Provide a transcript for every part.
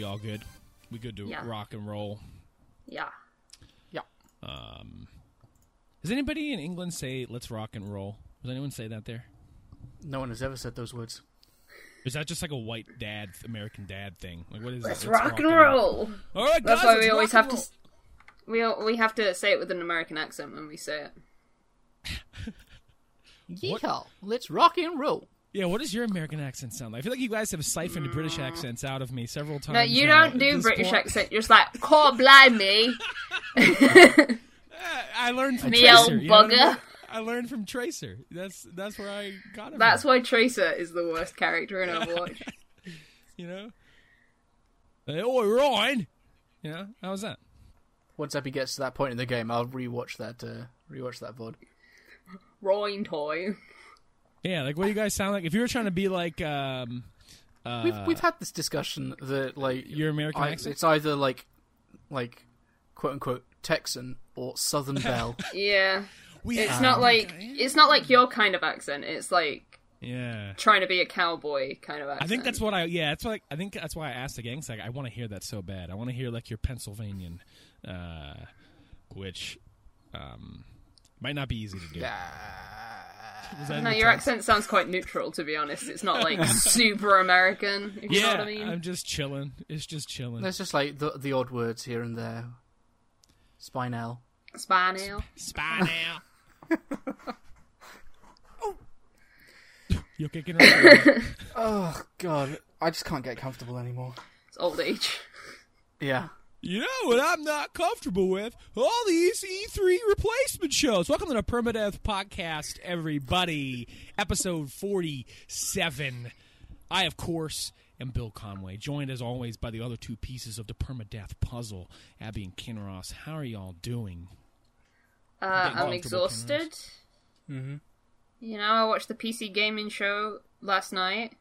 We all good. We good to Yeah. rock and roll. Yeah. Yeah. Um, does anybody in England say "Let's rock and roll"? Does anyone say that there? No one has ever said those words. Is that just like a white dad, American dad thing? Like, what is Let's it? rock and roll. All right, That's guys, why let's we always have and to. We al- we have to say it with an American accent when we say it. Yeehaw! Let's rock and roll. Yeah, what does your American accent sound like? I feel like you guys have siphoned British accents out of me several times. No, you now don't do British point. accent. You're just like, call blind me. I learned from Me Tracer. old you know I mean? bugger. I learned from Tracer. That's that's where I got it. That's from, why Tracer is the worst character in Overwatch. you know. Hey, oi, Ryan. You know how's that? Once Epi gets to that point in the game, I'll rewatch that. Uh, rewatch that VOD. Roin toy. Yeah, like what do you guys sound like? If you were trying to be like, um, uh, We've we've had this discussion that like your American I, accent. it's either like like quote unquote Texan or Southern Belle. Yeah. We It's have- not like it's not like your kind of accent. It's like yeah. trying to be a cowboy kind of accent. I think that's what I yeah. That's like I think that's why I asked the gang. Like I want to hear that so bad. I want to hear like your Pennsylvanian, uh, which um, might not be easy to do. Was No, your accent sounds quite neutral, to be honest. It's not like super American. If you Yeah, know what I mean. I'm just chilling. It's just chilling. There's just like the the odd words here and there. Spinel. Spaniel. Spy now. You're kicking around. Oh God, I just can't get comfortable anymore. It's old age. Yeah. You know what I'm not comfortable with? All these E3 replacement shows. Welcome to the Permadeath Podcast, everybody. Episode 47. I, of course, am Bill Conway, joined as always by the other two pieces of the Permadeath puzzle, Abby and Kinross. How are y'all doing? Uh, I'm exhausted. Mm-hmm. You know, I watched the PC gaming show last night,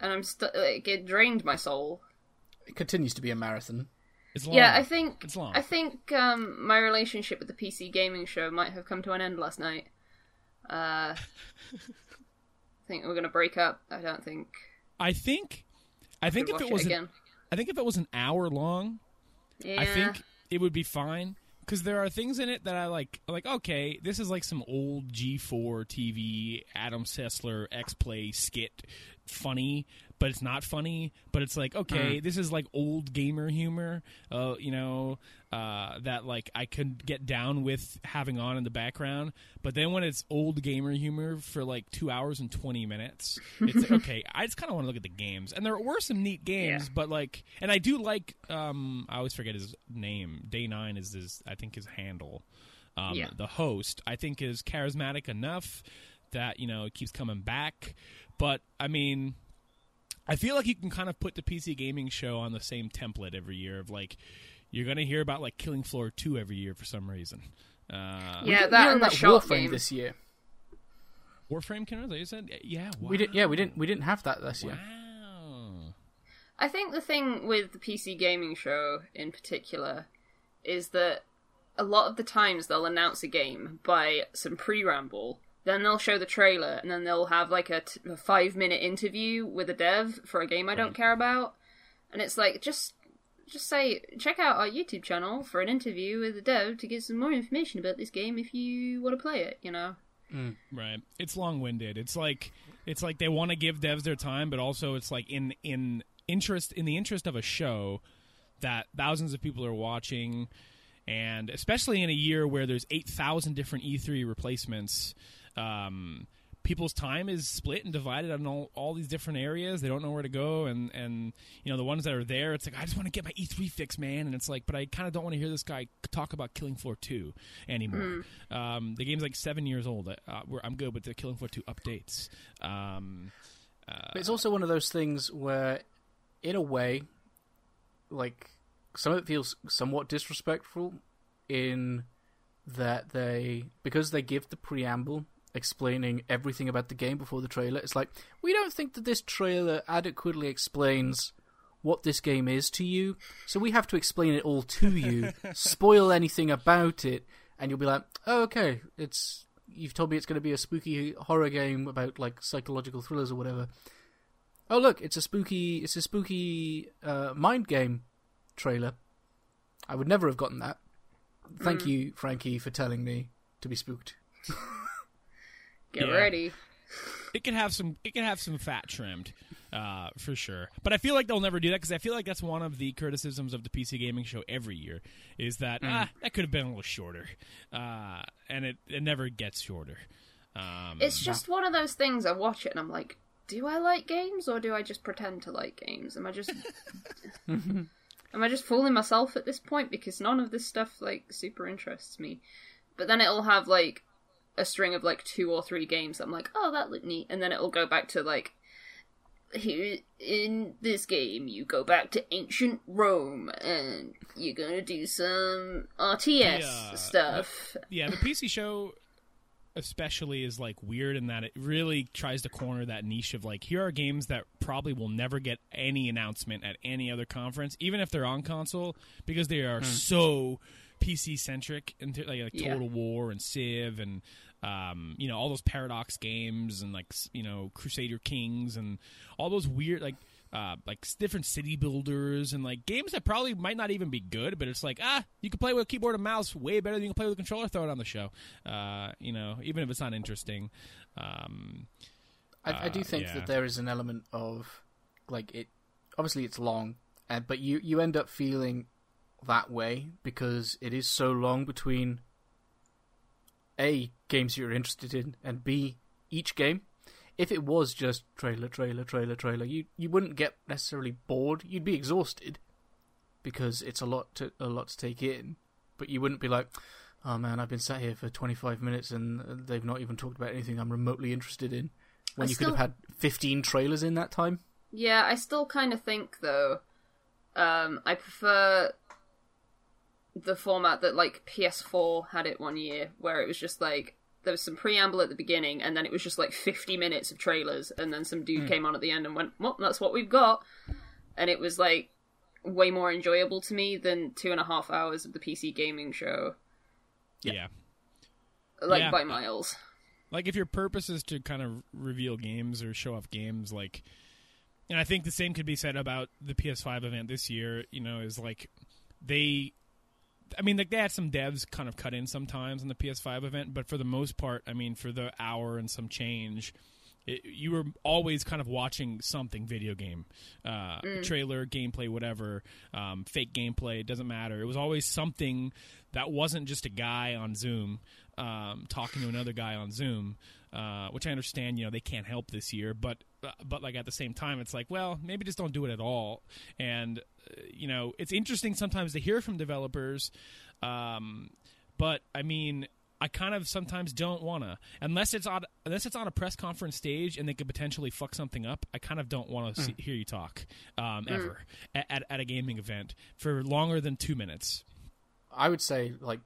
and I'm st- like it drained my soul. It continues to be a marathon. It's long. Yeah, I think It's long. I think um, my relationship with the PC gaming show might have come to an end last night. Uh, I think we're gonna break up. I don't think. I think, I think if it was, it an. I think if it was an hour long, Yeah. I think it would be fine because there are things in it that I like. Like, okay, this is like some old G4 TV Adam Sessler X Play skit, funny, but it's not funny. But it's like, okay, this is like old gamer humor. Uh, you know, uh, that like I could get down with having on in the background. But then when it's old gamer humor for like two hours and twenty minutes, it's like, okay. I just kind of want to look at the games, and there were some neat games, Yeah. but like, and I do like. Um, I always forget his name. Day Nine is his, I think, his handle. Um, Yeah. The host, I think, is charismatic enough that you know it keeps coming back. But I mean, I feel like you can kind of put the PC gaming show on the same template every year of like you're gonna hear about like Killing Floor two every year for some reason. Uh, Yeah, that heard and the about Warframe game. this year. Warframe, Kenner, that you said, yeah, wow. We did. Yeah, we didn't. We didn't have that this year. Wow. I think the thing with the PC gaming show in particular is that a lot of the times they'll announce a game by some pre-ramble, then they'll show the trailer, and then they'll have like a, t- a five-minute interview with a dev for a game I don't hmm. care about, and it's like just just say check out our YouTube channel for an interview with a dev to get some more information about this game if you want to play it. You know. Hmm, right. It's long winded. It's like it's like they want to give devs their time, but also it's like in in interest in the interest of a show that thousands of people are watching, and especially in a year where there's eight thousand different E3 replacements. Um, people's time is split and divided on all, all these different areas. They don't know where to go, and and you know the ones that are there, it's like I just want to get my E3 fix, man. And it's like, but I kind of don't want to hear this guy talk about Killing Floor two anymore. Um, the game's like seven years old. Uh, I'm good with the Killing Floor two updates. Um, But it's also one of those things where, in a way, like some of it feels somewhat disrespectful in that they because they give the preamble explaining everything about the game before the trailer. It's like we don't think that this trailer adequately explains what this game is to you, so we have to explain it all to you, spoil anything about it, and you'll be like, "Oh, okay, it's you've told me it's going to be a spooky horror game about like psychological thrillers or whatever." Oh look, it's a spooky it's a spooky uh, mind game trailer. I would never have gotten that. Thank you, Frankie, for telling me to be spooked. Get Yeah. ready. It could have some. It could have some fat trimmed, uh, for sure. But I feel like they'll never do that because I feel like that's one of the criticisms of the PC gaming show every year is that ah that could have been a little shorter, uh, and it it never gets shorter. Um, It's just one of those things. I watch it and I'm like, do I like games or do I just pretend to like games? Am I just am I just fooling myself at this point because none of this stuff like super interests me. But then it'll have like a string of like two or three games. I'm like, oh, that looked neat, and then it'll go back to like. Here in this game, you go back to ancient Rome, and you're gonna do some RTS Yeah. stuff. yeah, the PC show especially is like weird in that it really tries to corner that niche of like here are games that probably will never get any announcement at any other conference, even if they're on console, because they are hmm. so PC centric and like, like Yeah. Total War and Civ and um, you know all those Paradox games and like you know Crusader Kings and all those weird like uh, like different city builders and like games that probably might not even be good, but it's like ah, you can play with a keyboard and mouse way better than you can play with a controller. Throw it on the show, uh, you know, even if it's not interesting. Um, I, I do Uh, think yeah. that there is an element of like it. Obviously, it's long, and but you you end up feeling that way because it is so long between a games you're interested in and b each game. If it was just trailer, trailer, trailer, trailer, you you wouldn't get necessarily bored. You'd be exhausted because it's a lot to a lot to take in, but you wouldn't be like. Oh man, I've been sat here for 25 minutes and they've not even talked about anything I'm remotely interested in when I you could have had 15 trailers in that time. Yeah, I still kind of think though, um, I prefer the format that like PS4 had it one year, where it was just like there was some preamble at the beginning, and then it was just like 50 minutes of trailers, and then some dude hmm. came on at the end and went, "Well, that's what we've got," and it was like way more enjoyable to me than two and a half hours of the PC gaming show, yeah. like Yeah. by miles. like if your purpose is to kind of reveal games or show off games like and i think the same could be said about the ps5 event this year you know is like they i mean like they had some devs kind of cut in sometimes in the ps5 event but for the most part i mean for the hour and some change it, you were always kind of watching something video game uh, trailer gameplay whatever um, fake gameplay it doesn't matter. It was always something that wasn't just a guy on zoom um, talking to another guy on zoom uh, which i understand you know they can't help this year but but like at the same time it's like well maybe just don't do it at all and uh, you know it's interesting sometimes to hear from developers um, but i mean I kind of sometimes don't wanna unless it's on unless it's on a press conference stage and they could potentially fuck something up. I kind of don't want to hear you talk um, ever at, at at a gaming event for longer than two minutes. I would say like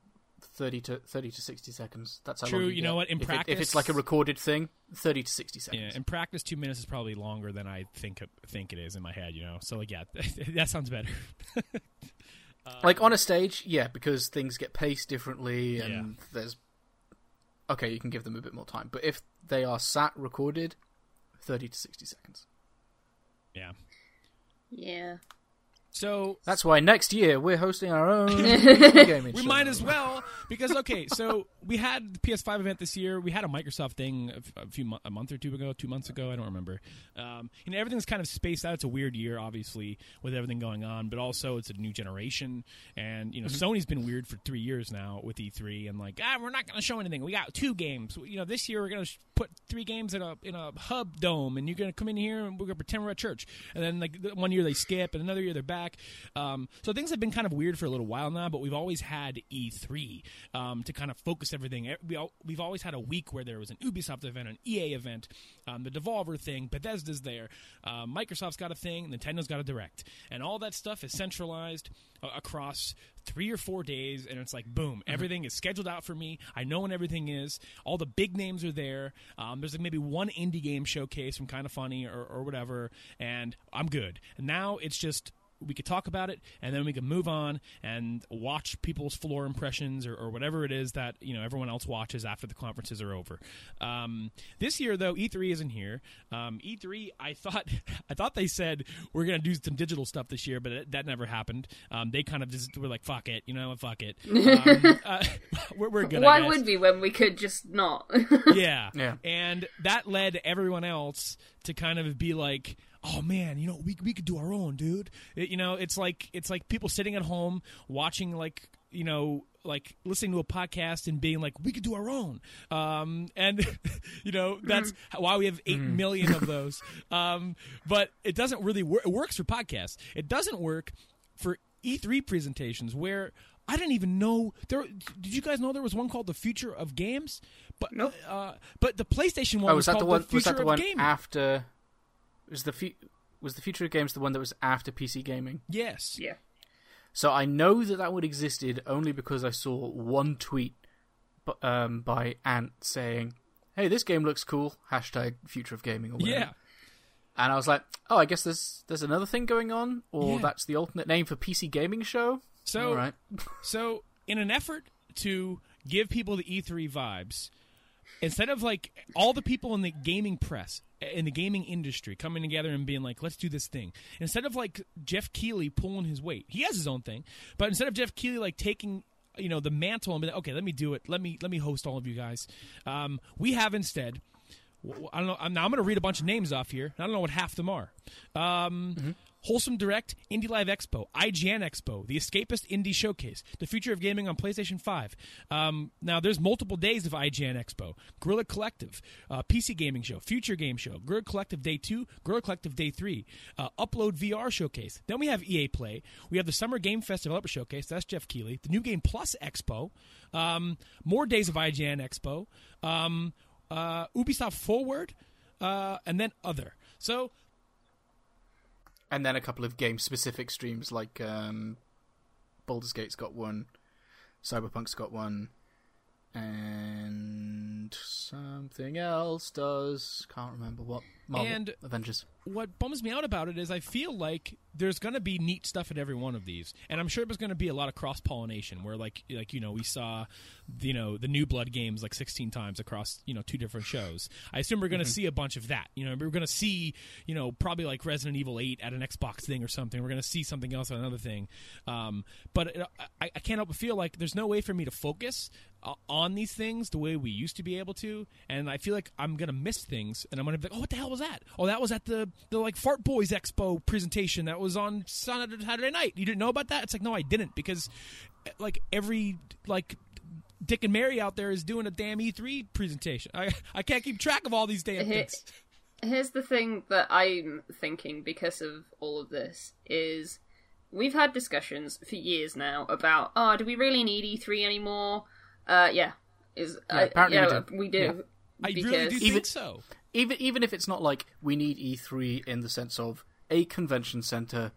30 to 30 to 60 seconds. That's how True, long you know what, in if, it- if it's like a recorded thing, 30 to 60 Yeah, seconds. in practice, two minutes is probably longer than I think think it is in my head. You know, so like yeah, that sounds better. Um, like on a stage, yeah, because things get paced differently and there's okay, you can give them a bit more time. But if they are sat recorded, 30 to 60 seconds. yeah. Yeah. So That's why next year we're hosting our own gaming we show. might as well because okay, so we had the PS5 event this year. We had a Microsoft thing a few mo- a month or two ago, two months ago. I don't remember. Um, you know, everything's kind of spaced out. It's a weird year, obviously, with everything going on, but also it's a new generation. And you know, Sony's been weird for three years now with E3, and like, ah, we're not going to show anything. We got two games. You know, this year we're going to sh- put three games in a in a hub dome, and you're going to come in here and we're going to pretend we're at church. And then like one year they skip, and another year they're back. Um, so things have been kind of weird for a little while now, but we've always had E3 um, to kind of focus everything. We all, we've always had a week where there was an Ubisoft event, an EA event, um, the Devolver thing, Bethesda's there, uh, Microsoft's got a thing, Nintendo's got a Direct, and all that stuff is centralized uh, across three or four days, and it's like boom, everything is scheduled out for me. I know when everything is. All the big names are there. Um, there's like maybe one indie game showcase from Kind of Funny or, or whatever, and I'm good. And now it's just we could talk about it, and then we could move on and watch people's floor impressions or, or whatever it is that you know everyone else watches after the conferences are over. Um, this year, though, E3 isn't here. Um, E3, I thought I thought they said we're going to do some digital stuff this year, but it, that never happened. Um, they kind of just were like, "Fuck it," you know, fuck it. Um, uh, we're, we're good. I Why guess. would we when we could just not? yeah. Yeah. And that led everyone else to kind of be like, "Oh man, you know, we we could do our own, dude." It- you know, it's like it's like people sitting at home watching like, you know, like listening to a podcast and being like, "We could do our own." Um and you know, that's why we have 8 million of those. Um but it doesn't really work it works for podcasts. It doesn't work for E3 presentations where I didn't even know there. Did you guys know there was one called the Future of Games? But Nope. uh, but the PlayStation one Oh, was, was that the called one? the Future Was that the of one Gaming. after? Was the fu- was the future of games the one that was after PC gaming? yes. yeah. So I know that that one existed only because I saw one tweet bu- um, by Ant saying, "Hey, this game looks cool." Hashtag future of gaming or whatever. Yeah. And I was like, "Oh, I guess there's there's another thing going on, or Yeah. that's the alternate name for PC gaming show." So All right. so in an effort to give people the E3 vibes, instead of like all the people in the gaming press in the gaming industry coming together and being like, let's do this thing. Instead of like Geoff Keighley pulling his weight, he has his own thing, but instead of Geoff Keighley like taking you know the mantle and being like, okay, let me do it, let me let me host all of you guys. Um, we have instead. I don't know. I'm, now I'm going to read a bunch of names off here. I don't know what half them are. Um, Wholesome Direct, Indie Live Expo, IGN Expo, the Escapist Indie Showcase, the Future of Gaming on PlayStation 5. Um, now, there's multiple days of IGN Expo. Guerrilla Collective, uh, PC Gaming Show, Future Game Show, Guerrilla Collective Day 2, Guerrilla Collective Day 3, uh, Upload VR Showcase. Then we have EA Play. We have the Summer Game Fest Developer Showcase. That's Geoff Keighley. The New Game Plus Expo. Um, more days of IGN Expo. Um, uh, Ubisoft Forward. Uh, and then Other. So and then a couple of game specific streams like um, Baldur's Gate's got one, Cyberpunk's got one, and something else does. Can't remember what. Marvel And- Avengers. what bums me out about it is I feel like there's going to be neat stuff at every one of these, and I'm sure there's going to be a lot of cross pollination. Where like like you know we saw, you know, the new Blood games like 16 times across you know two different shows. I assume we're going to see a bunch of that. You know, we're going to see you know probably like Resident Evil 8 at an Xbox thing or something. We're going to see something else at another thing. Um, but it, I, I can't help but feel like there's no way for me to focus uh, on these things the way we used to be able to, and I feel like I'm gonna miss things, and I'm gonna be like, oh, what the hell was that? Oh, that was at the the like Fart Boys Expo presentation that was on Saturday, Saturday night. You didn't know about that? It's like, no, I didn't because uh, like every like. Dick and Mary out there is doing a damn E3 presentation. I I can't keep track of all these damn Hit- things. Here's the thing that I'm thinking because of all of this is we've had discussions for years now about oh do we really need E3 anymore? Uh yeah. Is Yeah, uh, apparently we yeah, do. we do. I because really do Even- think so. Even even if it's not like we need E3 in the sense of a convention center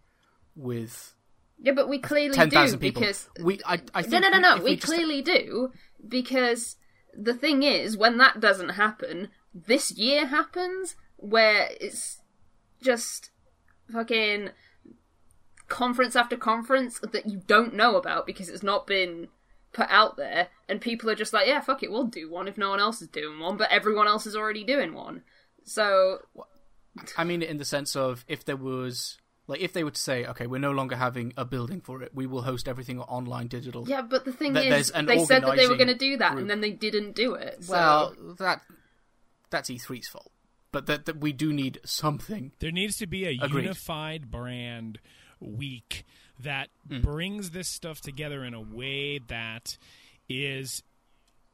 with Yeah, but we clearly ten do people. because we I I think No, no, no, we- no. We, just- clearly do because the thing is, when that doesn't happen, this year happens where it's just fucking conference after conference that you don't know about because it's not been put out there, and people are just like, yeah, fuck it, we'll do one if no one else is doing one, but everyone else is already doing one. So I mean, in the sense of if there was like if they were to say, okay, we're no longer having a building for it, we will host everything online digital. yeah, but the thing Th- is, there's they said that they were going to do that, group. and then they didn't do it. So. Well, that that's E3's fault. But that, that we do need something. There needs to be a Agreed. unified brand week that mm. brings this stuff together in a way that is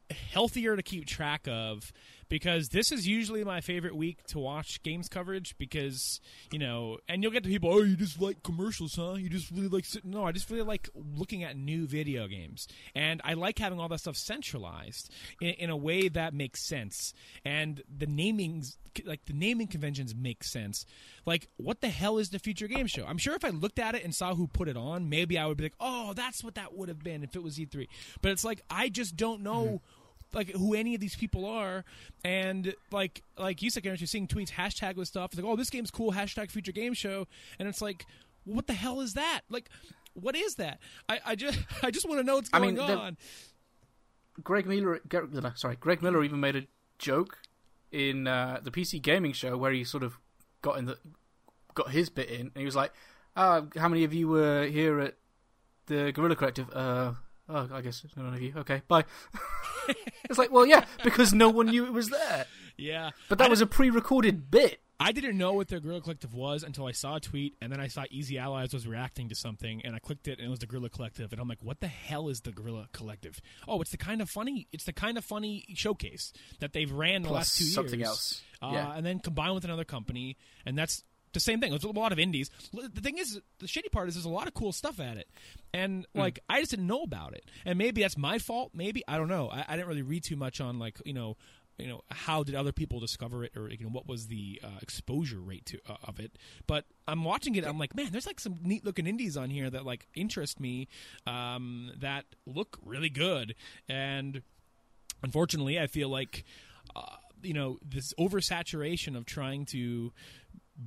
healthier to keep track of because this is usually my favorite week to watch games coverage because you know and you'll get the people oh you just like commercials huh? You just really like sitting no i just really like looking at new video games. And i like having all that stuff centralized in, in a way that makes sense. And the namings like the naming conventions make sense. Like what the hell is the future game show? I'm sure if i looked at it and saw who put it on maybe i would be like oh that's what that would have been if it was e3 but it's like i just don't know mm-hmm. Like who any of these people are, and like like you said, Aaron, you're seeing tweets hashtag with stuff. It's like, oh, this game's cool. Hashtag future game show, and it's like, what the hell is that? Like, what is that? I, I just I just want to know what's I going mean, the- on. Greg Miller, sorry, Greg Miller even made a joke in uh, the PC gaming show where he sort of got in the got his bit in, and he was like, uh, "How many of you were here at the Guerrilla Collective?" Uh, oh, I guess none of you. Okay, bye. it's like, well, yeah, because no one knew it was there. Yeah, But that I was a pre-recorded bit. I didn't know what the Guerrilla Collective was until I saw a tweet, and then I saw Easy Allies was reacting to something, and I clicked it, and it was the Guerrilla Collective, and I'm like, "What the hell is the Guerrilla Collective?" Oh, it's the kind of funny, it's the kind of funny showcase that they've ran the Plus last two years, something else. uh, Yeah. and then combined with another company, and that's the same thing. There's a lot of indies. The thing is, the shitty part is there's a lot of cool stuff at it, and Hmm. like I just didn't know about it, and maybe that's my fault. Maybe I don't know. I, I didn't really read too much on like you know. You know how did other people discover it, or you know what was the uh, exposure rate to uh, of it? But I'm watching it. I'm like, man, there's like some neat looking indies on here that like interest me, um, that look really good, and unfortunately, I feel like uh, you know this oversaturation of trying to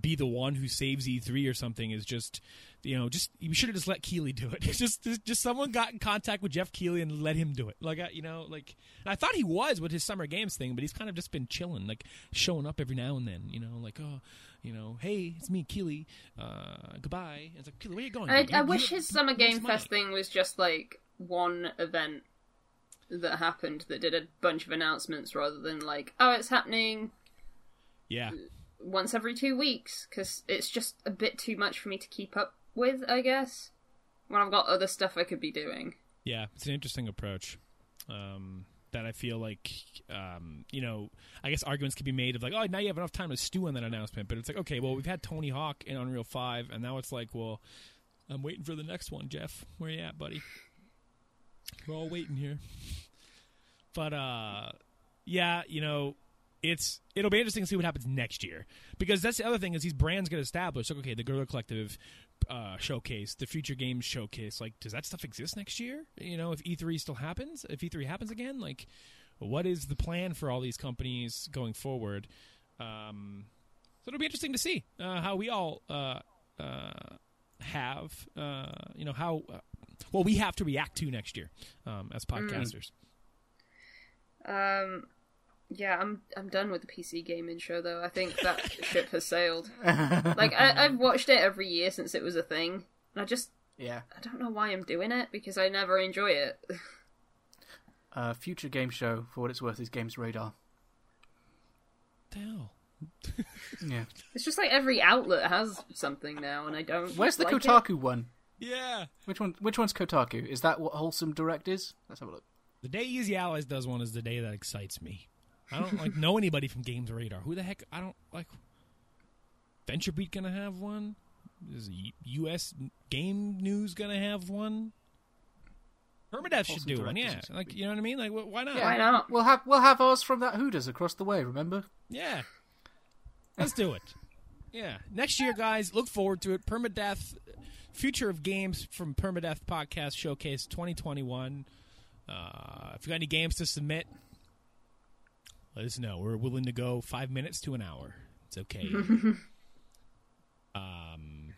be the one who saves E3 or something is just you know just you should have just let Keighley do it. It's just just- just someone got in contact with Geoff Keighley and let him do it. Like I, you know like I thought he was with his summer games thing, but he's kind of just been chilling, like showing up every now and then. You know like oh. You know, hey, it's me, Keighley. Uh, goodbye. And it's like, Keighley, where you going? I, dude? I You- wish you- his Summer Game money." Fest thing was just like one event that happened that did a bunch of announcements rather than like, oh, it's happening Yeah, once every two weeks because it's just a bit too much for me to keep up with, I guess. When I've got other stuff I could be doing. Yeah, it's an interesting approach. Um, that I feel like, um, you know, I guess arguments could be made of like, oh, now you have enough time to stew on that announcement. But it's like, okay, well, we've had Tony Hawk in Unreal Five, and now it's like, well, I'm waiting for the next one, Jeff. Where you at, buddy? We're all waiting here. But uh, yeah, you know, it's it'll be interesting to see what happens next year because that's the other thing is these brands get established. Like, okay, the Guerrilla Collective uh, showcase, the Future Games showcase. Like, does that stuff exist next year? You know, if E3 still happens, if E3 happens again, like, what is the plan for all these companies going forward? Um, so it'll be interesting to see uh, how we all uh, uh, have, uh, you know, how uh, well we have to react to next year um, as podcasters. Um, yeah, I'm I'm done with the PC gaming show though. I think that ship has sailed. Like I, I've watched it every year since it was a thing, and I just Yeah. I don't know why I'm doing it because I never enjoy it. Uh, future game show, for what it's worth, is Games Radar. What? Yeah. It's just like every outlet has something now, and I don't. Where's the like it. Kotaku one? Yeah. Which one? Which one's Kotaku? Is that what Wholesome Direct is? Let's have a look. The day Easy Allies does one is the day that excites me. I don't like know anybody from Games Radar. Who the heck? I don't like. VentureBeat gonna have one. Is U.S. Game News gonna have one? Permadeath should do one. Yeah, like you know what I mean. Like, wh- why not? Why not? We'll have we'll have ours from that Hooters across the way. Remember? Yeah. Let's do it. Yeah. Next year, guys, look forward to it. Permadeath, Future of Games from Permadeath Podcast Showcase 2021. Uh, if you got any games to submit, let us know. We're willing to go five minutes to an hour. It's okay. um,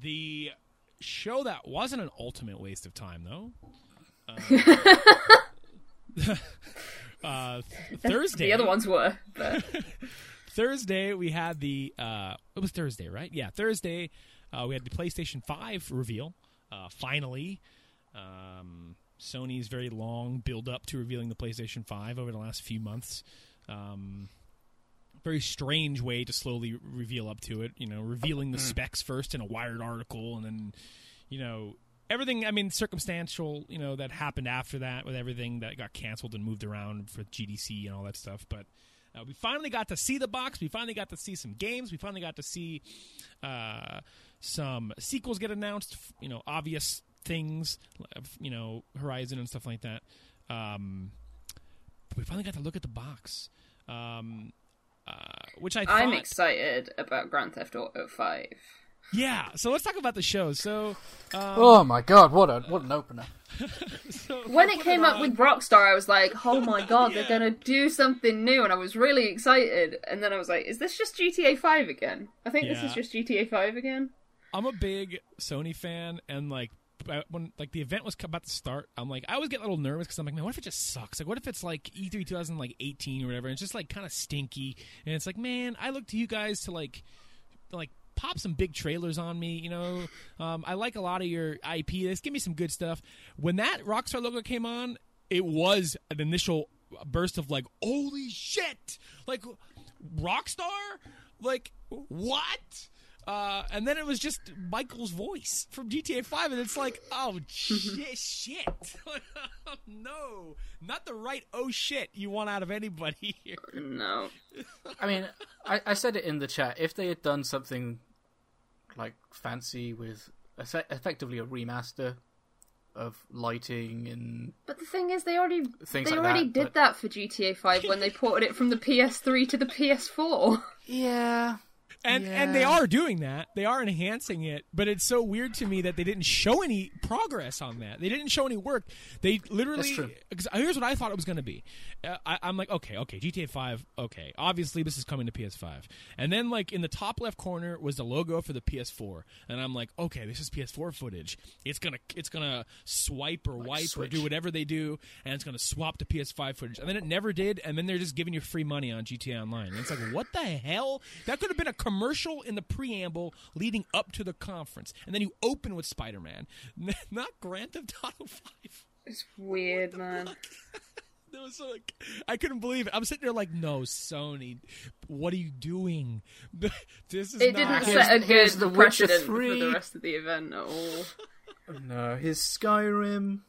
the show that wasn't an ultimate waste of time, though. Uh, uh, Thursday. The other ones were, but Thursday we had the uh it was Thursday, right? Yeah, Thursday uh, we had the PlayStation 5 reveal. Uh, finally, um, Sony's very long build up to revealing the PlayStation 5 over the last few months. Um, very strange way to slowly reveal up to it. You know, revealing the specs first in a Wired article, and then you know everything. I mean, circumstantial. You know that happened after that with everything that got canceled and moved around for GDC and all that stuff. But uh, we finally got to see the box. We finally got to see some games. We finally got to see uh, some sequels get announced. You know, obvious things. You know, Horizon and stuff like that. Um, we finally got to look at the box, um, uh, which I I'm excited about Grand Theft Auto Five. Yeah. So let's talk about the show. So, um, Oh my god! What a what an opener! so When it put came up on- with Rockstar, I was like, "Oh my god, Yeah. they're gonna do something new," and I was really excited. And then I was like, "Is this just GTA Five again?" I think this is just GTA Five again. I'm a big Sony fan, and like When like the event was about to start, I'm like I always get a little nervous because I'm like, man, what if it just sucks? Like, what if it's like E E3 2018 or whatever, and it's just like kind of stinky, and it's like, man, I look to you guys to like like pop some big trailers on me. You know, um, I like a lot of your IP. Just give me some good stuff. When that Rockstar logo came on, it was an initial burst of like, holy shit! Like Rockstar, like what? Uh, and then it was just Michael's voice from GTA Five, and it's like, oh shit, shit, no, not the right oh shit you want out of anybody here. No. I mean, I, I said it in the chat. If they had done something like fancy with effe- effectively a remaster of lighting and But the thing is, they already they like already that, did but- that for GTA Five when they ported it from the PS3 to the PS4. yeah, And and they are doing that. They are enhancing it, but it's so weird to me that they didn't show any progress on that. They didn't show any work. They literally. Because here's what I thought it was going to be. Uh, I, I'm like, okay, okay, GTA 5. Okay, obviously this is coming to PS5. And then like in the top left corner was the logo for the PS4, and I'm like, okay, this is PS4 footage. It's gonna it's gonna swipe or wipe or do whatever they do, and it's gonna swap to PS5 footage. And then it never did. And then they're just giving you free money on GTA Online. And it's like, what the hell? That could have been a commercial in the preamble leading up to the conference, and then you open with Spider-Man, not Grand Theft Auto Five. It's weird, man. That was like I couldn't believe it. I'm sitting there like, no, Sony, what are you doing? This is It not. didn't Here's- set a good The Witcher precedent for the rest of the event at all. no, his Skyrim.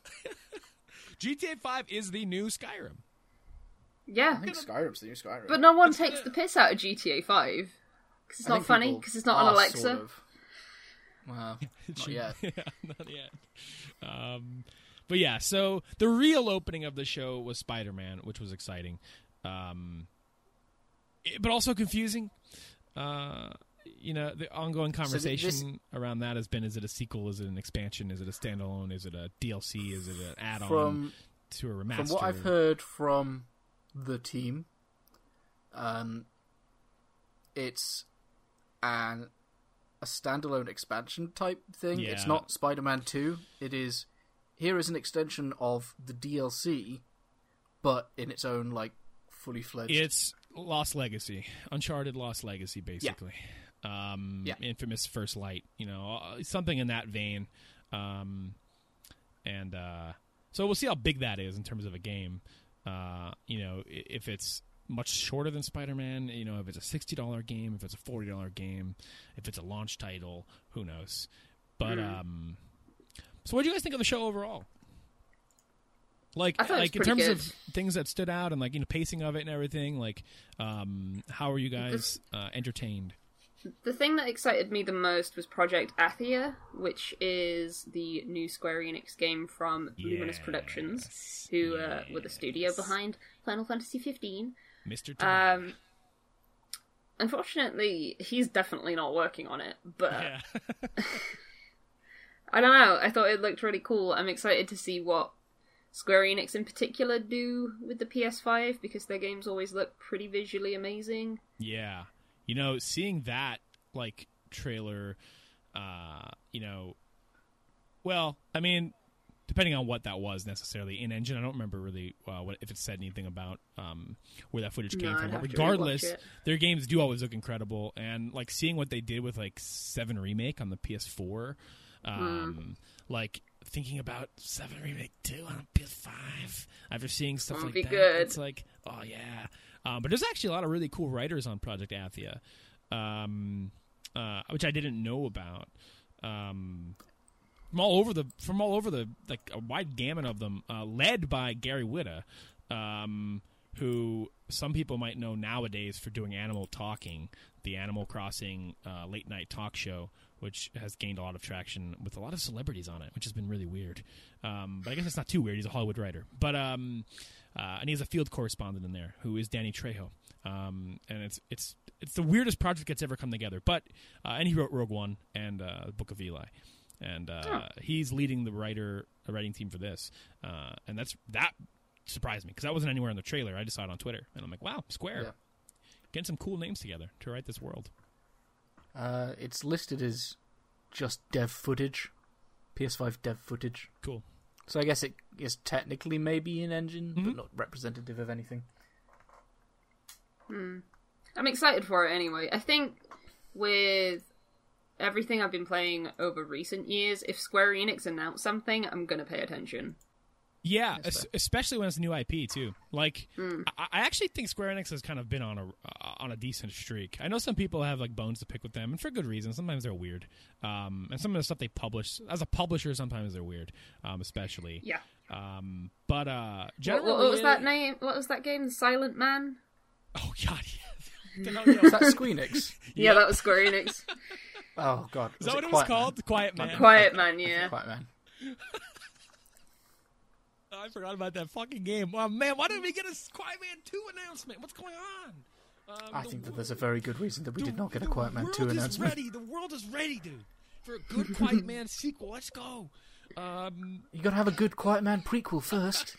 GTA Five is the new Skyrim. Yeah, I think Skyrim's the new Skyrim. but no one takes the piss out of GTA Five because it's I not funny because it's not on Alexa. Sort of. Well, not yet. yeah, not yet. Um, but yeah, so the real opening of the show was Spider Man, which was exciting, um, it- but also confusing. Uh, you know, the ongoing conversation this- around that has been: is it a sequel? Is it an expansion? Is it a standalone? Is it a DLC? Is it an add-on From to a remaster? from what I've heard from the team, um, it's an a standalone expansion type thing. It's not Spider-Man Two. It is here is an extension of the DLC, but in its own like fully fledged. It's Lost Legacy, Uncharted Lost Legacy, basically. Um, Yeah. Infamous First Light, you know, uh, something in that vein. Um, and uh, so we'll see how big that is in terms of a game. Uh, you know, if it's much shorter than Spider-Man, you know, if it's a sixty dollar game, if it's a forty dollar game, if it's a launch title, who knows? But um, so what do you guys think of the show overall? Like, I thought it was like in terms good. of things that stood out and like you know pacing of it and everything. Like, um, how are you guys uh, entertained? The thing that excited me the most was Project Athia, which is the new Square Enix game from Luminous Productions, Yes, who uh, were the studio behind Final Fantasy 15. Mr. Um, unfortunately, he's definitely not working on it, but yeah. I don't know. I thought it looked really cool. I'm excited to see what Square Enix in particular do with the PS5 because their games always look pretty visually amazing. Yeah. You know, seeing that like trailer uh, you know, well, I mean, depending on what that was necessarily in engine, I don't remember really uh, what if it said anything about um, where that footage came No, from. But regardless, their games do always look incredible, and like seeing what they did with like Seven Remake on the PS4, um, like thinking about Seven Remake Two on PS5 after seeing stuff Won't like be that, good. it's like, oh yeah. Um, but there's actually a lot of really cool writers on Project Athia, um, uh, which I didn't know about. Um, from all over the from all over the like a wide gamut of them, uh, led by Gary Whitta, um, who some people might know nowadays for doing Animal Talking, the Animal Crossing uh, late night talk show, which has gained a lot of traction with a lot of celebrities on it, which has been really weird. Um, but I guess it's not too weird. He's a Hollywood writer, but um, uh, and he has a field correspondent in there who is Danny Trejo. Um, and it's it's it's the weirdest project that's ever come together. But uh, and he wrote Rogue One and uh, the Book of Eli, and uh, Huh. he's leading the writer the writing team for this. Uh, and that's that surprised me because that wasn't anywhere in the trailer. I just saw it on Twitter, and I'm like, wow, Square Yeah. getting some cool names together to write this world. Uh, it's listed as just dev footage, PS5 dev footage. Cool. So I guess it is technically maybe an engine, Mhm. but not representative of anything. I'm excited for it anyway. I think with everything I've been playing over recent years, if Square Enix announce something, I'm gonna pay attention. Yeah, es- especially when it's a new IP too. Like, Hmm. I-, I actually think Square Enix has kind of been on a uh, on a decent streak. I know some people have like bones to pick with them, and for good reason. Sometimes they're weird, um, and some of the stuff they publish as a publisher, sometimes they're weird, um, especially. Yeah. Um, but uh, What, generally, what, what was that name? What was that game? Silent Man. Oh God, yeah. The hell, Is yeah. that Squeenix? Yeah, that was Square Enix. Oh god, Is that what it was Quiet Man? called? Quiet Man. Quiet Man. Yeah. Quiet Man. I forgot about that fucking game. Oh man, why didn't we get a Quiet Man Two announcement? What's going on? Um, I think that there's a very good reason that we did not get a Quiet Man world 2 is announcement. ready. The world is ready, dude, for a good Quiet Man sequel. Let's go. Um, You gotta have a good Quiet Man prequel first.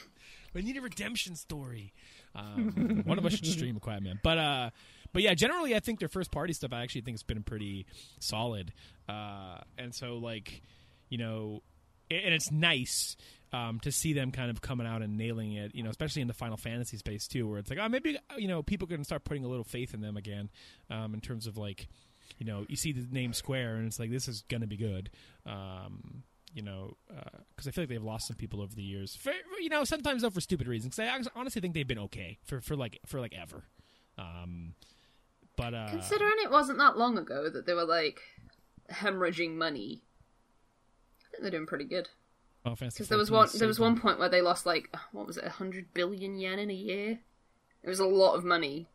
we need a redemption story. Um, one of us should stream a Quiet Man, but uh, but yeah, generally, I think their first party stuff. I actually think has been pretty solid, uh, and so like, you know, and it's nice. Um, to see them kind of coming out and nailing it, you know, especially in the Final Fantasy space too, where it's like, oh, maybe you know, people can start putting a little faith in them again, um, in terms of like, you know, you see the name Square and it's like this is gonna be good, um, you know, because I feel like they've lost some people over the years, for, you know, sometimes though for stupid reasons. 'Cause I honestly think they've been okay for for like for like ever, um, but uh, Considering it wasn't that long ago that they were like hemorrhaging money, I think they're doing pretty good. Because there was 14 one, there was one point where they lost like what was it, hundred billion yen in a year. It was a lot of money.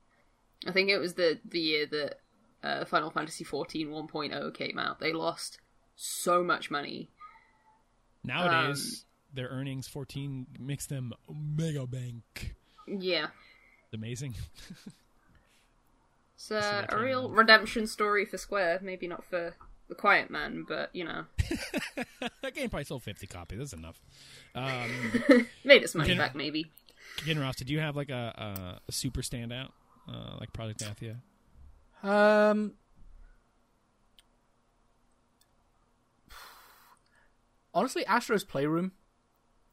I think it was the the year that uh, Final Fantasy 14 1.0 came out. They lost so much money. Nowadays, their earnings 14 makes them mega bank. Yeah, Amazing. it's uh, a real redemption story for Square. Maybe not for the Quiet Man, but you know, that game probably sold 50 copies. That's enough. Um, made its money Can- back. Maybe. again, Ross, did you have like a, a, a super standout, uh, like Project Athia? Um, honestly, Astro's Playroom.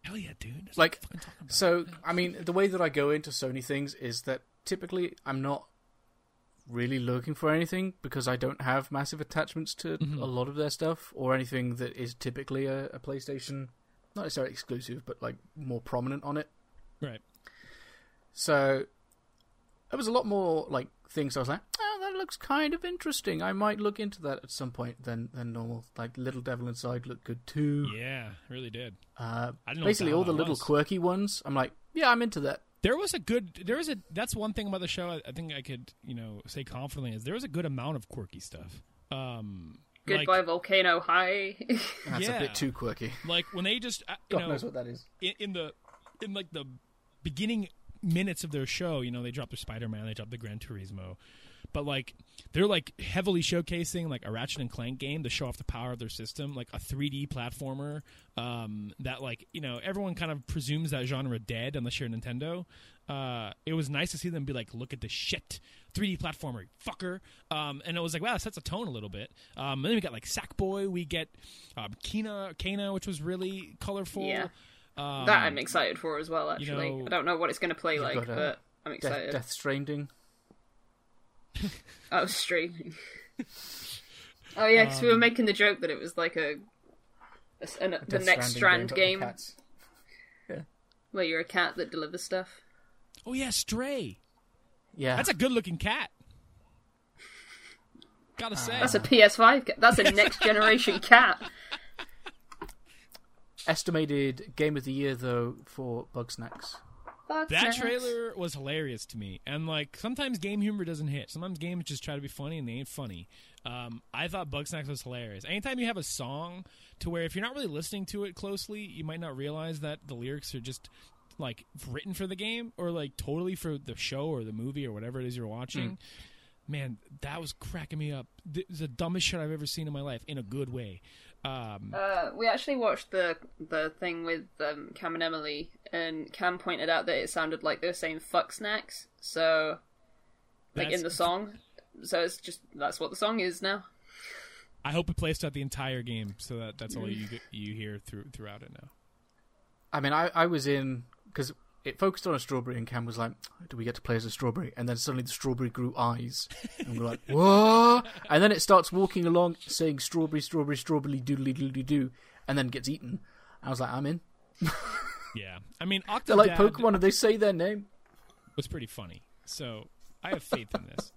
Hell yeah, dude. That's Like, what I'm fucking talking about. So, I mean, the way that I go into Sony things is that typically I'm not really looking for anything because I don't have massive attachments to Mhm. a lot of their stuff or anything that is typically a, a PlayStation, not necessarily exclusive, but like more prominent on it. Right. So there was a lot more like things I was like, oh, that looks kind of interesting. I might look into that at some point than than normal. Like Little Devil Inside looked good too. Yeah, really did. Uh, basically, all the the hell that little was. quirky ones. I'm like, yeah, I'm into that. There was a good. There was a. That's one thing about the show. I, I think I could, you know, say confidently is there was a good amount of quirky stuff. Um, like, Goodbye Volcano High. That's Yeah. a bit too quirky. like when they just, uh, you God know, knows what that is. in, in the in like the beginning minutes of their show, you know, they dropped their Spider Man, they dropped the Gran Turismo, but like they're like heavily showcasing like a Ratchet and Clank game to show off the power of their system, like a 3D platformer um, that like you know everyone kind of presumes that genre dead unless you're Nintendo. Uh, it was nice to see them be like, look at this shit. 3D platformer, fucker. Um, and it was like, wow, that sets a tone a little bit. Um, and then we got like Sackboy, we get um, Kina, Kana, which was really colorful. Yeah. Um, that I'm excited for as well. you Actually, know, I don't know what it's going to play like, got, uh, but I'm Death, excited. Death Stranding. Oh, streaming. oh yeah, because we were Um, making the joke that it was like a an- the next Strand but with game cats. where you're a cat that delivers stuff. Oh yeah, Stray. Yeah, That's a good looking cat. Gotta say. That's a PS5. Cat. That's a next generation cat. estimated game of the year though for Bugsnax. That trailer was hilarious to me, and like sometimes game humor doesn't hit. Sometimes games just try to be funny and they ain't funny. Um, I thought Bugsnax was hilarious. Anytime you have a song to where if you're not really listening to it closely, you might not realize that the lyrics are just like written for the game or like totally for the show or the movie or whatever it is you're watching. Man, that was cracking me up. It's the dumbest shit I've ever seen in my life in a good way. Um, Uh, we actually watched the the thing with um, Cam and Emily, and Cam pointed out that it sounded like they were saying "fuck snacks." So, like in the song, so it's just that's what the song is now. I hope it plays throughout the entire game, so that that's all you get- you hear through throughout it now. I mean, I, I was in because it focused on a strawberry, and Cam was like, "Do we get to play as a strawberry?" And then suddenly the strawberry grew eyes, and we're like, "What?" And then it starts walking along, saying "strawberry, strawberry, strawberry, doodly doodly doo," and then gets eaten. I was like, "I'm in." Yeah, I mean, They're like Pokemon, and they say their name. was pretty funny, so I have faith in this.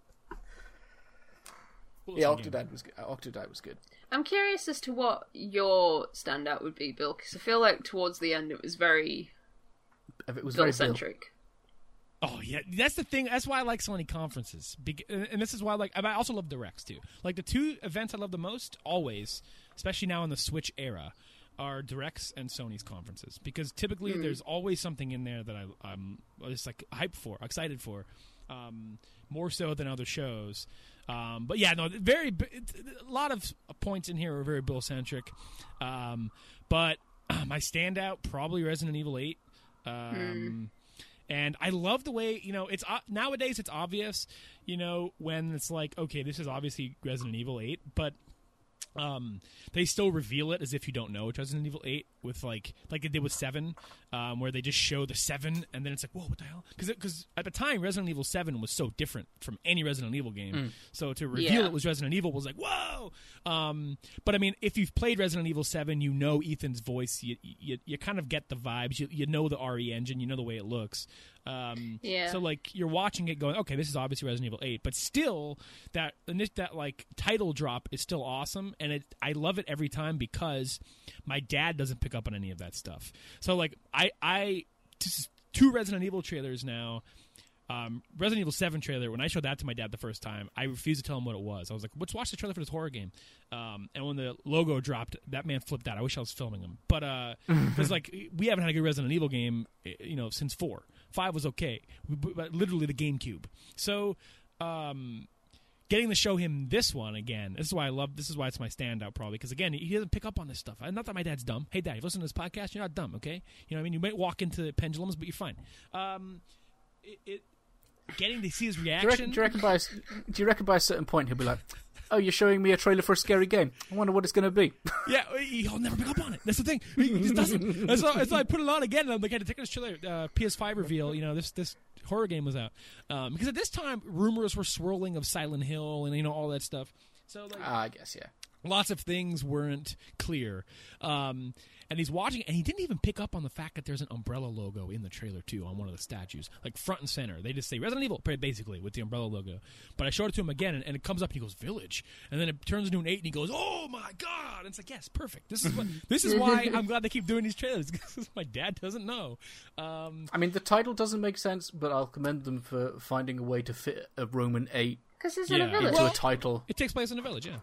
Cool Yeah, game. Octodad was good. Octodad was good. I'm curious as to what your standout would be, Bill, because I feel like towards the end it was very It was Bill very Bill. centric. Oh yeah, that's the thing. That's why I like Sony conferences, Bec- and this is why I like. I also love directs too. Like the two events I love the most, always, especially now in the Switch era, are directs and Sony's conferences because typically there's always something in there that I, I'm just like hyped for, excited for, um, more so than other shows. Um, but yeah, no, very a lot of points in here are very Bill centric. Um, but my standout probably Resident Evil Eight. Um, and I love the way you know it's uh, nowadays it's obvious, you know, when it's like okay, this is obviously Resident Evil Eight, but um, they still reveal it as if you don't know it's Resident Evil Eight with like like they did with Seven, um, where they just show the Seven and then it's like whoa, what the hell? Because at the time Resident Evil Seven was so different from any Resident Evil game, so to reveal Yeah. it was Resident Evil was like whoa. Um, but I mean, if you've played Resident Evil Seven, you know Ethan's voice. You you, you kind of get the vibes. You, you know the RE engine. You know the way it looks. Um, Yeah. So like you're watching it going, okay, this is obviously Resident Evil Eight, but still that that like title drop is still awesome, and it I love it every time because my dad doesn't pick up on any of that stuff. So like I I two Resident Evil trailers now. Um, Resident Evil Seven trailer. When I showed that to my dad the first time, I refused to tell him what it was. I was like, "Let's watch the trailer for this horror game." Um, and when the logo dropped, that man flipped out. I wish I was filming him, but uh, because like we haven't had a good Resident Evil game, eh, you know, since four. Five was okay, but literally the GameCube. So, um, getting to show him this one again. This is why I love. This is why it's my standout, probably because again, he doesn't pick up on this stuff. Not that my dad's dumb. Hey, dad, if you listen to this podcast, you're not dumb. Okay, you know what I mean. You might walk into the pendulums, but you're fine. Um, it, it getting to see his Do you, reaction. reckon, do you reckon by a, do you reckon by a certain point he'll be like, "Oh, you're showing me a trailer for a scary game. I wonder what it's going to be." Yeah, he'll never pick up on it. That's the thing. He just doesn't. That's why, that's why I put it on again. And I'm like, I had to take this trailer, uh, PS5 reveal. You know, this this horror game was out um, because at this time rumors were swirling of Silent Hill and you know all that stuff. So like, Ah, I guess yeah. Lots of things weren't clear. Um, and he's watching, and he didn't even pick up on the fact that there's an umbrella logo in the trailer too on one of the statues, like front and center. They just say Resident Evil, basically with the umbrella logo. But I showed it to him again, and, and it comes up, and he goes Village, and then it turns into an eight, and he goes, Oh my god! And it's like, yes, perfect. This is what. this is why I'm glad they keep doing these trailers because my dad doesn't know. Um, I mean, the title doesn't make sense, but I'll commend them for finding a way to fit a Roman eight Because it's in a village. into a title. it takes place in a village, yeah.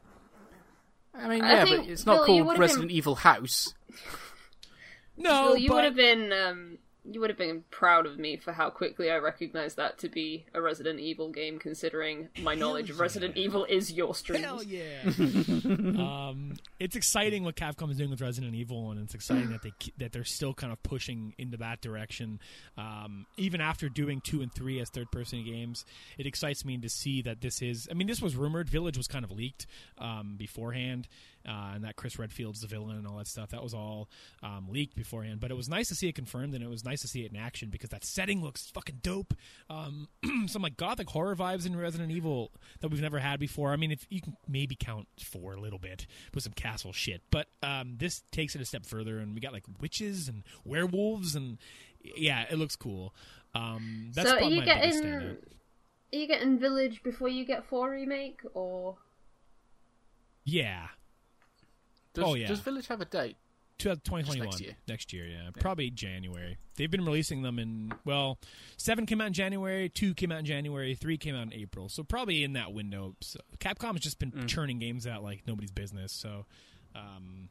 I mean, I yeah, think, but it's not Bill, called Resident been- Evil House. No, Well, you but would have been um, you would have been proud of me for how quickly I recognized that to be a Resident Evil game, considering my knowledge of yeah. Resident Evil is your streams. Hell yeah! um, it's exciting what Capcom is doing with Resident Evil, and it's exciting that they that they're still kind of pushing into that direction. Um, even after doing two and three as third person games, it excites me to see that this is. I mean, this was rumored. Village was kind of leaked um, beforehand, uh, and that Chris Redfield's the villain and all that stuff. That was all um, leaked beforehand. But it was nice to see it confirmed, and it was nice to see it in action because that setting looks fucking dope. Um, some like gothic horror vibes in Resident Evil that we've never had before. I mean, if you can maybe count for a little bit with some castle shit, but um, this takes it a step further, and we got like witches and werewolves, and yeah, it looks cool. Um, that's so are you my biggest getting standout. are you getting Village before you get four remake or Yeah, Does, Oh, yeah. Does Village have a date? 2021 next year. Next year, yeah. Probably January. They've been releasing them in well, seven came out in January, two came out in January, three came out in April. So probably in that window. So Capcom has just been Mm. churning games out like nobody's business. So, um,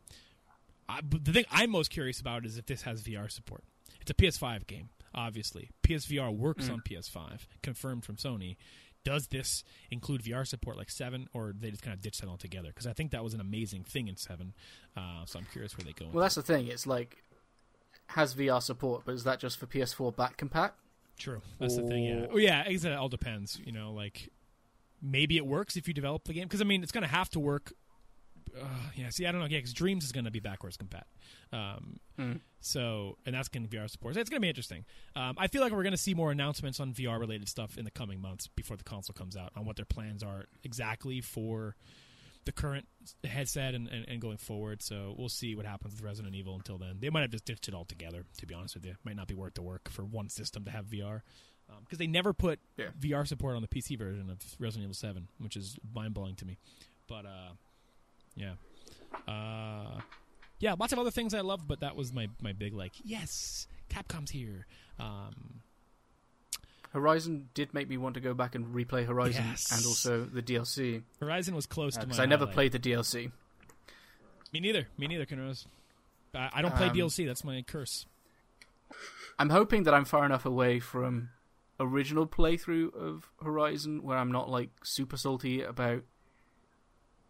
I, the thing I'm most curious about is if this has VR support. It's a PS5 game, obviously. PSVR works Mm. on PS5, confirmed from Sony. Does this include VR support like Seven, or they just kind of ditch that altogether? Because I think that was an amazing thing in Seven. Uh, so I'm curious where they go. Well, that's the thing. It's like has VR support, but is that just for PS4 back compat? True. That's the thing. Yeah. Oh, yeah. It all depends. You know, like maybe it works if you develop the game because I mean it's going to have to work uh, yeah. See, I don't know. Yeah, because Dreams is going to be backwards compat. Um, Mm. So, and that's going to be our support. So it's going to be interesting. Um, I feel like we're going to see more announcements on VR related stuff in the coming months before the console comes out on what their plans are exactly for the current headset and, and, and going forward. So we'll see what happens with Resident Evil until then. They might have just ditched it altogether. To be honest with you, it might not be worth the work for one system to have VR because they never put Yeah. VR support on the PC version of Resident Evil Seven, which is mind blowing to me. But uh, yeah, uh, yeah, lots of other things I loved, but that was my my big like yes, Capcom's here. Um, Horizon did make me want to go back and replay Horizon Yes. and also the DLC Horizon was close to my. because I never highlight. played the DLC. Me neither. Me neither, Kinross. I, I don't play Um, DLC. That's my curse. I'm hoping that I'm far enough away from original playthrough of Horizon where I'm not like super salty about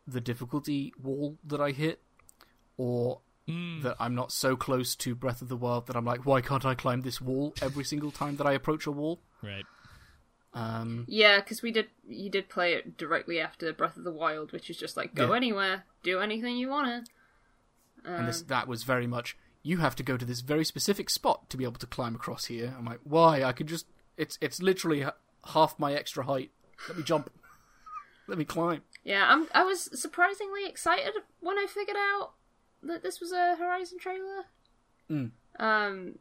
the difficulty wall that I hit or Mm. that I'm not so close to Breath of the Wild that I'm like, why can't I climb this wall every single time that I approach a wall? Right. Um, Yeah, because we did. You did play it directly after Breath of the Wild, which is just like go Yeah. anywhere, do anything you wanna. and this Um, that was very much you have to go to this very specific spot to be able to climb across here. I'm like, why? I could just it's it's literally half my extra height. Let me jump. Let me climb. Yeah, I'm. I was surprisingly excited when I figured out that this was a Horizon trailer. Mm. Um,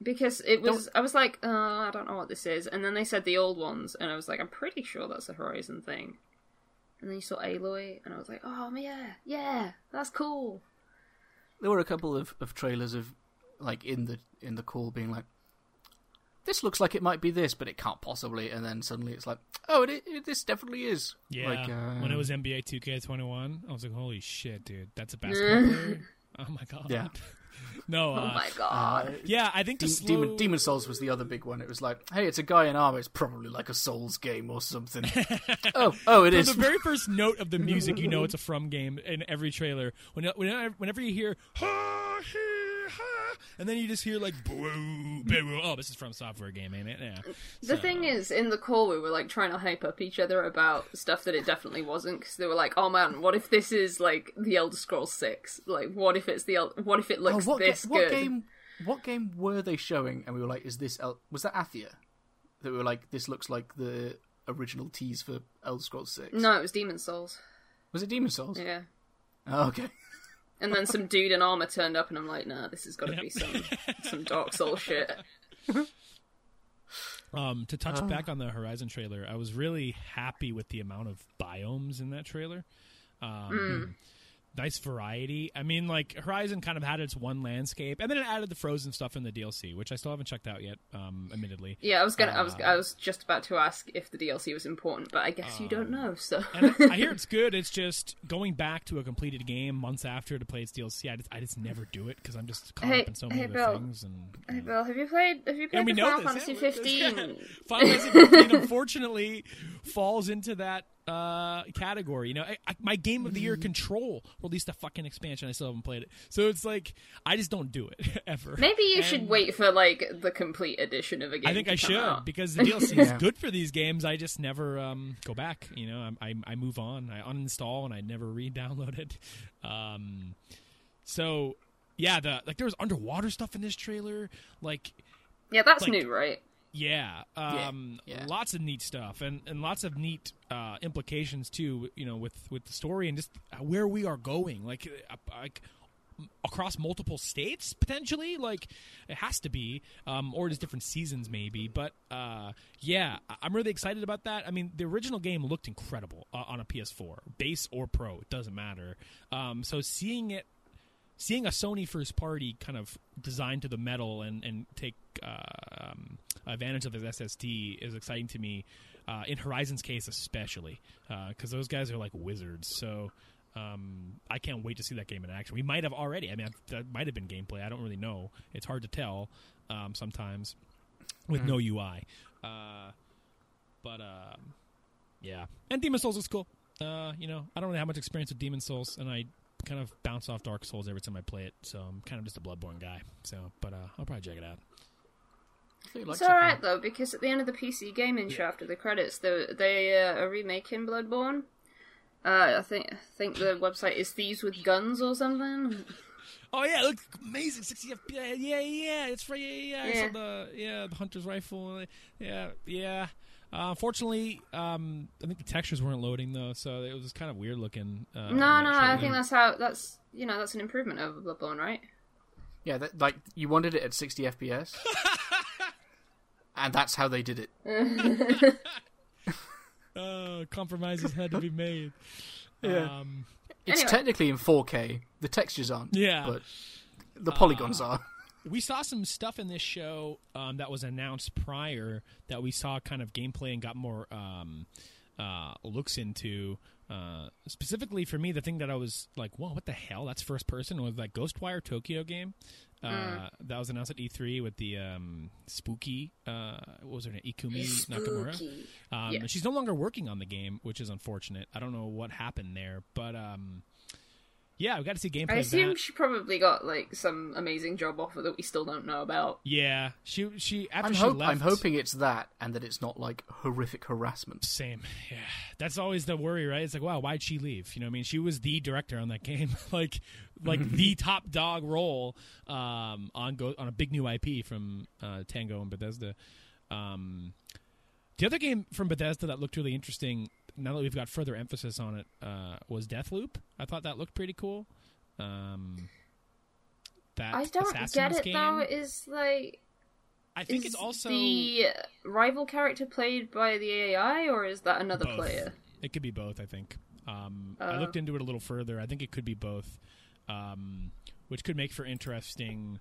because it was. I was like, oh, I don't know what this is, and then they said the old ones, and I was like, I'm pretty sure that's a Horizon thing. And then you saw Aloy, and I was like, oh yeah, yeah, that's cool. There were a couple of, of trailers of like in the in the call being like, this looks like it might be this, but it can't possibly. And then suddenly it's like, oh, it, it this definitely is. Yeah. Like, uh, when it was NBA 2K21, I was like, holy shit, dude, that's a basketball player. Oh my god. Yeah. no. Oh Uh, my Uh, god. yeah, I think De- slow... Demon, Demon Souls was the other big one. It was like, hey, it's a guy in armor. It's probably like a Souls game or something. oh, oh, it From is. the very first note of the music, you know it's a From game in every trailer. When, whenever, whenever you hear ha, he, ha, and then you just hear like boo, boo, oh, this is from software game, ain't it? Yeah. The So- thing is, in the call, we were like trying to hype up each other about stuff that it definitely wasn't. Because they were like, "Oh man, what if this is like the Elder Scrolls Six? Like, what if it's the El- what if it Oh, looks what, ga- this what good?" game? What game were they showing? And we were like, "Is this El- was that Athia?" That we were like, "This looks like the original tease for Elder Scrolls 6. No, it was Demon Souls. was it Demon Souls? Yeah. Oh, okay. And then some dude in armor turned up, and I'm like, "Nah, this has got to Yep. be some some Dark Souls shit." Um, to touch Oh. back on the Horizon trailer, I was really happy with the amount of biomes in that trailer. Um, Nice variety. I mean, like Horizon kind of had its one landscape, and then it added the frozen stuff in the DLC, which I still haven't checked out yet. Um, admittedly, Yeah, I was gonna, I was, Uh, I was just about to ask if the DLC was important, but I guess you don't know. So and I hear it's good. It's just going back to a completed game months after to play its DLC. I just, I just never do it because I'm just caught Hey- up in so many hey, other Bill. things. And Hey, Bill, have you played? Have you played we the know Final. Fantasy yeah, fifteen? Final Fantasy 15 unfortunately falls into that uh, category. You know, I, I, my game of the year, Control, released a fucking expansion. I still haven't played it, so it's like I just don't do it ever. Maybe you should wait for like the complete edition of a game. I think to I come should out. because the DLC is good for these games. I just never um, go back. You know, I, I, I move on. I uninstall and I never re-download it. Um, so yeah, the like there was underwater stuff in this trailer. Like Yeah, that's like- new, right? Yeah, um, yeah. lots of neat stuff and, and lots of neat uh, implications too. You know, with with the story and just where we are going, like uh, like across multiple states potentially. Like it has to be, um, or just different seasons maybe. But uh, yeah, I'm really excited about that. I mean, the original game looked incredible uh, on a PS4, base or pro, it doesn't matter. Um, so seeing it seeing a Sony first party kind of designed to the metal and and take uh, um, advantage of its SSD is exciting to me. Uh, in Horizon's case, especially because those guys are like wizards. So um, I can't wait to see that game in action. We might have already. I mean, that might have been gameplay. I don't really know. It's hard to tell um, sometimes with no UI. Uh, but um, yeah, and Demon Souls is cool. Uh, you know, I don't really have much experience with Demon Souls, and I kind of bounce off Dark Souls every time I play it. So I'm kind of just a Bloodborne guy. So, but uh, I'll probably check it out. Like It's alright though because at the end of the PC gaming show after the credits, they they uh, are remaking Bloodborne, Uh, I think I think the website is Thieves with Guns or something. Oh yeah, it looks amazing. 60 FPS. Yeah, yeah, it's right. Yeah, yeah. I Yeah. saw the yeah the hunter's rifle. Yeah, yeah. Uh, unfortunately, um, I think the textures weren't loading though, so it was kind of weird looking. Uh, in no, that no, I trailer. think that's how that's you know that's an improvement over Bloodborne, right? Yeah, that, like you wanted it at 60 FPS, and that's how they did it. Uh, compromises had to be made. Yeah. Um, It's Anyway. technically in 4K. The textures aren't. Yeah. but the polygons are. We saw some stuff in this show um, that was announced prior that we saw kind of gameplay and got more um, uh, looks into. Uh, specifically for me, the thing that I was like, "Whoa, what the hell?" That's first person was that Ghostwire Tokyo game uh, that was announced at E3 with the um, spooky. Uh, what was her name? Ikumi Nakamura. Um, Yeah. She's no longer working on the game, which is unfortunate. I don't know what happened there, but um, yeah, we got to see gameplay. I assume she probably got like some amazing job offer that we still don't know about. Yeah, she she after I'm, she hope, left. I'm hoping it's that, and that it's not like horrific harassment. Same. Yeah. That's always the worry, right? It's like, wow, why'd she leave? You know what I mean? She was the director on that game. like like the top dog role um on go on a big new IP from uh Tango and Bethesda. Um the other game from Bethesda that looked really interesting now that we've got further emphasis on it uh was Deathloop. I thought that looked pretty cool. Um that I don't Assassin's get it game, though. Is like I think is it's also the rival character played by the AI, or is that another Both. player? It could be both, I think. Um, I Uh. looked into it a little further. I think it could be both, um, which could make for interesting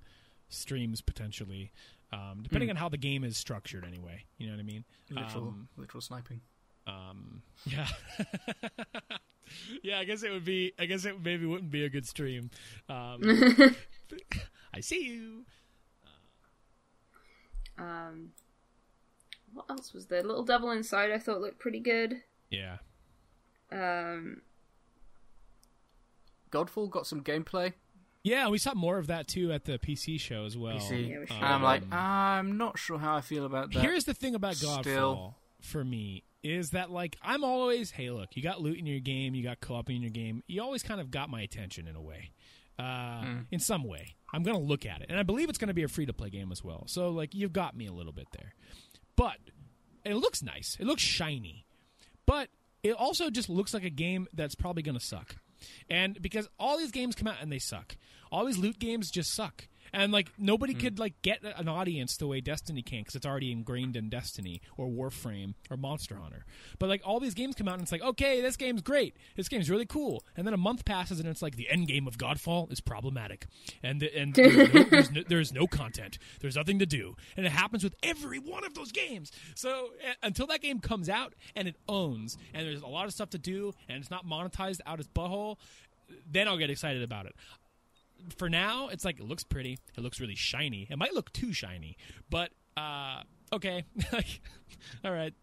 streams potentially, um, depending on how the game is structured. Anyway, you know what I mean? Literal, Um, literal sniping. Um, yeah, yeah. I guess it would be. I guess it maybe wouldn't be a good stream. Um, I see you. Um, what else was there? Little Devil Inside I thought looked pretty good. Yeah. Um, Godfall got some gameplay. Yeah, we saw more of that too at the PC show as well. PC. Yeah, we should. and I'm like, Um, I'm not sure how I feel about that. Here's the thing about Godfall Still- for me is that like I'm always hey look you got loot in your game you got co-op in your game you always kind of got my attention in a way uh, in some way I'm gonna look at it and I believe it's gonna be a free to play game as well so like you've got me a little bit there but it looks nice it looks shiny but it also just looks like a game that's probably going to suck. And because all these games come out and they suck. All these loot games just suck. And like nobody could like get an audience the way Destiny can because it's already ingrained in Destiny or Warframe or Monster Hunter. But like all these games come out and it's like, okay, this game's great. This game's really cool. And then a month passes and it's like the end game of Godfall is problematic. And the, and there's, no, there's, no, there's no content. There's nothing to do. And it happens with every one of those games. So uh, until that game comes out and it owns and there's a lot of stuff to do and it's not monetized out its butthole, then I'll get excited about it for now, it's like it looks pretty. It looks really shiny. It might look too shiny, but uh, okay, all right.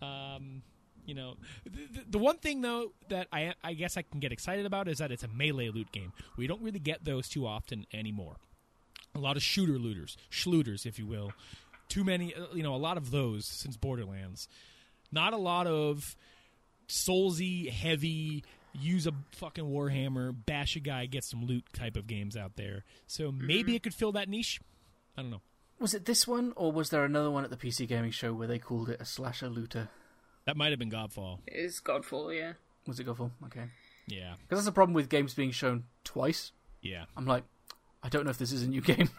Um, you know, the, the one thing though that I I guess I can get excited about is that it's a melee loot game. We don't really get those too often anymore. A lot of shooter looters, schlooters, if you will. Too many, uh, you know, a lot of those since Borderlands. Not a lot of soulsy, heavy, use a fucking warhammer, bash a guy, get some loot type of games out there. So maybe it could fill that niche. I don't know. Was it this one, or was there another one at the PC gaming show where they called it a slasher looter? That might have been Godfall. it is Godfall, yeah. Was it Godfall? Okay. Yeah, Because that's the problem with games being shown twice. yeah. I'm like, I don't know if this is a new game.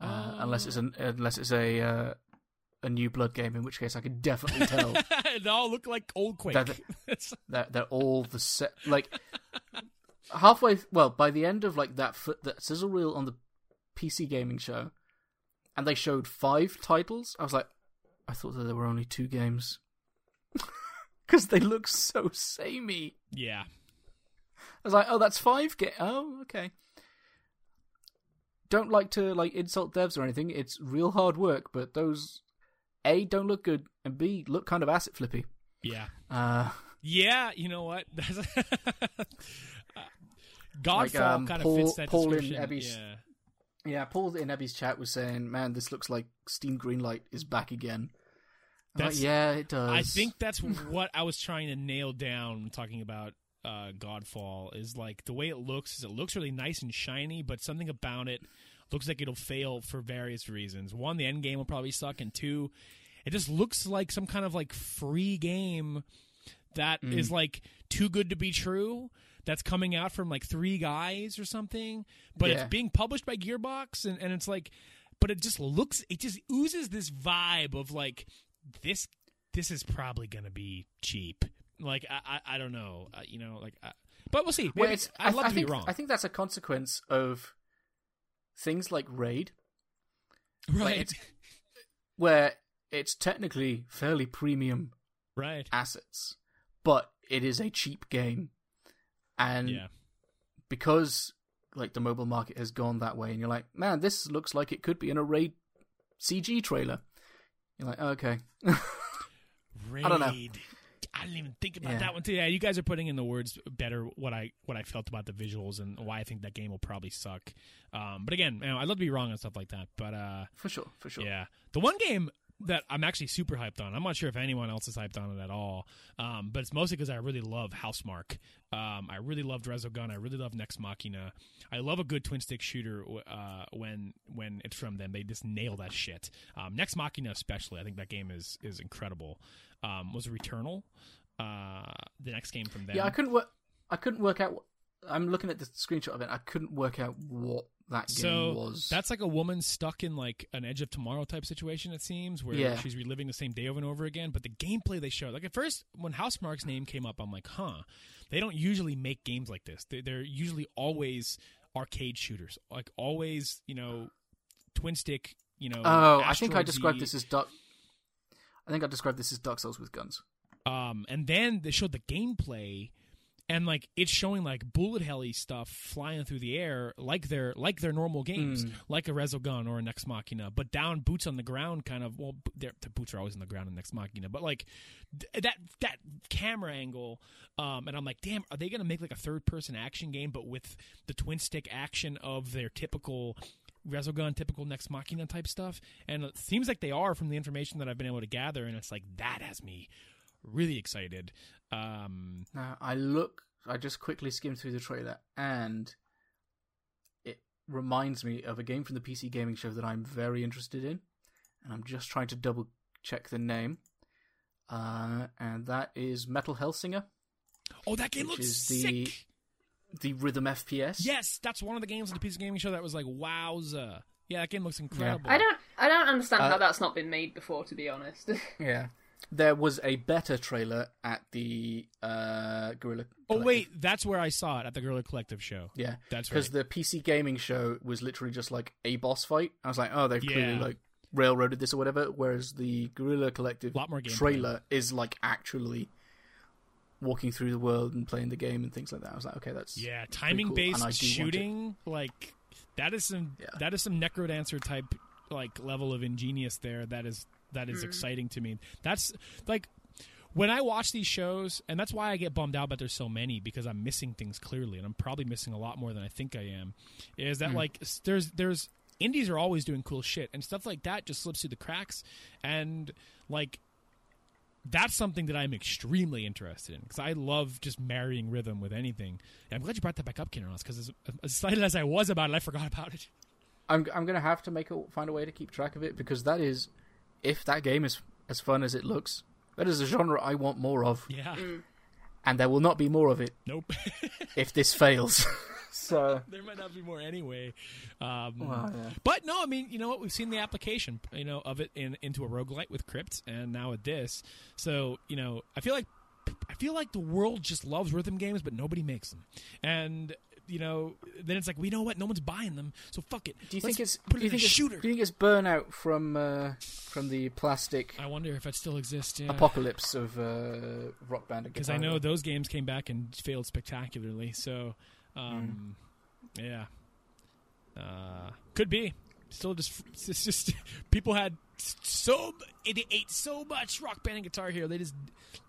uh, unless it's an unless it's a uh, a new Blood game, in which case I could definitely tell they all look like old Quake. That- that they're all the set. Like halfway, well, by the end of like that foot that sizzle reel on the PC gaming show, and they showed five titles. I was like, I thought that there were only two games because they look so samey. yeah, I was like, oh, that's five. Ga- oh, okay. Don't like to like insult devs or anything. It's real hard work, but those a don't look good, and b look kind of asset flippy. yeah, Uh, yeah. You know what? Godfall Like, um, kind of Paul- fits that Paul in description. Abby's- yeah. yeah, Paul in Ebby's chat was saying, "Man, this looks like Steam Greenlight is back again." That's- yeah, it does. I think that's what I was trying to nail down when talking about uh, Godfall. Is like the way it looks. Is it looks really nice and shiny, but something about it looks like it'll fail for various reasons. One, the end game will probably suck, and two, it just looks like some kind of like free game that is like too good to be true. That's coming out from like three guys or something, but it's being published by Gearbox, and, and it's like, but it just looks, it just oozes this vibe of like this. This is probably gonna be cheap. Like I, I, I don't know, uh, you know, like, uh, but we'll see. Maybe, it's, I'd I, love I to think, be wrong. I think that's a consequence of things like Raid, right, it's- where it's technically fairly premium right, assets, but it is a cheap game, and yeah, because like the mobile market has gone that way, and you're like, man, this looks like it could be in a Raid CG trailer. You're like, okay, Raid. I don't know. I didn't even think about Yeah. that one too. Yeah, you guys are putting in the words better what I what I felt about the visuals and why I think that game will probably suck. Um, but again, you know, I'd love to be wrong on stuff like that. But uh, for sure, for sure. yeah, the one game that I'm actually super hyped on. I'm not sure if anyone else is hyped on it at all. Um, but it's mostly because I really love Housemarque. Um, I really loved Resogun. I really love Nex Machina. I love a good twin stick shooter uh, when when it's from them. They just nail that shit. Um, Nex Machina especially. I think that game is is incredible. Um, was Returnal uh, the next game from them? Yeah, I couldn't work. I couldn't work out. I'm looking at the screenshot of it. I couldn't work out what that game so was. that's like a woman stuck in like an Edge of Tomorrow type situation. It seems where Yeah. she's reliving the same day over and over again. But the gameplay they showed, like at first when Housemarque's name came up, I'm like, huh, they don't usually make games like this. They- They're usually always arcade shooters, like always, you know, twin stick. You know. oh, I think I described this as Duck. I think I described this as Dark Souls with guns. Um, and then they showed the gameplay, and like it's showing like bullet helly stuff flying through the air, like their like their normal games, Mm. like a Resogun or a Nex Machina, but down boots on the ground, kind of. Well, their the boots are always on the ground in Nex Machina, but like th- that that camera angle. Um, and I'm like, damn, are they gonna make like a third person action game, but with the twin stick action of their typical Resogun, typical Nex Machina type stuff? And it seems like they are from the information that I've been able to gather, and it's like that has me really excited. Um, Now I look. I just quickly skimmed through the trailer, and it reminds me of a game from the PC gaming show that I'm very interested in, and I'm just trying to double check the name. Uh, and that is Metal Hellsinger, oh, that game Which looks is the- sick. the rhythm FPS. Yes, that's one of the games on the PC Gaming Show that was like, wowza. Yeah, that game looks incredible. I don't I don't understand Uh, how that's not been made before, to be honest. Yeah. There was a better trailer at the uh, Guerrilla. Oh wait, that's where I saw it at the Guerrilla Collective show. Yeah, That's because right. the PC gaming show was literally just like a boss fight. I was like, oh, they've clearly like railroaded this or whatever. Whereas the Guerrilla Collective Lot more gameplay. trailer is like actually walking through the world and playing the game and things like that. I was like, okay, that's Yeah, timing cool, based shooting, like that is some Yeah. that is some Necrodancer type like level of ingenious there. That is that is hmm. exciting to me. That's like when I watch these shows, and that's why I get bummed out that there's so many because I'm missing things clearly, and I'm probably missing a lot more than I think I am. Is that hmm. like there's there's indies are always doing cool shit, and stuff like that just slips through the cracks, and like that's something that I'm extremely interested in because I love just marrying rhythm with anything. And I'm glad you brought that back up, Kinross, because as, as excited as I was about it, I forgot about it. I'm I'm gonna have to make a find a way to keep track of it because that is, if that game is as fun as it looks, that is a genre I want more of, Yeah. and there will not be more of it Nope. if this fails. so. there might not be more anyway. Um, Well, yeah. But no, I mean, you know what? We've seen the application, you know, of it in into a roguelite with Crypt, and now with this. So, you know, I feel like I feel like the world just loves rhythm games, but nobody makes them. And you know, then it's like, we know what? No one's buying them, so fuck it. Do you Let's think it's put do you it in a think shooter? Do you think it's burnout from uh, from the plastic I wonder if it still exists. Yeah. apocalypse of uh, Rock Band? because I know those games came back and failed spectacularly. So, um, yeah, uh, could be. Still, just it's just people had so they ate so much rock band and Guitar Hero. They just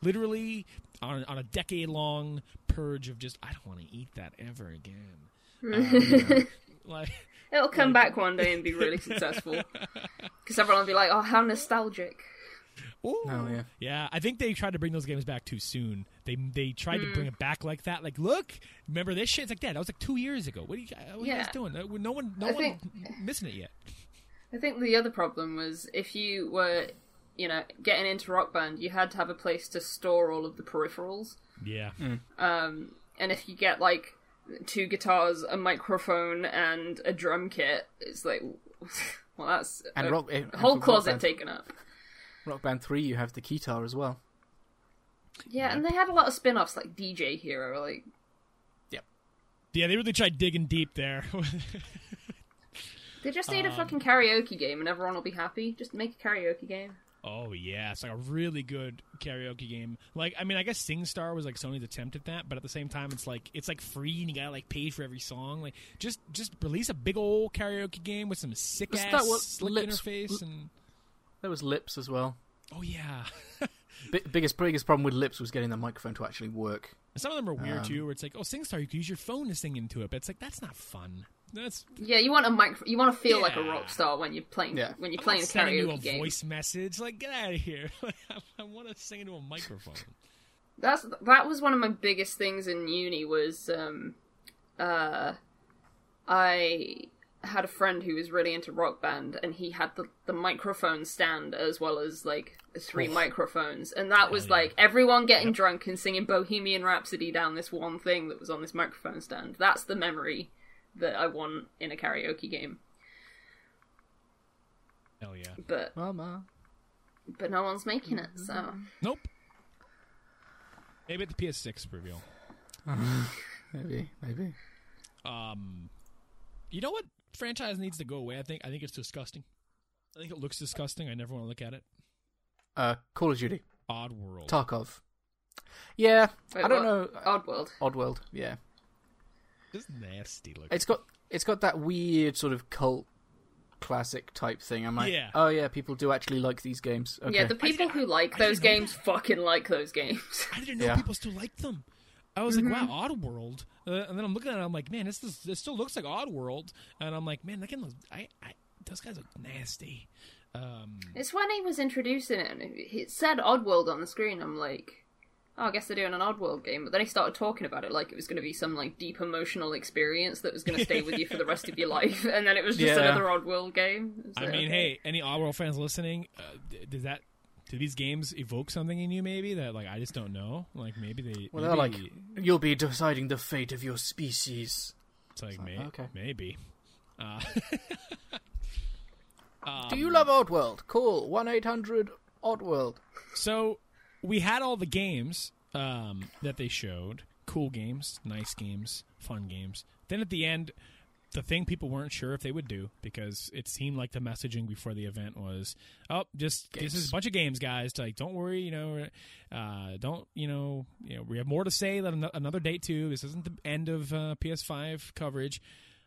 literally on on a decade long purge of just I don't want to eat that ever again. Um, like It'll come back one day and be really successful. Because everyone will be like, oh, how nostalgic. Ooh. Oh, yeah. Yeah, I think they tried to bring those games back too soon. They they tried to Hmm. bring it back like that. Like, look, remember this shit? It's like that. That was like two years ago. What are you, guys- what are you guys doing? Uh, No one, no I one think- missing it yet. I think the other problem was if you were, you know, getting into Rock Band, you had to have a place to store all of the peripherals. Yeah, Um, and if you get like two guitars, a microphone, and a drum kit, it's like, well, that's And a rock, and whole for Rock closet Band, taken up. Rock Band Three, you have the guitar as well. Yeah, and they had a lot of spin-offs like DJ Hero, like Yep. yeah. They really tried digging deep there. they just need a Um, fucking karaoke game and everyone will be happy. Just make a karaoke game. Oh yeah, it's like a really good karaoke game. Like, I mean, I guess SingStar was like Sony's attempt at that, but at the same time, it's like it's like free and you gotta like pay for every song. Like, just just release a big old karaoke game with some sick Wasn't ass what slick Lips- interface and. There was Lips as well. Oh yeah, B- biggest biggest problem with Lips was getting the microphone to actually work. Some of them are weird Um, too, where it's like, oh, SingStar, you can use your phone to sing into it, but it's like that's not fun. That's Yeah, you want a mic. You want to feel like a rock star when you're playing. Yeah. When you're I'm playing a not sending you karaoke a game. voice message. Like, get out of here! I, I want to sing into a microphone. That's that was one of my biggest things in uni was um uh I had a friend who was really into rock band and he had the, the microphone stand as well as like three Oh. microphones and that was yeah. like everyone getting drunk and singing Bohemian Rhapsody down this one thing that was on this microphone stand. That's the memory that I want in a karaoke game. Hell yeah! But Mama. but no one's making it, so Nope. Maybe at the PS6 reveal. Maybe, maybe. Um, you know what franchise needs to go away? I think. I think it's disgusting. I think it looks disgusting. I never want to look at it. Uh, Call of Duty, Oddworld. Tarkov. Yeah, Wait, I don't what? know. Oddworld. Oddworld. Yeah, Just nasty looking. it's got it's got that weird sort of cult classic type thing. I'm like, Yeah. oh yeah, people do actually like these games. Okay. Yeah, the people who like I those didn't games fucking like those games. I didn't know Yeah. people still like them. I was like, wow, Oddworld. Uh, and then I'm looking at it, I'm like, man, this is, this still looks like Oddworld. And I'm like, man, that game looks, I, I, those guys look nasty. Um, It's when he was introducing it and it said Oddworld on the screen. I'm like, oh, I guess they're doing an Oddworld game. But then he started talking about it like it was going to be some like deep emotional experience that was going to stay with you for the rest of your life. And then it was just Yeah. another Oddworld game. It I like, mean, okay. hey, any Oddworld fans listening, uh, d- does that, do these games evoke something in you maybe that, like, I just don't know? Like, maybe they, well, maybe, they're like, you'll be deciding the fate of your species. it's like, like, may, okay. maybe. Uh, Do you love Oddworld? Cool. One eight hundred Oddworld. So we had all the games um, that they showed. Cool games, nice games, fun games. Then at the end, the thing people weren't sure if they would do because it seemed like the messaging before the event was, "Oh, just this is a bunch of games, guys. Like, don't worry, you know, uh, don't you know, you know, we have more to say. Let ano- another date too. This isn't the end of uh, PS5 coverage.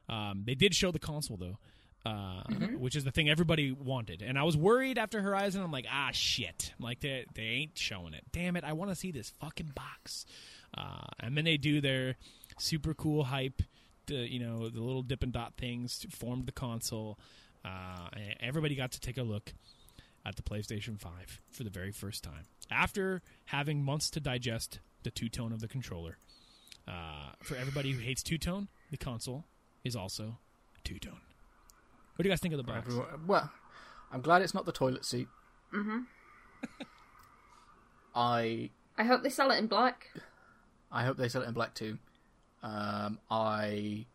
Um, they did show the console though." Uh, Which is the thing everybody wanted, and I was worried after Horizon. I'm like, ah, shit! I'm like they they ain't showing it. Damn it! I want to see this fucking box. Uh, and then they do their super cool hype, the you know the little dip and dot things formed the console. Uh, everybody got to take a look at the PlayStation 5 for the very first time after having months to digest the two tone of the controller. Uh, for everybody who hates two tone, the console is also two tone. What do you guys think of the box? Everyone- Well, I'm glad it's not the toilet seat. Mhm. I I hope they sell it in black. I hope they sell it in black too. Um, I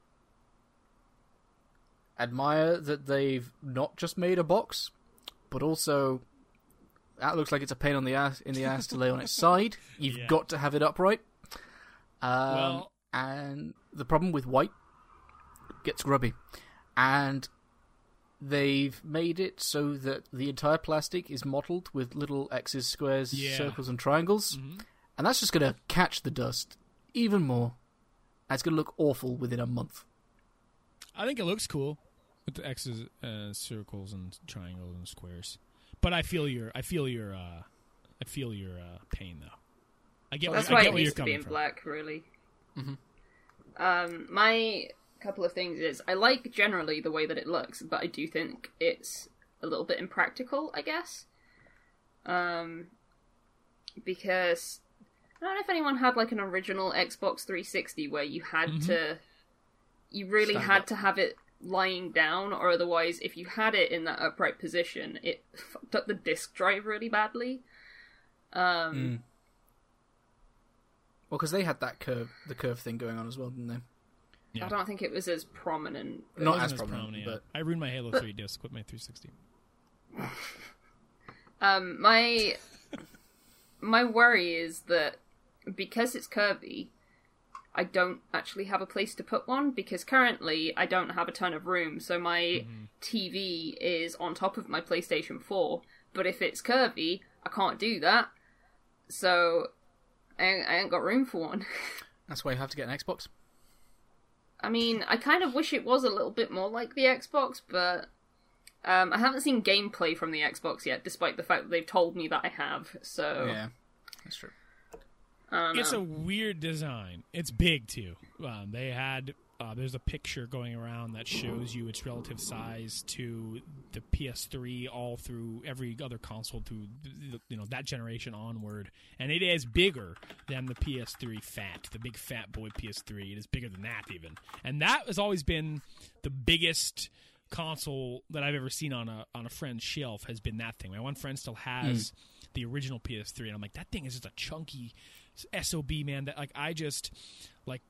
admire that they've not just made a box, but also that looks like it's a pain on the ass in the ass to lay on its side. You've Yeah. got to have it upright. Um, Well- and the problem with white gets grubby, and they've made it so that the entire plastic is mottled with little X's, squares, Yeah. circles, and triangles, Mhm. and that's just going to catch the dust even more. And it's going to look awful within a month. I think it looks cool with the X's, uh, circles, and triangles and squares. But I feel your, I feel your, uh, I feel your uh, pain though. I get, That's where, I why get it you're needs to be coming in from. black, really. Mhm. Um, my couple of things is I like generally the way that it looks, but I do think it's a little bit impractical. I guess. Um, because I don't know if anyone had like an original Xbox 360 where you had to, you really Stand had up. to have it lying down, or otherwise, if you had it in that upright position, it fucked up the disk drive really badly. Um, Mm. Well, because they had that curve, the curve thing going on as well, didn't they? Yeah. I don't think it was as prominent. Not wasn't as prominent, yeah. but I ruined my Halo 3 disc with my 360. Um, my my worry is that because it's curvy, I don't actually have a place to put one because currently I don't have a ton of room. So my TV is on top of my PlayStation 4, but if it's curvy, I can't do that. So I, ain't- I ain't got room for one. that's why you have to get an Xbox. I mean, I kind of wish it was a little bit more like the Xbox, but um, I haven't seen gameplay from the Xbox yet, despite the fact that they've told me that I have. So Yeah, that's true. I don't know. It's a weird design. It's big too. Um, they had uh, there's a picture going around that shows you its relative size to the PS3, all through every other console through the- you know that generation onward, and it is bigger than the PS3 fat, the big fat boy PS3. It is bigger than that even, and that has always been the biggest console that I've ever seen on a on a friend's shelf has been that thing. My one friend still has the original PS3, and I'm like, that thing is just a chunky sob man. That like I just like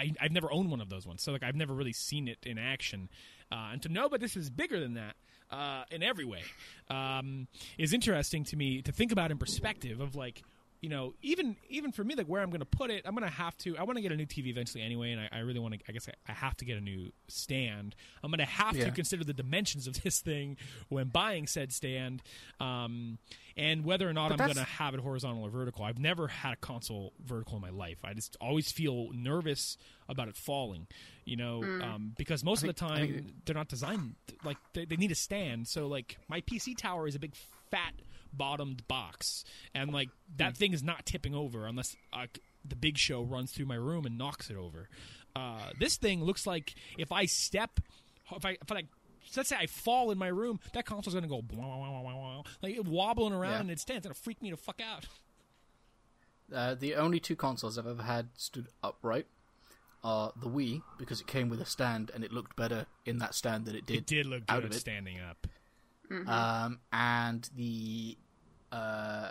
I I've never owned one of those ones, so like I've never really seen it in action, uh, and to know, but this is bigger than that. Uh, in every way, um, is interesting to me to think about in perspective of like you know, even even for me, like where I'm going to put it, I'm going to have to. I want to get a new TV eventually anyway, and I, I really want to. I guess I, I have to get a new stand. I'm going to have Yeah. to consider the dimensions of this thing when buying said stand, um, and whether or not But I'm going to have it horizontal or vertical. I've never had a console vertical in my life. I just always feel nervous about it falling, you know, um, because most of the think- I time they're not designed like they, they need a stand. So like my PC tower is a big fat bottomed box, and like that thing is not tipping over unless uh, the big show runs through my room and knocks it over. Uh, this thing looks like if I step, if I if I. Let's say I fall in my room, that console's gonna go blah, blah, blah, blah, blah, like wobbling around Yeah. and it stands. It's gonna freak me the fuck out. Uh, the only two consoles I've ever had stood upright are the Wii because it came with a stand and it looked better in that stand than it did, It did look out good of it. standing up. Um, and the uh,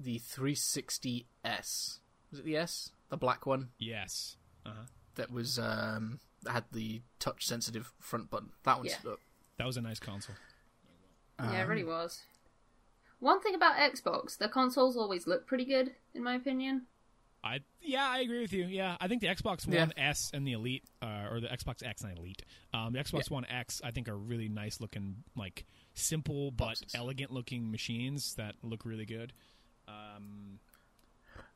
the 360S was it the S, the black one Yes. Uh-huh. that was um, that had the touch sensitive front button. That one's Yeah. uh, That was a nice console. yeah, it Um, really was. One thing about Xbox, their consoles always look pretty good, in my opinion. I yeah, I agree with you. Yeah, I think the Xbox Yeah. One S and the Elite, uh, or the Xbox X and Elite, um, the Xbox One X, I think are really nice looking, like simple but Boxes. elegant looking machines that look really good. Um,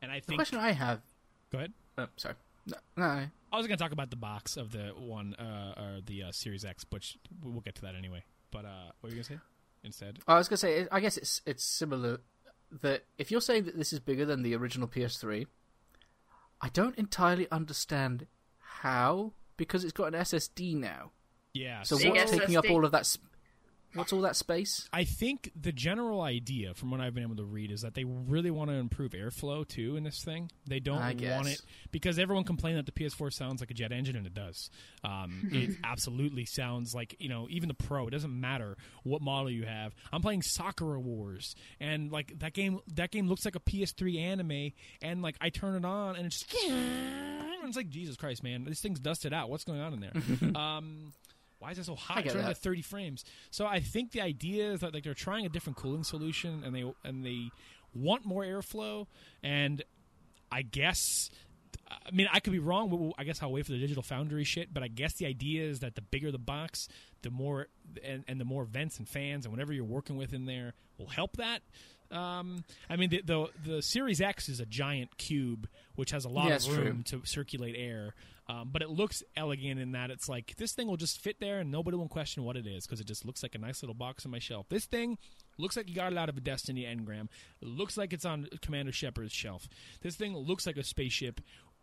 and I think The question I have. Go ahead. Oh, sorry. No, no, I was going to talk about the box of the one, uh, or the uh, Series X, but we'll get to that anyway. But uh, what were you going to say instead? I was gonna say. I guess it's it's similar. That if you're saying that this is bigger than the original PS3, I don't entirely understand how because it's got an SSD now. Yeah. So Big what's taking up all of that? Sp- what's all that space? I think the general idea, from what I've been able to read, is that they really want to improve airflow too in this thing. They don't I want guess. it because everyone complained that the PS4 sounds like a jet engine, and it does. Um, it absolutely sounds like you know even the Pro. It doesn't matter what model you have. I'm playing Sakura Wars, and like that game, that game looks like a PS3 anime, and like I turn it on, and it's just, and it's like Jesus Christ, man, this thing's dusted out. What's going on in there? um, why is it so hot? It's running at 30 frames. So I think the idea is that like they're trying a different cooling solution, and they and they want more airflow. And I guess, I mean, I could be wrong. But I guess I'll wait for the Digital Foundry shit. But I guess the idea is that the bigger the box, the more and, and the more vents and fans and whatever you're working with in there will help that. Um, I mean, the, the the Series X is a giant cube which has a lot Yeah, of it's true. room to circulate air. Um, but it looks elegant in that it's like this thing will just fit there and nobody will question what it is because it just looks like a nice little box on my shelf. This thing looks like you got it out of a Destiny engram. It looks like it's on Commander Shepard's shelf. This thing looks like a spaceship,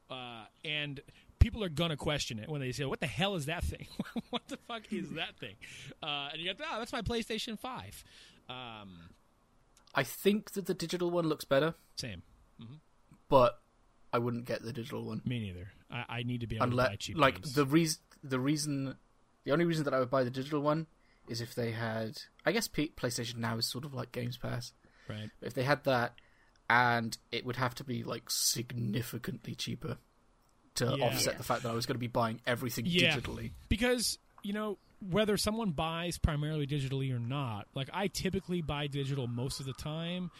uh, and people are gonna question it when they say, "What the hell is that thing? what the fuck is that thing?" Uh, and you go, "Oh, that's my PlayStation Five. Um, I think that the digital one looks better, Same. but I wouldn't get the digital one Me neither. I, I need to be able to buy cheap like games. the reason the reason the only reason that I would buy the digital one is if they had I guess P- PlayStation Now is sort of like Games Pass. right. If they had that, and it would have to be like significantly cheaper to Yeah. offset the fact that I was going to be buying everything Yeah. digitally. because you know whether someone buys primarily digitally or not like i typically buy digital most of the time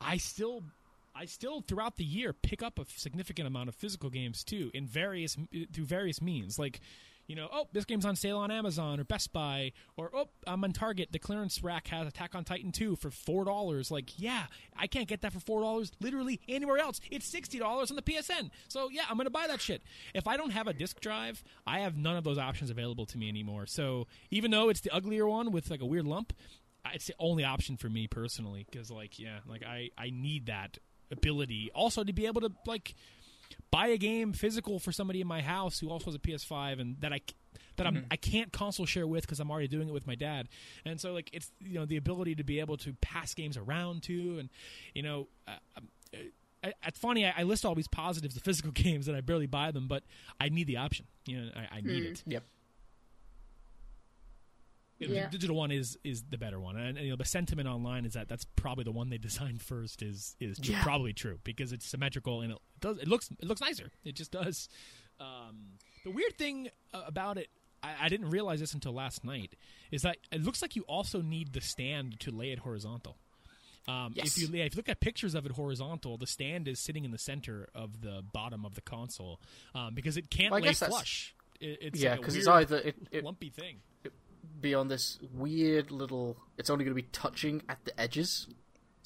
i still i still throughout the year pick up a significant amount of physical games too in various through various means like you know, oh, this game's on sale on Amazon or Best Buy, or oh, I'm on Target. The clearance rack has Attack on Titan 2 for four dollars. Like, yeah, I can't get that for four dollars literally anywhere else. It's sixty dollars on the PSN. So yeah, I'm gonna buy that shit. If I don't have a disc drive, I have none of those options available to me anymore. So even though it's the uglier one with like a weird lump, it's the only option for me personally. Because like, yeah, like I I need that ability also to be able to like buy a game physical for somebody in my house who also has a PS5 and that I that I'm I can't console share with because I'm already doing it with my dad. And so like it's you know the ability to be able to pass games around to and you know. Uh, uh, it's funny. I, I list all these positives, the physical games, and I barely buy them, but I need the option. You know, I, I need it. Yep. The digital one is is the better one, and, and, you know the sentiment online is that that's probably the one they designed first. Is is tr- Yeah. probably true because it's symmetrical and it does it looks it looks nicer. It just does. Um, the weird thing uh, about it, I, I didn't realize this until last night, is that it looks like you also need the stand to lay it horizontal. Um, Yes. If you if you look at pictures of it horizontal, the stand is sitting in the center of the bottom of the console um, because it can't Well, lay flush. It, it's Yeah, like because it's either it, it lumpy thing. Be on this weird little. It's only going to be touching at the edges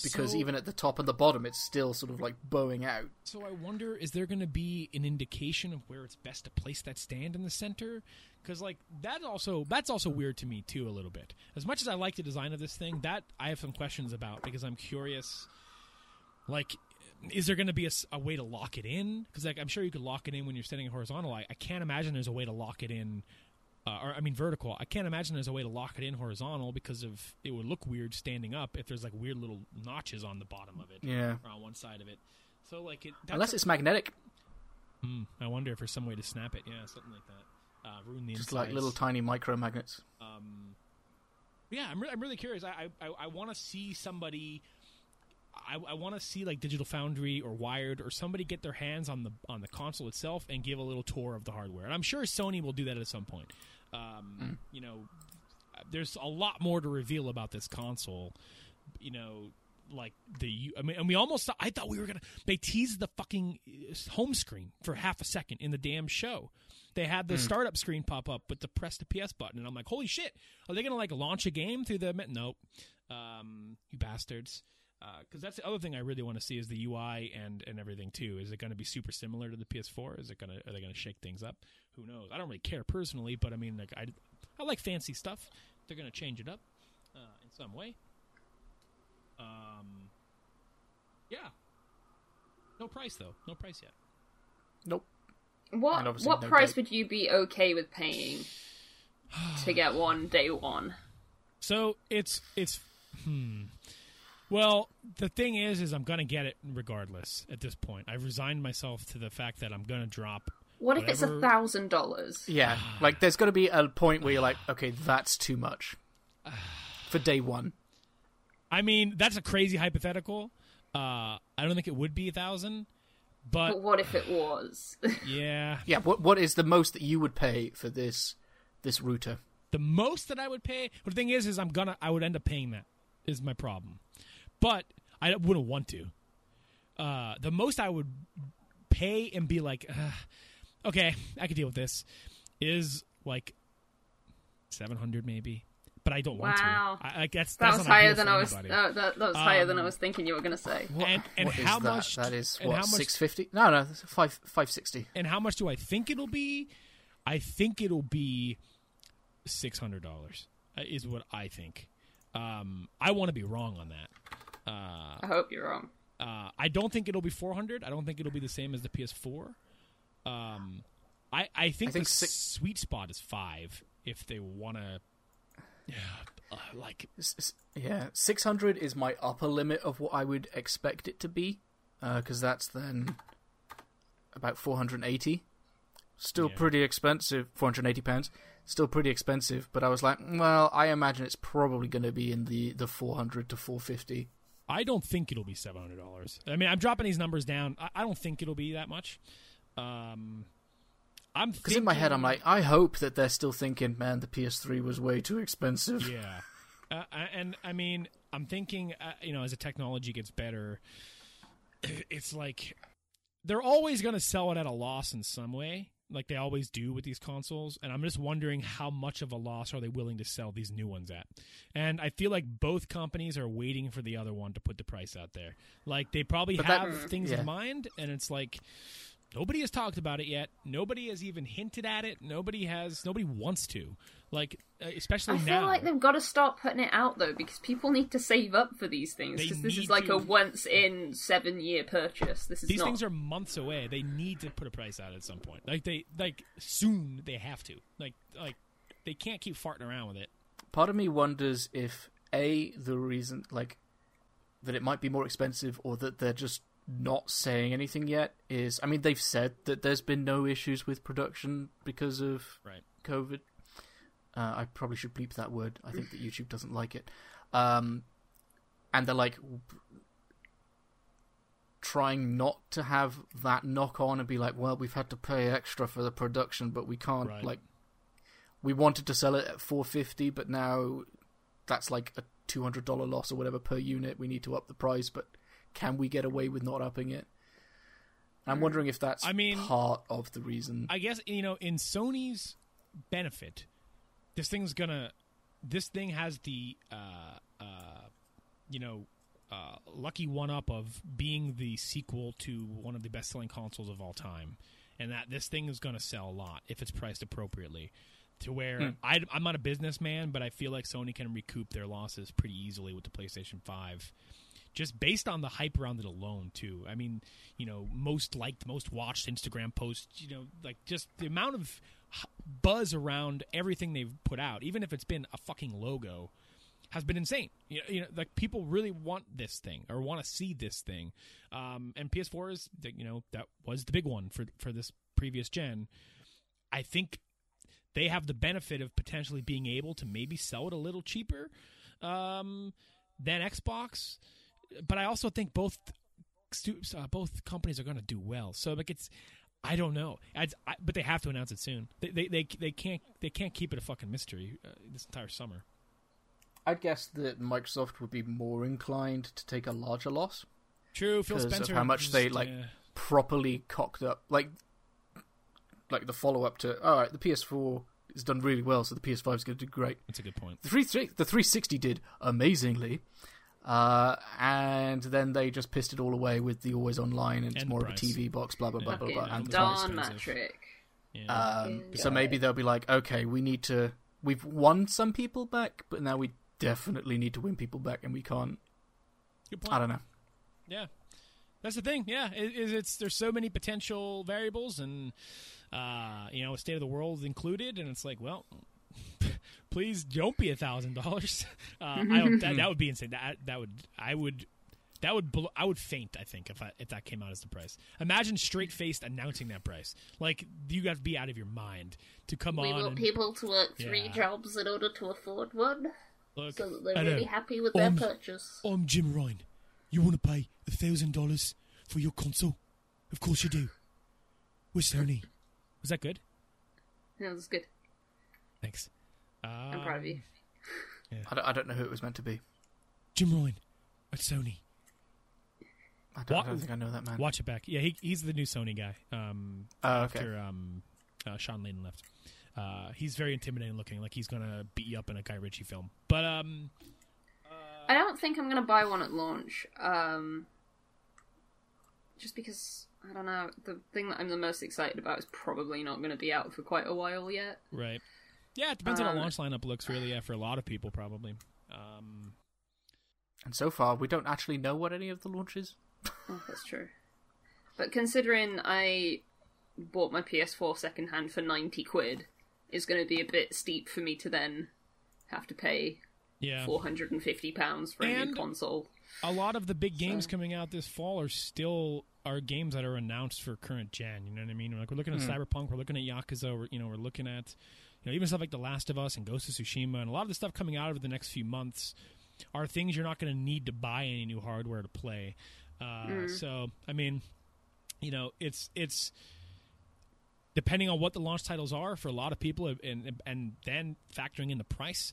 because So- even at the top and the bottom, it's still sort of like bowing out. So I wonder, is there going to be an indication of where it's best to place that stand in the center? Because like that also that's also weird to me too a little bit. As much as I like the design of this thing, that I have some questions about because I'm curious. Like, is there going to be a way to lock it in? Because like I'm sure you could lock it in when you're standing horizontal. I, I can't imagine there's a way to lock it in. Uh, or I mean vertical. I can't imagine there's a way to lock it in horizontal because of it would look weird standing up if there's like weird little notches on the bottom of it Yeah, or on one side of it. So like it unless a- it's magnetic, Hmm, I wonder if there's some way to snap it. Yeah, something like that. Uh, ruin the just insides. like little tiny micro magnets. Um, yeah, I'm, re- I'm really curious. I I, I want to see somebody. I, I want to see like Digital Foundry or Wired or somebody get their hands on the on the console itself and give a little tour of the hardware. And I'm sure Sony will do that at some point. Um, You know, there's a lot more to reveal about this console. You know, like the I mean, and we almost I thought we were gonna. They teased the fucking uh, home screen for half a second in the damn show. They had the startup screen pop up with the press the PS button, and I'm like, holy shit! Are they gonna like launch a game through the? Nope, um, you bastards. Because that's the other thing I really want to see is the UI and, and everything too. Is it going to be super similar to the PS4? Is it going to are they going to shake things up? Who knows? I don't really care personally, but I mean, like I, I like fancy stuff. They're going to change it up uh, in some way. Um, yeah. No price though. No price yet. Nope. What what no price date. would you be okay with paying to get one day one? So it's it's hmm. Well, the thing is, is I'm gonna get it regardless. At this point, I've resigned myself to the fact that I'm gonna drop. What if it's a thousand dollars? Yeah, like there's got to be a point where you're like, okay, that's too much for day one. I mean, that's a crazy hypothetical. Uh, I don't think it would be a thousand, but But what if it was? yeah, Yeah, what what is the most that you would pay for this this router? the most that I would pay. But the thing is, is I'm gonna I would end up paying that. Is my problem, but I wouldn't want to. Uh, the most I would pay and be like, uh, okay, I can deal with this, is like seven hundred maybe. But I don't want Wow. to. I, like that's that that's was higher than I was. Uh, that, that was higher than I Um, was thinking you were going to say. and and What is how that? much That is what how six fifty? No, no, that's five five sixty. and how much do I think it'll be? I think it'll be six hundred dollars. Is what I think. Um, I want to be wrong on that. Uh, I hope you're wrong. uh, I don't think it'll be four hundred. I don't think it'll be the same as the PS4. Um, I I think, I think the six- sweet spot is five if they want to. Yeah, uh, like S- s- Yeah, 600 is my upper limit of what I would expect it to be, because that's then about 480. Still Yeah. pretty expensive, 480 pounds. Still pretty expensive, but I was like, well, I imagine it's probably going to be in the, the 400 to 450. I don't think it'll be seven hundred dollars. I mean, I'm dropping these numbers down. I, I don't think it'll be that much. Um, I'm Because in my head, I'm like, I hope that they're still thinking, man, the PS3 was way too expensive. yeah, uh, and I mean, I'm thinking, uh, you know, as the technology gets better, it's like they're always going to sell it at a loss in some way, like they always do with these consoles. And I'm just wondering how much of a loss are they willing to sell these new ones at? And I feel like both companies are waiting for the other one to put the price out there. Like they probably But that- have things yeah. in mind, and it's like. Nobody has talked about it yet. Nobody has even hinted at it. Nobody has. Nobody wants to. Like, uh, especially I feel like they've got to start putting it out though, because people need to save up for these things. Because this need is like to. a once in seven year purchase. This is These not. things are months away. They need to put a price out at some point. Like they like soon they have to. Like like they can't keep farting around with it. Part of me wonders if A, the reason, like, that it might be more expensive or that they're just not saying anything yet is I mean they've said that there's been no issues with production because of Right. COVID. Uh, I probably should bleep that word. I think that YouTube doesn't like it. Um, and they're like trying not to have that knock on and be like, well, we've had to pay extra for the production, but we can't Right. like. We wanted to sell it at 450, but now that's like a $200 loss or whatever per unit. We need to up the price, but can we get away with not upping it? I'm wondering if that's I mean, part of the reason. I guess you know in Sony's benefit, this thing's gonna. This thing has the uh uh, you know. Uh, lucky one up of being the sequel to one of the best selling consoles of all time, and that this thing is to sell a lot if it's priced appropriately. To where I, I'm not a businessman, but I feel like Sony can recoup their losses pretty easily with the PlayStation 5 just based on the hype around it alone too. I mean you know most liked most watched instagram posts you know like just the amount of buzz around everything they've put out even if it's been a fucking logo has been insane. You know, you know like people really want this thing or want to see this thing. Um, and ps4 is you know that was the big one for for this previous gen. I think they have the benefit of potentially being able to maybe sell it a little cheaper um, than xbox but I also think both uh, both companies are going to do well. So like it's I don't know, I, I, but they have to announce it soon. They, they they they can't they can't keep it a fucking mystery uh, this entire summer. I'd guess that Microsoft would be more inclined to take a larger loss, True, Phil 'Cause of Spencer. how much just, they, like, yeah. properly cocked up, like like the follow up to. All right, the PS4 has done really well, so the PS5 is going to do great. That's a good point. The three the 360 did amazingly, uh, and then they just pissed it all away with the always online and it's And the more of a. TV box, blah blah blah blah Fucking blah. And the darn price. darn that expensive. trick. Yeah. Um, Fucking so maybe they'll be like, okay, we need to. We've won some people back, but now we definitely need to win people back, and we can't. good point. I don't know. Yeah, that's the thing. Yeah, it, it's, it's there's so many potential variables, and uh, you know, state of the world included, and it's like, well, please don't be a thousand dollars. Uh, I don't. That, that would be insane. That that would I would. That would blo- I would faint. I think if I, if that came out as the price. Imagine straight faced announcing that price. Like you got to be out of your mind to come We on We want and people to work three Yeah. jobs in order to afford one, look. so that they're really happy with their Um, purchase. I'm Jim Ryan. You want to pay a thousand dollars for your console? Of course you do. Sony. Was that good? That was good. Thanks. Uh, I'm proud of you. I don't, I don't know who it was meant to be. Jim Ryan at Sony. I don't, I don't think I know that man. Watch it back. Yeah, he, he's the new Sony guy. Um, Oh, okay. after um, uh, Shawn Layden left. Uh, he's very intimidating looking, like he's gonna beat you up in a Guy Ritchie film. But um, I don't think I'm gonna buy one at launch. Um, just because I don't know. The thing that I'm the most excited about is probably not going to be out for quite a while yet. right, yeah, it depends on how Um, the launch lineup looks. Really, yeah, for a lot of people, probably. Um, And so far, we don't actually know what any of the launches. Oh, that's true. But considering I bought my PS4 secondhand for 90 quid, it's going to be a bit steep for me to then have to pay Yeah. four hundred and fifty pounds for a new console. a lot of the big games So- coming out this fall are still are games that are announced for current gen. You know what I mean? Like we're looking at Hmm. Cyberpunk, we're looking at Yakuza, we're, you know, we're looking at you know even stuff like The Last of Us and Ghost of Tsushima, and a lot of the stuff coming out over the next few months are things you're not going to need to buy any new hardware to play. Uh, So I mean, you know, it's it's depending on what the launch titles are for a lot of people, and and then factoring in the price,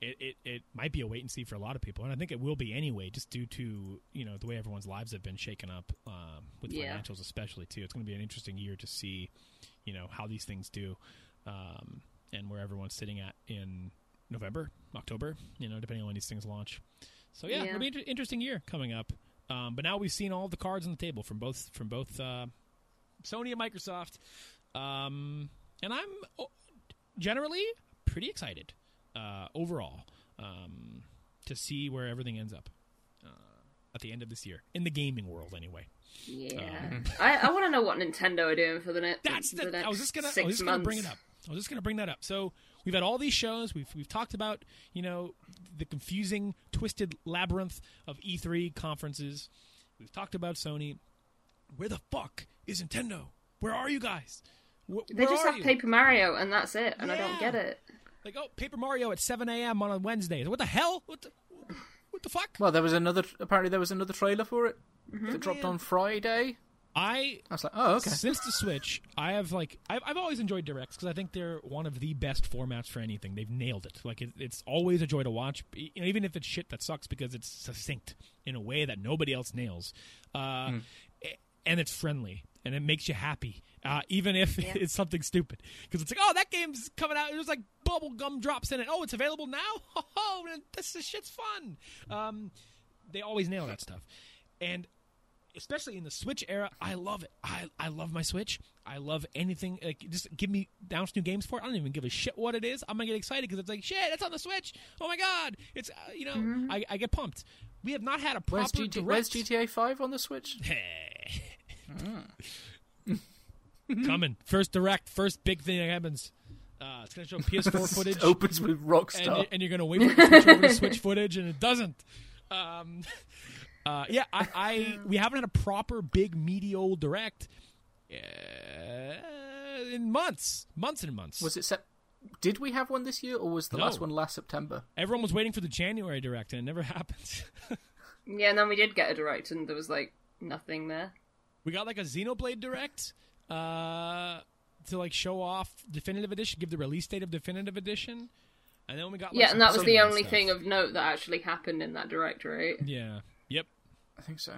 it, it, it might be a wait and see for a lot of people, and I think it will be anyway, just due to you know the way everyone's lives have been shaken up um, with Yeah. financials, especially too. It's going to be an interesting year to see, you know, how these things do, um, and where everyone's sitting at in November, October, you know, depending on when these things launch. So yeah, Yeah. it'll be an interesting year coming up. Um, but now we've seen all the cards on the table from both from both uh, Sony and Microsoft, um, and I'm generally pretty excited uh, overall um, to see where everything ends up uh, at the end of this year in the gaming world, anyway. Yeah, I, I want to know what Nintendo are doing for the next. That's the. next I was just gonna. I was just gonna months. bring it up. I was just gonna bring that up. So we've had all these shows. We've we've talked about you know the confusing, twisted labyrinth of E3 conferences. We've talked about Sony. Where the fuck is Nintendo? Where are you guys? Wh- They where just are have you? Paper Mario, and that's it. And I don't get it. Like oh, Paper Mario at 7 a.m. on a Wednesday. What the hell? What the what the fuck? Well, there was another. Apparently, there was another trailer for it Mm-hmm. that dropped Man. on Friday. I I was like, oh, okay. Since the Switch, I have like I've, I've always enjoyed directs because I think they're one of the best formats for anything. They've nailed it. Like it, it's always a joy to watch, e- even if it's shit that sucks because it's succinct in a way that nobody else nails, uh, a- and it's friendly and it makes you happy, uh, even if it's something stupid. Because it's like, oh, that game's coming out. There's like bubble gum drops in it. Oh, it's available now. Oh, man, this, this shit's fun. Um, they always nail that stuff, and especially in the Switch era, I love it. I I love my Switch. I love anything. Like, just give me bounce new games for it. I don't even give a shit what it is. I'm gonna get excited because it's like shit. It's on the Switch. Oh my god! It's uh, you know I, I get pumped. We have not had a proper Where's, GT- direct. where's GTA Five on the Switch? Coming first direct, first big thing that happens. Uh, it's gonna show PS4 footage. opens with and, Rockstar. you- and you're gonna wait for it to switch over to Switch footage, and it doesn't. Um, uh, yeah, I, I we haven't had a proper big media direct uh, in months, months and months. was it set? Did we have one this year, or was the No. last one last September? Everyone was waiting for the January direct, and it never happened. Yeah, and then we did get a direct, and there was like nothing there. we got like a Xenoblade direct uh, to like show off definitive edition, give the release date of definitive edition, and then we got like, yeah, and that was the only stuff. thing of note that actually happened in that direct, right? Yeah. Yep. I think so.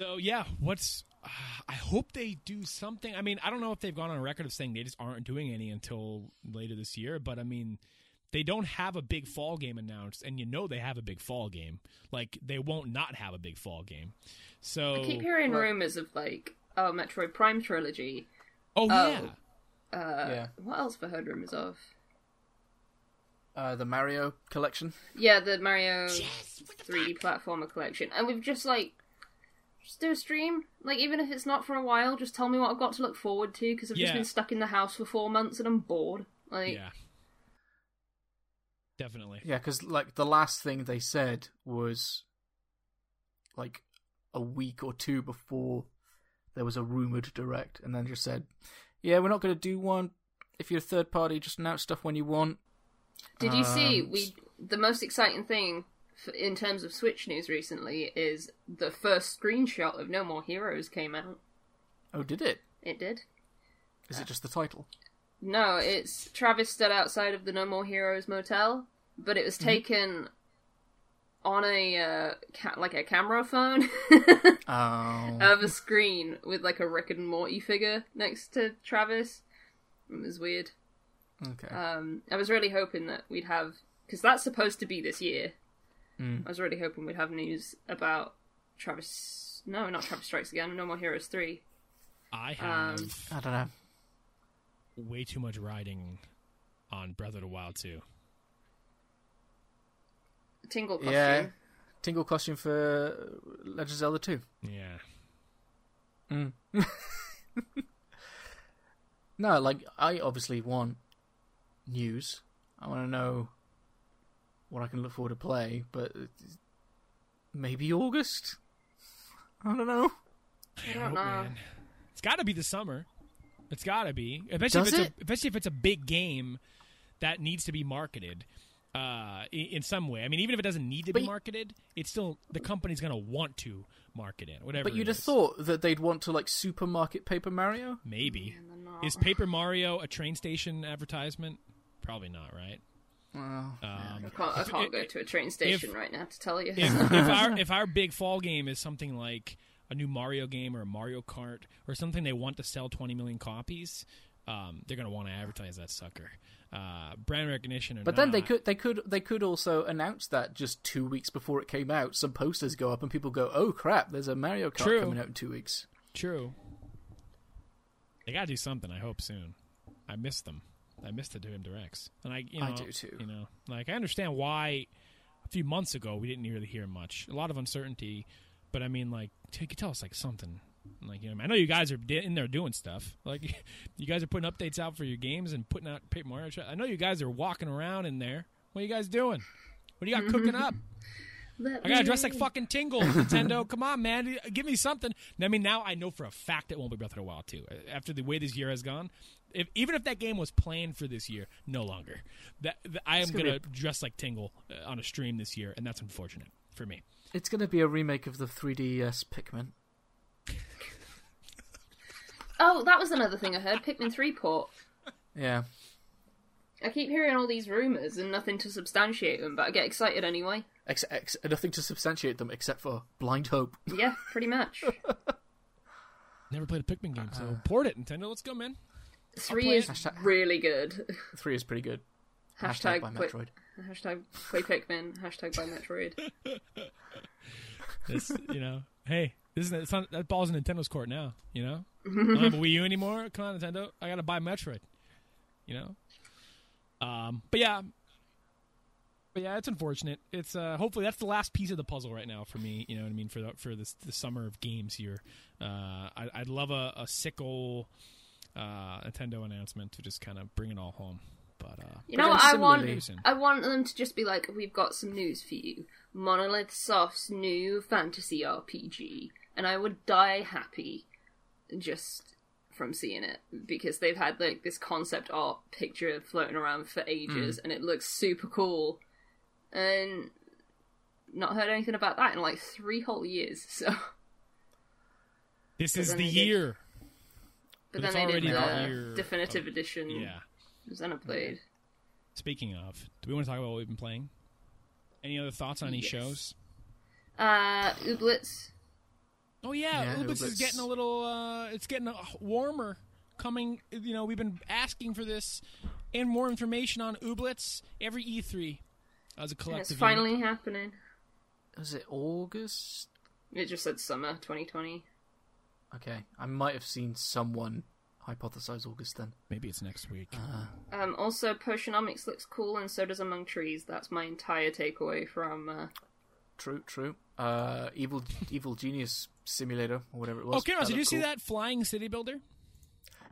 So yeah, what's uh, I hope they do something. I mean, I don't know if they've gone on record of saying they just aren't doing any until later this year, but I mean, they don't have a big fall game announced, and you know they have a big fall game. Like they won't not have a big fall game. So I keep hearing Right. rumors of like, oh, Metroid Prime trilogy. oh Oh. yeah, Uh, Yeah. What else have I heard rumors of? Uh, the Mario collection. Yeah, the Mario 3D platformer collection, and we've just like just do a stream. Like even if it's not for a while, just tell me what I've got to look forward to because I've just been stuck in the house for four months and I'm bored. Like, yeah, definitely. Yeah, because like the last thing they said was like a week or two before there was a rumored direct, and then just said, "Yeah, we're not going to do one. If you're a third party, just announce stuff when you want." Did you see Um, we? The most exciting thing f- in terms of Switch news recently is the first screenshot of No More Heroes came out. Oh, did it? It did. Is it just the title? No, it's Travis stood outside of the No More Heroes motel, but it was taken on a uh, ca- like a camera phone Oh, of a screen with like a Rick and Morty figure next to Travis. It was weird. Okay. Um, I was really hoping that we'd have because that's supposed to be this year. Mm. I was really hoping we'd have news about Travis. No, not Travis Strikes Again. No More Heroes three. I have Um, I don't know. way too much riding on Breath of the Wild too. Tingle costume. Yeah, Tingle costume for Legend of Zelda Two. Yeah. Mm. no, like I obviously want news. I want to know what I can look forward to play, but maybe August. I don't know. I don't know. man. It's got to be the summer. It's got to be, especially Does if it's it? a, especially if it's a big game that needs to be marketed uh, in, in some way. I mean, even if it doesn't need to But be marketed, it's still the company's going to want to market it. Whatever. But you'd it have thought that they'd want to like supermarket Paper Mario. maybe And is Paper Mario a train station advertisement? Probably not, right? Well, Um, I can't, I can't go if- to a train station right now to tell you. if, if our if our big fall game is something like a new Mario game or a Mario Kart or something they want to sell 20 million copies, um, they're going to want to advertise that sucker. Uh, brand recognition, or But then they could they could they could also announce that just two weeks before it came out. Some posters go up and people go, "Oh crap! There's a Mario Kart True. coming out in two weeks." True. They got to do something. I hope soon. I miss them. I miss the doing directs, and I you know I do too. You know, like I understand why a few months ago we didn't really hear much. A lot of uncertainty, but I mean, like you could tell us like something. Like you know, I know you guys are in there doing stuff. Like you guys are putting updates out for your games and putting out Paper Mario. I know you guys are walking around in there. What are you guys doing? What do you got cooking up? Let I gotta dress like fucking Tingle, Nintendo. Come on, man, give me something. I mean, now I know for a fact it won't be Breath of the Wild too. After the way this year has gone, if, even if that game was planned for this year, no longer. That, that I am gonna gonna, dress like Tingle uh, on a stream this year, and that's unfortunate for me. It's going to be a remake of the 3DS Pikmin. Oh, that was another thing I heard. Pikmin 3 port. Yeah, I keep hearing all these rumors and nothing to substantiate them, but I get excited anyway. ex- ex- nothing to substantiate them except for blind hope. Yeah, pretty much. Never played a Pikmin game, so Uh. port it, Nintendo. Let's go, man. Three is. Hashtag- really good. Three is pretty good. Hashtag, Hashtag by play, Metroid. hashtag play Pikmin. Hashtag by Metroid. This, you know, hey, this is it's not, that ball's in Nintendo's court now. You know, I don't have a Wii U anymore. Come on, Nintendo, I gotta buy Metroid. You know, um, but yeah, but yeah, it's unfortunate. It's uh, hopefully that's the last piece of the puzzle right now for me. You know what I mean for the, for this the summer of games here. Uh, I, I'd love a, a sickle uh, Nintendo announcement to just kind of bring it all home. But uh, You know what I want? similarly- I want them to just be like, we've got some news for you. Monolith Soft's new fantasy RPG. And I would die happy just from seeing it. Because they've had like this concept art picture floating around for ages and it looks super cool. And not heard anything about that in like three whole years. So this is the they did- year. But, But then they did the the year definitive of- edition Yeah. Xenoblade. Speaking of, do we want to talk about what we've been playing? Any other thoughts on any Yes. shows? Uh Ooblets. Oh yeah, Yeah, Ubis is getting a little. uh It's getting uh, warmer. Coming, you know, we've been asking for this and more information on Ooblets every E3 as a And collective. it's unit. finally happening. Was it August? It just said summer 2020. Okay, I might have seen someone hypothesize August then. Maybe it's next week. Uh, Um, also, Potionomics looks cool, and so does Among Trees. That's my entire takeaway from. Uh, true, true. Uh, evil, evil genius simulator or whatever it was. oh, Kieran, did you looked see cool. that flying city builder?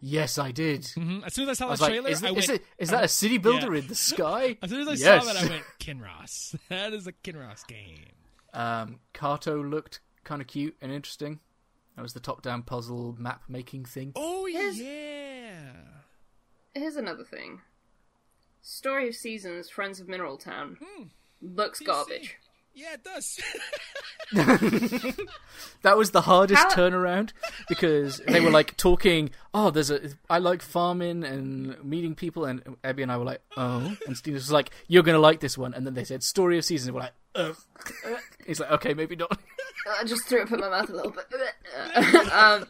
Yes, I did. hmm As soon as I saw I the was like, trailer, is, I it, went. is, it, is that a city builder in the sky? As soon as I Yes. saw that, I went Kinross. that is a Kinross game. Um, Carto looked kind of cute and interesting. That was the top-down puzzle map making thing. Oh Yes. yeah. here's another thing. Story of Seasons, Friends of Mineral Town, Hmm. looks PC. garbage. Yeah, it does. That was the hardest How- turnaround because they were like talking. Oh, there's a. I like farming and meeting people, and Abby and I were like, oh, and Steve was like, you're gonna like this one, and then they said story of season. We're like, oh. He's like, okay, maybe not. I just threw up in my mouth a little bit. um,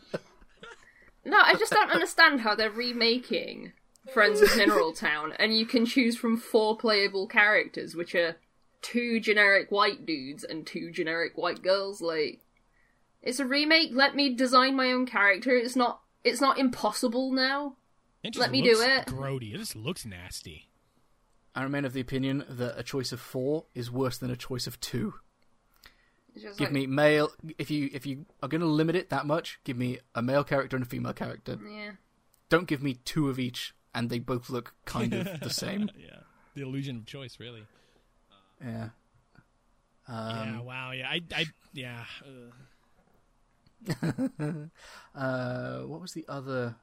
no, I just don't understand how they're remaking Friends of Mineral Town, and you can choose from four playable characters, which are two generic white dudes and two generic white girls. Like, it's a remake. Let me design my own character. It's not. It's not impossible now. It just Let me do it. Grody. It just looks nasty. I remain of the opinion that a choice of four is worse than a choice of two. It's just Give like, me male. If you if you are going to limit it that much, give me a male character and a female character. Yeah. Don't give me two of each, and they both look kind of the same. yeah, the illusion of choice, really. Yeah. yeah. Um, Wow. Yeah. I. I. Yeah. Uh, uh, what was the other?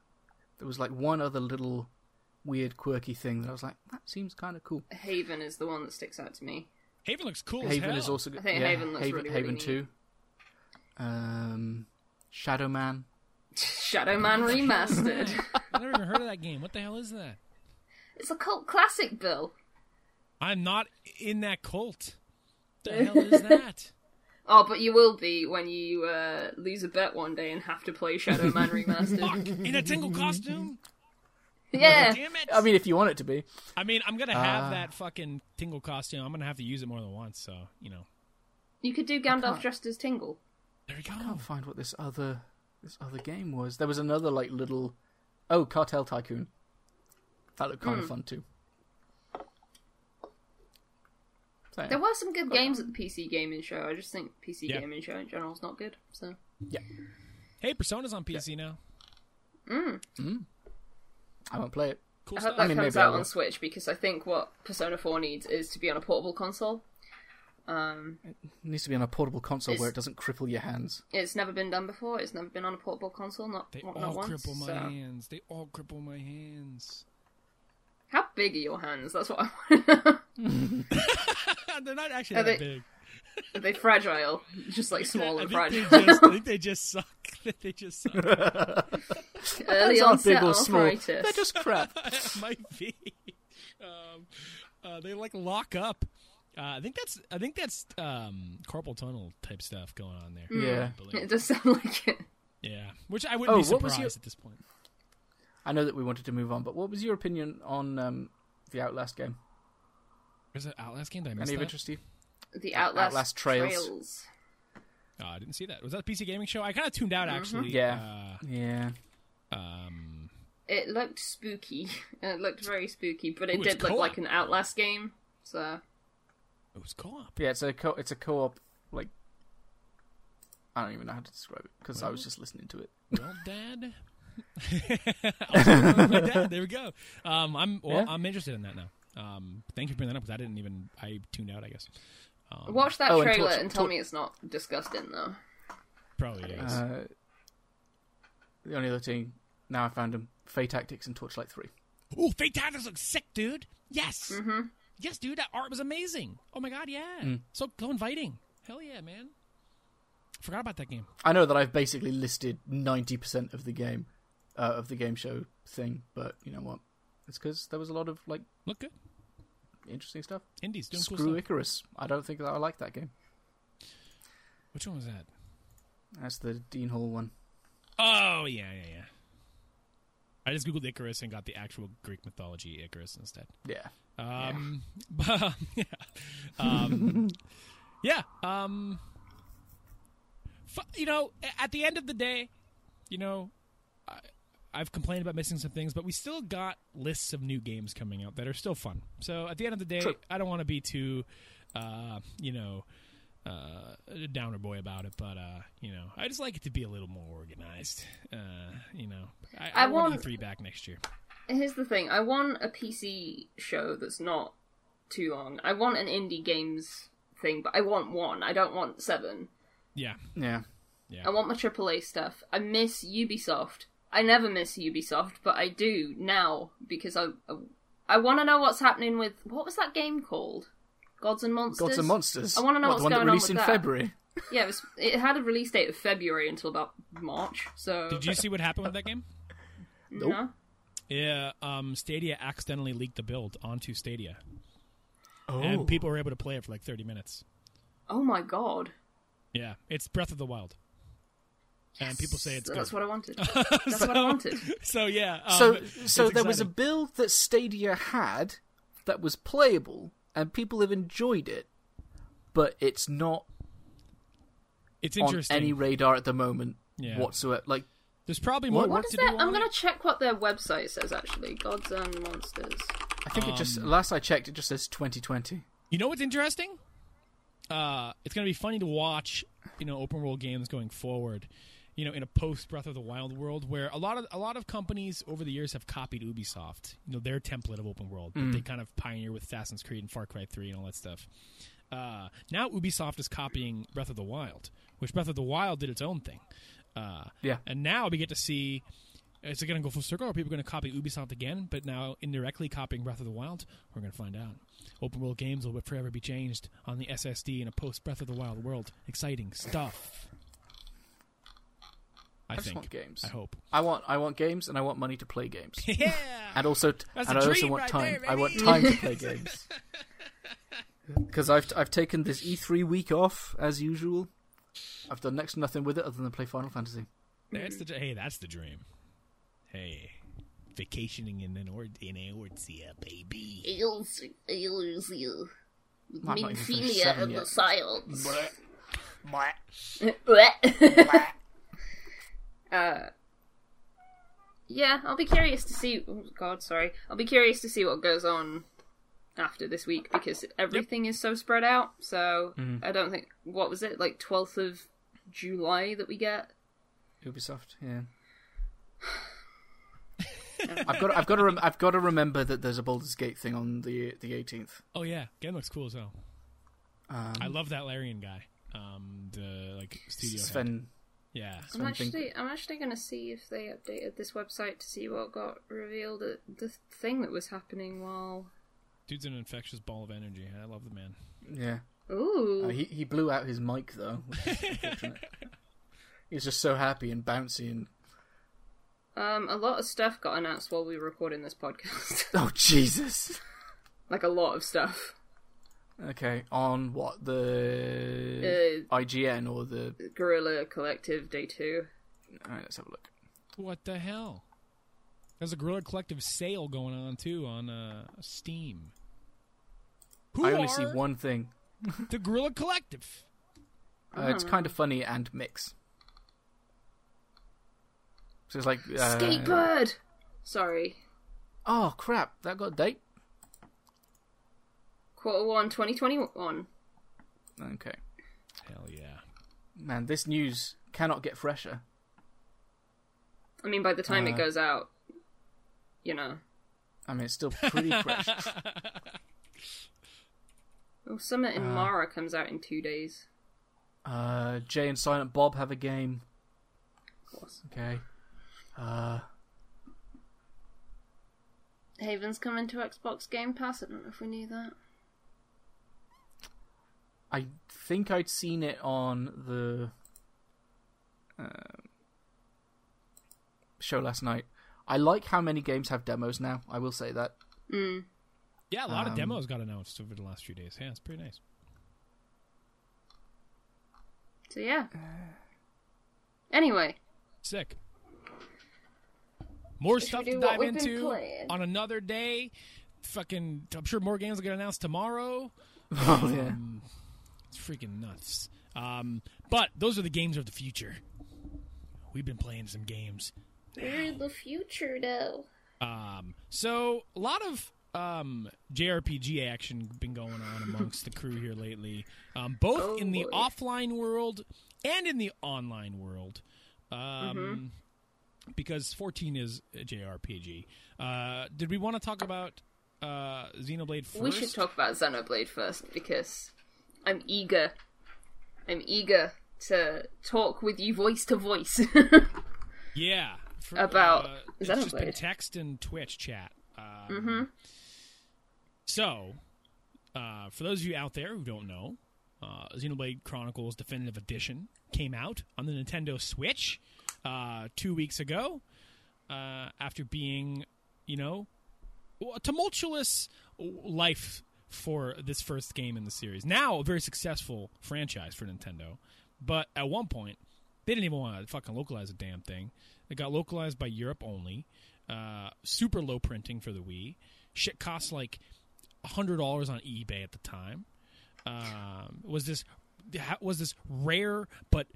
There was like one other little weird, quirky thing that I was like, that seems kind of cool. Haven is the one that sticks out to me. Haven looks cool. Haven as is also good. I think yeah, Haven looks Haven, really, really Haven neat. two. Um, Shadow Man. Shadow Man remastered. I've never even heard of that game. What the hell is that? it's a cult classic, Bill. I'm not in that cult. What The hell is that? Oh, but you will be when you uh, lose a bet one day and have to play Shadow Man remastered. Fuck! In a tingle costume? yeah, Damn it! I mean, if you want it to be. I mean, I'm gonna have Ah. that fucking tingle costume. I'm gonna have to use it more than once. So you know, you could do Gandalf dressed as Tingle. there we go. I can't find what this other this other game was. There was another like little oh Cartel Tycoon. That looked kind of hmm. fun too. So, yeah. There were some good games at the PC Gaming Show. I just think PC Yeah. Gaming Show in general is not good. So yeah. Hey, Persona's on PC now. Hmm. Hmm. I won't play it. Cool I hope stuff. that mean, comes out on Switch because I think what Persona 4 needs is to be on a portable console. Um, It needs to be on a portable console where it doesn't cripple your hands. it's never been done before. It's never been on a portable console. Not They not, all not once. cripple my so. hands. They all cripple my hands. How big are your hands? That's what I want. They're not actually Are that they- big. Are they fragile? Just like small I and think, they fragile. just, I think they just suck. They just suck. Early Hands aren't onset big or small. arthritis. They're just crap. it might be. Um, uh, they like lock up. Uh, I think that's I think that's um, carpal tunnel type stuff going on there. Yeah. It does sound like it. Yeah, which I wouldn't Oh, be what was surprised your- at this point. I know that we wanted to move on, but what was your opinion on um, the Outlast game? Was it Outlast game? Did I miss Any of interest to you? The Outlast, Outlast Trails. Trails. Oh, I didn't see that. Was that a PC gaming show? I kind of tuned out actually. Yeah. Yeah. Uh, um, It looked spooky. It looked very spooky, but it Ooh, did look co-op. like an Outlast game. So it was co-op. Yeah, it's a co- it's a co-op like I don't even know how to describe it because I was just listening to it. Well, Dad. I was talking about my dad. There we go. Um, I'm well, Yeah. I'm interested in that now. Um, thank you for bringing that up because I didn't even I tuned out. I guess. Um, watch that Oh, and trailer Torch- and tell Tor- me it's not disgusting though. probably is. Uh, the only other thing now I found them Fae Tactics and Torchlight Three. Ooh, Fae Tactics looks sick, dude. Yes. Mm-hmm. Yes, dude. That art was amazing. Oh my god, yeah. Mm. So so inviting. Hell yeah, man. Forgot about that game. I know that I've basically listed ninety percent of the game uh, of the game show thing, but you know what? It's because there was a lot of like Look good. Interesting stuff. Indies doing Screw cool stuff. Icarus. I don't think that I like that game. Which one was that? That's the Dean Hall one. Oh yeah, yeah, yeah. I just googled Icarus and got the actual Greek mythology Icarus instead. Yeah. Um, but yeah, um, yeah. Um, fu- you know, at the end of the day, you know, I, I've complained about missing some things, but we still got lists of new games coming out that are still fun. So at the end of the day, True. I don't want to be too, uh, you know. Uh, a downer boy about it, but uh, you know, I just like it to be a little more organized. Uh, you know, I, I, I want want- E3 back next year. Here's the thing: I want a PC show that's not too long. I want an indie games thing, but I want one. I don't want seven. Yeah, Yeah. yeah. I want my AAA stuff. I miss Ubisoft. I never miss Ubisoft, but I do now because I I, I want to know what's happening with what was that game called? Gods and Monsters. Gods and Monsters. I wanna know What, what's the one going that on released with in that. February. Yeah, it, was, it had a release date of February until about March. So Did you see what happened with that game? No? Yeah, um, Stadia accidentally leaked the build onto Stadia, Oh. and people were able to play it for like 30 minutes. Oh my god! Yeah, it's Breath of the Wild, and people say it's So good. that's what I wanted. That's what I wanted. so yeah, um, so so there was a build that Stadia had that was playable and people have enjoyed it, but it's not it's on interesting. any radar at the moment Yeah. whatsoever. Like There's probably more What- work What is to that? do. I'm gonna it. check what their website says. Actually, Gods and Monsters. I think it just Um, last I checked it just says 2020. You know what's interesting? Uh, it's gonna be funny to watch, you know, open world games going forward, you know, in a post Breath of the Wild world where a lot of a lot of companies over the years have copied Ubisoft, you know, their template of open world, but they kind of pioneer with Assassin's Creed and Far Cry 3 and all that stuff. Uh, now Ubisoft is copying Breath of the Wild, which Breath of the Wild did its own thing. Uh, Yeah. and now we get to see is it going to go full circle? Or are people going to copy Ubisoft again, but now indirectly copying Breath of the Wild? We're going to find out. Open world games will forever be changed on the SSD in a post Breath of the Wild world. Exciting stuff. I, I just think. want games. I hope. I want I want games and I want money to play games. yeah. and also That's and I also want right time. there, I want time to play games. Because I've I've taken this E3 week off as usual. I've done next to nothing with it other than play Final Fantasy. That's the hey. That's the dream. Hey, vacationing in an or in Ortia, baby. Finish Minfilia seven of the yet. silence. Blech. Uh, yeah, I'll be curious to see. Oh God, sorry. I'll be curious to see what goes on after this week because everything is so spread out. So Mm-hmm. I don't think what was it like twelfth of July that we get. Ubisoft, yeah. I've got I've got to rem- I've got to remember that there's a Baldur's Gate thing on the the 18th. Oh yeah, game looks cool as hell. Um, I love that Larian guy. Um, the like studio head. Swen. Yeah. I'm Swen Vincke. actually, I'm actually going to see if they updated this website to see what got revealed. At the thing that was happening while. Dude's an infectious ball of energy. I love the man. Yeah. Ooh, Uh, he he blew out his mic though. Which is unfortunate. He's just so happy and bouncy and um, a lot of stuff got announced while we were recording this podcast. oh Jesus. like a lot of stuff. Okay, on what the Uh, IGN or the? Guerrilla Collective Day Two. All right, let's have a look. What the hell? There's a Guerrilla Collective sale going on too on uh, Steam. Who I only are see one thing. the Guerrilla Collective? Uh, it's kind of funny and mix. So it's like uh, Skatebird. Sorry, Oh crap! That got a date. Quarter one, 2021. Okay, Hell yeah! man, this news cannot get fresher. I mean, by the time Uh. it goes out, you know. I mean, it's still pretty fresh. Oh, Summer in Uh. Mara comes out in two days. Uh, Jay and Silent Bob have a game. Of course. Okay. Uh, Haven's coming to Xbox Game Pass. I don't know if we knew that. I think I'd seen it on the uh, show last night. I like how many games have demos now. I will say that. Mm. Yeah, a lot of Um, demos got announced over the last few days. Yeah, it's pretty nice. So yeah. Anyway, Sick. More Should stuff to dive into on another day. Fucking, I'm sure more games will get announced tomorrow. Oh yeah. It's freaking nuts. Um, but those are the games of the future. We've been playing some games. in the future though. Um, so a lot of um, JRPG action been going on amongst the crew here lately, um, both Oh, in the boy. offline world and in the online world. Um, Because 14 is a JRPG. Uh, did we want to talk about uh, Xenoblade first? We should talk about Xenoblade first because I'm eager. I'm eager to talk with you voice to voice. Yeah. For, About uh, it's just been text and Twitch chat. Um, So, uh, for those of you out there who don't know, uh, Xenoblade Chronicles Definitive Edition came out on the Nintendo Switch uh, two weeks ago uh, after being, you know, a tumultuous life for this first game in the series. Now, a very successful franchise for Nintendo, but at one point, they didn't even want to fucking localize a damn thing. It got localized by Europe only. Uh, super low printing for the Wii. Shit cost like hundred dollars on eBay at the time. Um, was this was this rare but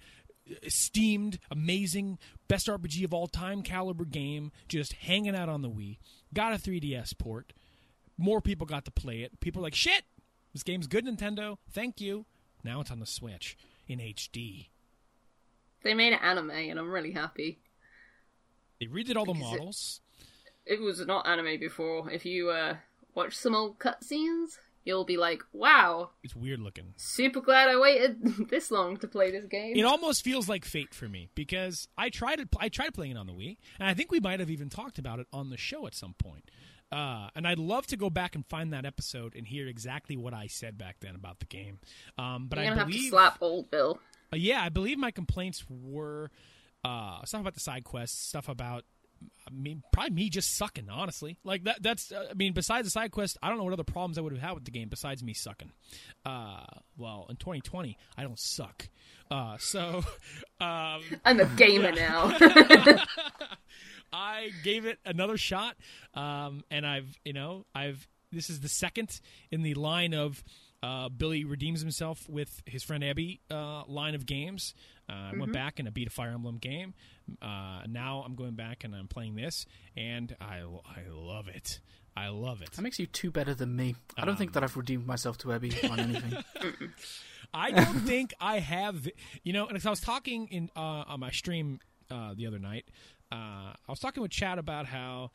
esteemed, amazing, best RPG of all time caliber game just hanging out on the Wii? Got a 3DS port. More people got to play it. People like, shit, this game's good, Nintendo. Thank you. Now it's on the Switch in HD. They made an anime, and I'm really happy. They redid all the Because it- models. It was not anime before. If you uh, watch some old cutscenes, you'll be like, "Wow, It's weird looking. super glad I waited this long to play this game." It almost feels like fate for me because I tried it. I tried playing it on the Wii, and I think we might have even talked about it on the show at some point. Uh, and I'd love to go back and find that episode and hear exactly what I said back then about the game. Um, but You're I believe, have to slap old Bill. uh, yeah, I believe my complaints were uh, stuff about the side quests, stuff about. I mean, probably me just sucking. Honestly, like that. That's. Uh, I mean, besides the side quest, I don't know what other problems I would have had with the game besides me sucking. Uh, well, in 2020, I don't suck. Uh, so, um, I'm a gamer now. I gave it another shot, um, and I've you know I've this is the second in the line of uh, Billy redeems himself with his friend Abby uh, line of games. Uh, I went back and I beat a Fire Emblem game. Uh, now I'm going back and I'm playing this, and I I love it. I love it. That makes you two better than me. I don't think that I've redeemed myself to Abby on anything. I don't think I have. You know, and 'cause I was talking in uh, on my stream uh, the other night. Uh, I was talking with Chad about how,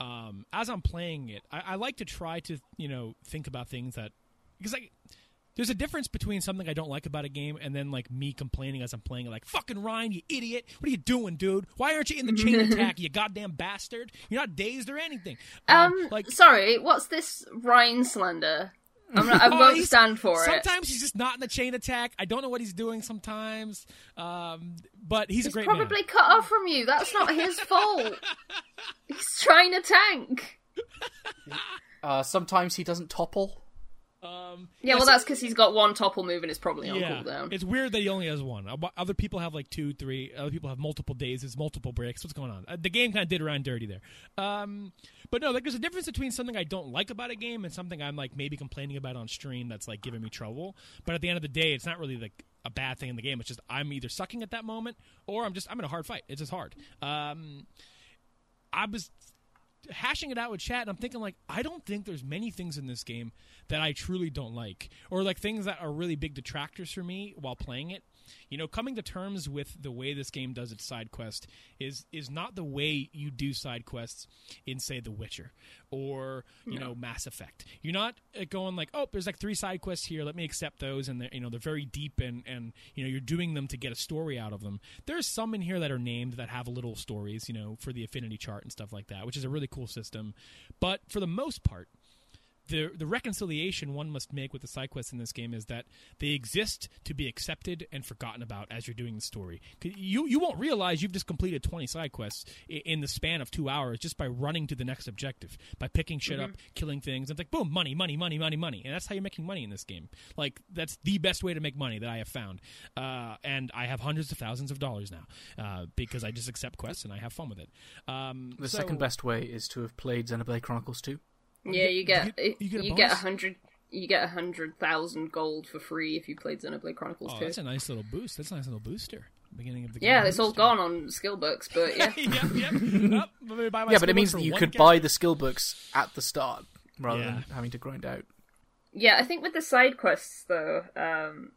um, as I'm playing it, I, I like to try to you know think about things that because like there's a difference between something I don't like about a game and then like me complaining as I'm playing it, like fucking Ryan, you idiot! What are you doing, dude? Why aren't you in the chain attack, you goddamn bastard? You're not dazed or anything. um, like sorry, what's this Ryan slander? I'm not, I Oh, won't he's- stand for it. Sometimes he's just not in the chain attack. I don't know what he's doing sometimes, um, but he's, a He's great probably man. cut off from you. That's not his fault. He's trying to tank. Uh, sometimes he doesn't topple. Um, Yeah, well, that's because he's got one topple move and it's probably on yeah. cooldown. It's weird that he only has one. Uh, Other people have like two, three. Other people have multiple days. There's multiple breaks. What's going on? Uh, the game kind of did around dirty there. Um, but no, like there's a difference between something I don't like about a game and something I'm like maybe complaining about on stream that's like giving me trouble. But at the end of the day, it's not really like a bad thing in the game. It's just I'm either sucking at that moment or I'm just I'm in a hard fight. It's just hard. Um, I was hashing it out with chat and I'm thinking like I don't think there's many things in this game that I truly don't like or like things that are really big detractors for me while playing it. You know, coming to terms with the way this game does its side quest is is not the way you do side quests in say The Witcher or you know Mass Effect. You're not uh, going like, "Oh, there's like three side quests here. Let me accept those." And they're, you know, they're very deep and and you know, you're doing them to get a story out of them. There's some in here that are named that have little stories, you know, for the affinity chart and stuff like that, which is a really cool system. But for the most part, the the reconciliation one must make with the side quests in this game is that they exist to be accepted and forgotten about as you're doing the story. You you won't realize you've just completed 20 side quests in the span of two hours just by running to the next objective, by picking shit up, killing things, and it's like boom, money, money, money, money, money, and that's how you're making money in this game. Like that's the best way to make money that I have found, uh, and I have hundreds of thousands of dollars now uh, because I just accept quests and I have fun with it. Um, The so- second best way is to have played Xenoblade Chronicles 2. Yeah, you get you get- you get a you get a hundred you get a hundred thousand gold for free if you played Xenoblade Chronicles Oh, 2. that's a nice little boost. That's a nice little booster. Beginning of the game. Yeah, it's all gone on skill books, but yeah. yep, yep. Yep, let me buy my yeah, but it means that you could ca- buy the skill books at the start rather Yeah. than having to grind out. Yeah, I think with the side quests though, um,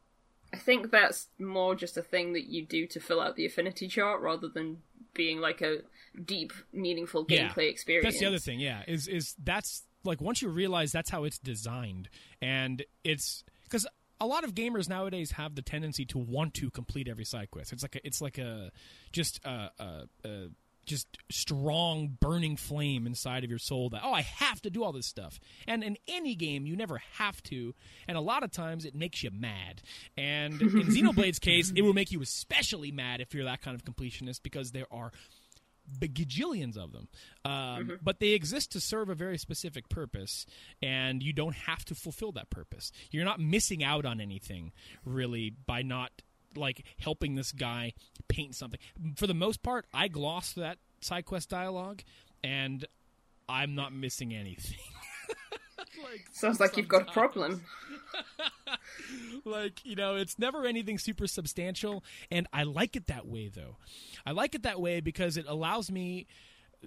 I think that's more just a thing that you do to fill out the affinity chart rather than being like a deep, meaningful Yeah, gameplay experience. That's the other thing. Yeah, is is that's like once you realize that's how it's designed, and it's because a lot of gamers nowadays have the tendency to want to complete every side quest. It's like a, it's like a just a, a, a just strong burning flame inside of your soul that oh I have to do all this stuff. And in any game you never have to, and a lot of times it makes you mad. And in Xenoblade's case, it will make you especially mad if you're that kind of completionist because there are bajillions of them. Um, But they exist to serve a very specific purpose, and you don't have to fulfill that purpose. You're not missing out on anything, really, by not like helping this guy paint something. For the most part, I glossed that side quest dialogue, and I'm not missing anything. like, Sounds like you've got a problem. like you know it's never anything super substantial and i like it that way though i like it that way because it allows me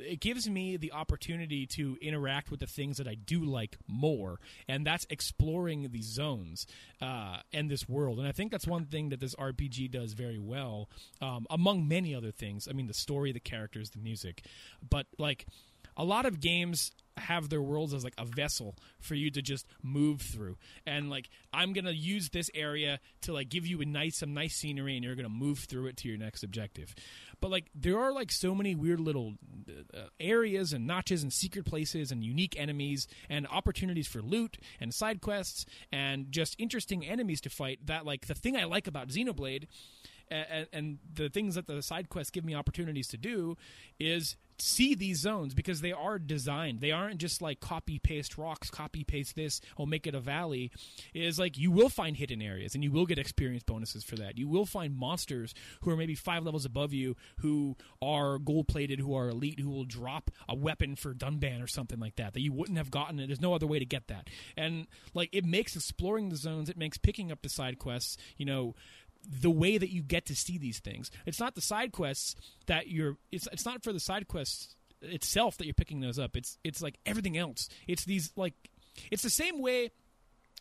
it gives me the opportunity to interact with the things that I do like more, and that's exploring these zones uh, and this world. And I think that's one thing that this RPG does very well, um, among many other things. I mean, the story, the characters, the music, but like a lot of games have their worlds as like a vessel for you to just move through. And like i'm gonna use this area to like give you a nice some nice scenery and you're gonna move through it to your next objective. But like there are like so many weird little uh, areas and notches and secret places and unique enemies and opportunities for loot and side quests and just interesting enemies to fight that like the thing i like about xenoblade and, and the things that the side quests give me opportunities to do is see these zones because they are designed. They aren't just like copy paste rocks, copy paste this, or make it a valley. It is like you will find hidden areas and you will get experience bonuses for that. You will find monsters who are maybe five levels above you who are gold plated, who are elite, who will drop a weapon for Dunban or something like that that you wouldn't have gotten. There's no other way to get that. And like it makes exploring the zones, it makes picking up the side quests, you know, the way that you get to see these things. It's not the side quests that you're. It's it's not for the side quests itself that you're picking those up. It's it's like everything else. It's these like it's the same way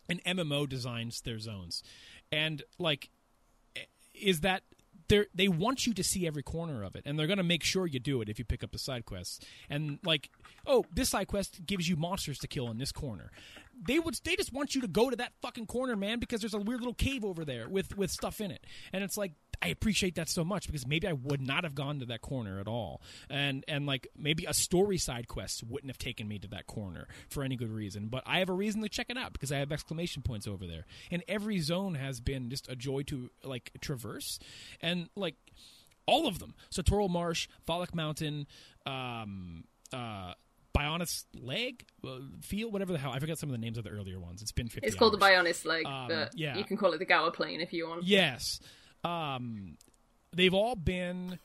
an MMO designs their zones, and like is that they they want you to see every corner of it, and they're going to make sure you do it if you pick up the side quests. And like, oh, this side quest gives you monsters to kill in this corner. They would they just want you to go to that fucking corner, man, because there's a weird little cave over there with with stuff in it. And it's like I appreciate that so much because maybe I would not have gone to that corner at all. And and like maybe a story side quest wouldn't have taken me to that corner for any good reason. But I have a reason to check it out because I have exclamation points over there. And every zone has been just a joy to like traverse. And like all of them. Satorl Marsh, Valak Mountain, um uh Bionis leg, feel whatever the hell. I forgot some of the names of the earlier ones. It's been 50 It's called the hours. Bionis leg, Um, but yeah. you can call it the Gaur Plain if you want. Yes. Um, they've all been.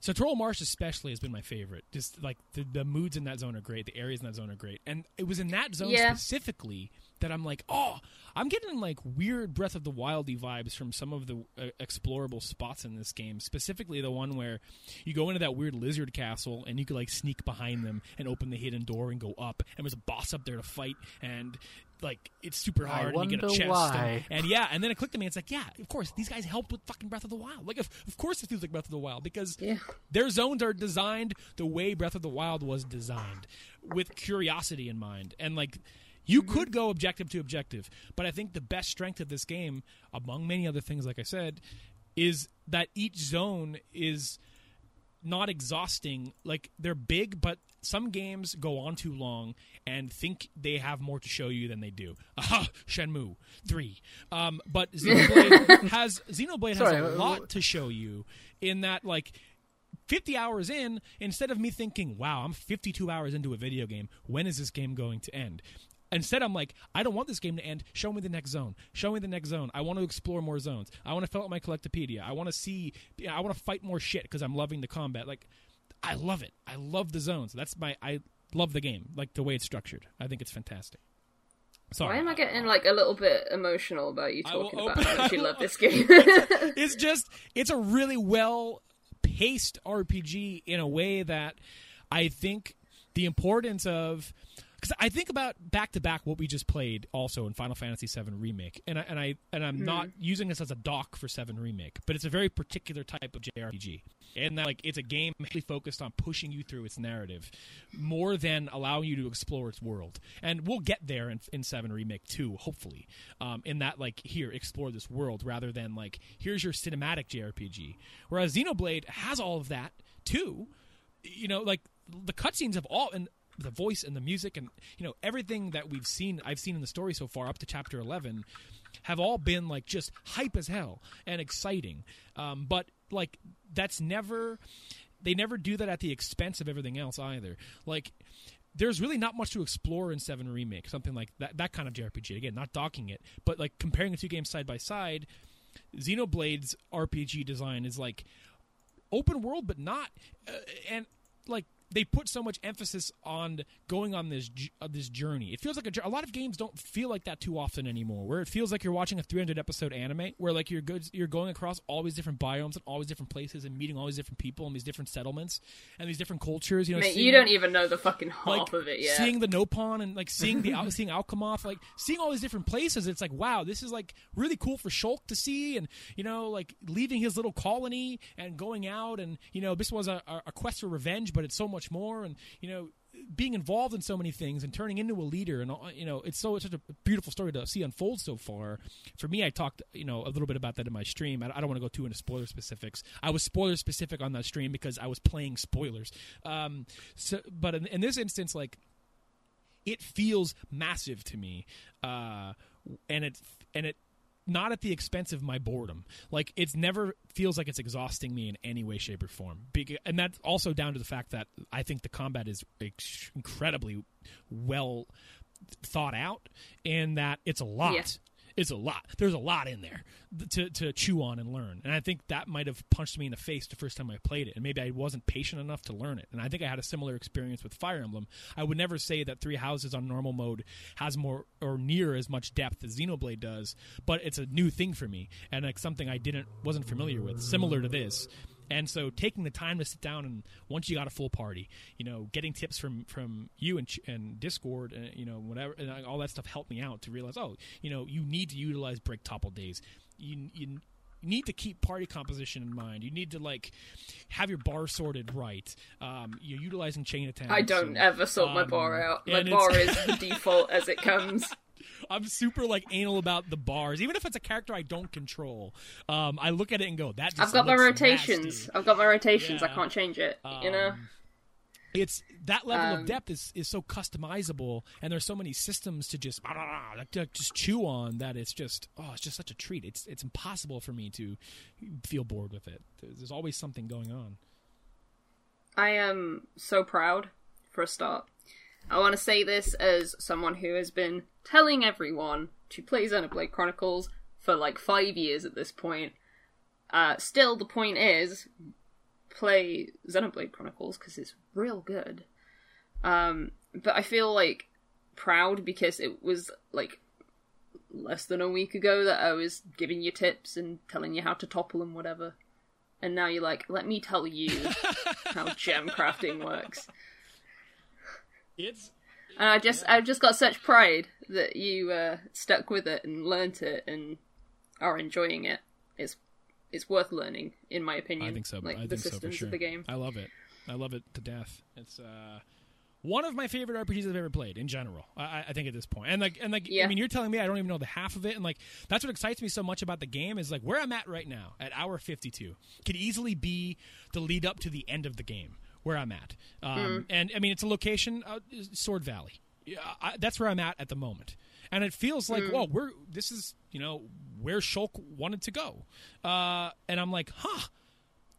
So Troll Marsh especially has been my favorite. Just like the, the moods in that zone are great, the areas in that zone are great, and it was in that zone Yeah. specifically that I'm like, oh, I'm getting like weird Breath of the Wildy vibes from some of the uh, explorable spots in this game. Specifically, the one where you go into that weird lizard castle and you could like sneak behind them and open the hidden door and go up, and there's a boss up there to fight, and like it's super I hard. and you get a chest, why. And, and yeah, and then it clicked to me. It's like, yeah, of course, these guys helped with fucking Breath of the Wild. Like, of, of course, it feels like Breath of the Wild because Yeah. their zones are designed the way Breath of the Wild was designed, with curiosity in mind. And like, you could go objective to objective, but I think the best strength of this game, among many other things, like I said, is that each zone is not exhausting. Like they're big, but some games go on too long and think they have more to show you than they do. Aha, Shenmue three. Um, but Xenoblade has Xenoblade Sorry, has a uh, lot to show you in that like. 50 hours in, instead of me thinking, wow, I'm 52 hours into a video game, when is this game going to end? Instead, I'm like, I don't want this game to end. Show me the next zone. Show me the next zone. I want to explore more zones. I want to fill out my collectopedia. I want to see. I want to fight more shit because I'm loving the combat. Like, I love it. I love the zones. That's my. I love the game. Like the way it's structured. I think it's fantastic. Sorry. Why am I getting like a little bit emotional about you talking about open- how much you love this game? it's just it's a really well paced RPG in a way that I think the importance of because I think about back to back what we just played also in Final Fantasy VII Remake, and I and I and I'm not using this as a doc for Seven Remake, but it's a very particular type of JRPG, and that like it's a game mainly focused on pushing you through its narrative more than allowing you to explore its world, and we'll get there in, in Seven Remake too, hopefully, um, in that like here explore this world rather than like here's your cinematic JRPG, whereas Xenoblade has all of that too. You know, like the cutscenes have all and the voice and the music and you know everything that we've seen, I've seen in the story so far up to chapter eleven, have all been like just hype as hell and exciting. Um, but like that's never, they never do that at the expense of everything else either. Like. There's really not much to explore in Seven Remake, something like that. That kind of JRPG. Again, not docking it, but like comparing the two games side by side, Xenoblade's RPG design is like open world, but not. Uh, and like they put so much emphasis on going on this uh, this journey. It feels like a, a lot of games don't feel like that too often anymore. Where it feels like you're watching a 300 episode anime, where like you're good, you're going across all these different biomes and all these different places and meeting all these different people and these different settlements and these different cultures. You know, Mate, seeing- you don't even know the fucking half like of it yet. seeing the Nopon and like seeing the seeing Alcamoth, like seeing all these different places. It's like wow, this is like really cool for Shulk to see, and you know, like leaving his little colony and going out, and you know, this was a a quest for revenge, but it's so much more, and you know. Being involved in so many things and turning into a leader, and you know, it's so it's such a beautiful story to see unfold so far. For me, I talked, you know, a little bit about that in my stream. I, I don't want to go too into spoiler specifics. I was spoiler specific on that stream because I was playing spoilers. Um, so, but in, in this instance, like it feels massive to me uh and it and it not at the expense of my boredom. Like it's never feels like it's exhausting me in any way shape or form. And that's also down to the fact that i think the combat is incredibly well thought out and that it's a lot. Yeah. It's a lot. There's a lot in there to, to chew on and learn. And i think that might have punched me in the face the first time i played it. And maybe i wasn't patient enough to learn it. And i think i had a similar experience with fire emblem. I would never say that three houses on normal mode has more or near as much depth as xenoblade does but it's a new thing for me. And like something i didn't wasn't familiar with. Similar to this and so taking the time to sit down and once you got a full party, you know, getting tips from from you and and Discord and you know whatever and all that stuff helped me out to realize, oh, you know, you need to utilize break topple days. You you need to keep party composition in mind. You need to like have your bar sorted right. Um, you're utilizing chain attacks. I don't and- ever sort my um, bar out. My bar is the default as it comes. I'm super like anal about the bars, even if it's a character I don't control. Um, I look at it and go, "That." Just I've got my rotations. nasty." I've got my rotations. I can't change it. you know. Um, it's that level Um, of depth is, is so customizable, and there's so many systems to just to just chew on that it's just oh, it's just such a treat. It's it's impossible for me to feel bored with it. There's, there's always something going on. I am so proud for a start. I want to say this as someone who has been telling everyone to play Xenoblade Chronicles for like five years at this point. Uh, still, the point is, play Xenoblade Chronicles because it's real good. Um, but I feel like proud because it was like less than a week ago that I was giving you tips and telling you how to topple and whatever. And now you're like, let me tell you how gem crafting works. It's And I just, I've just got such pride that you uh, stuck with it and learnt it and are enjoying it. It's, it's worth learning, in my opinion. I think so. Like I the think so for systems sure. of the game. I love it. I love it to death. It's uh, one of my favorite RPGs I've ever played in general. I, I think at this point, and like, and like, I mean, you're telling me I don't even know the half of it, and like, that's what excites me so much about the game is like where I'm at right now at hour 52 could easily be the lead up to the end of the game where I'm at. Um, Mm. And I mean, it's a location, uh, Sword Valley. Yeah, I, that's where I'm at at the moment, and it feels Mm. like, well, we're this is you know where Shulk wanted to go, uh, and I'm like, huh.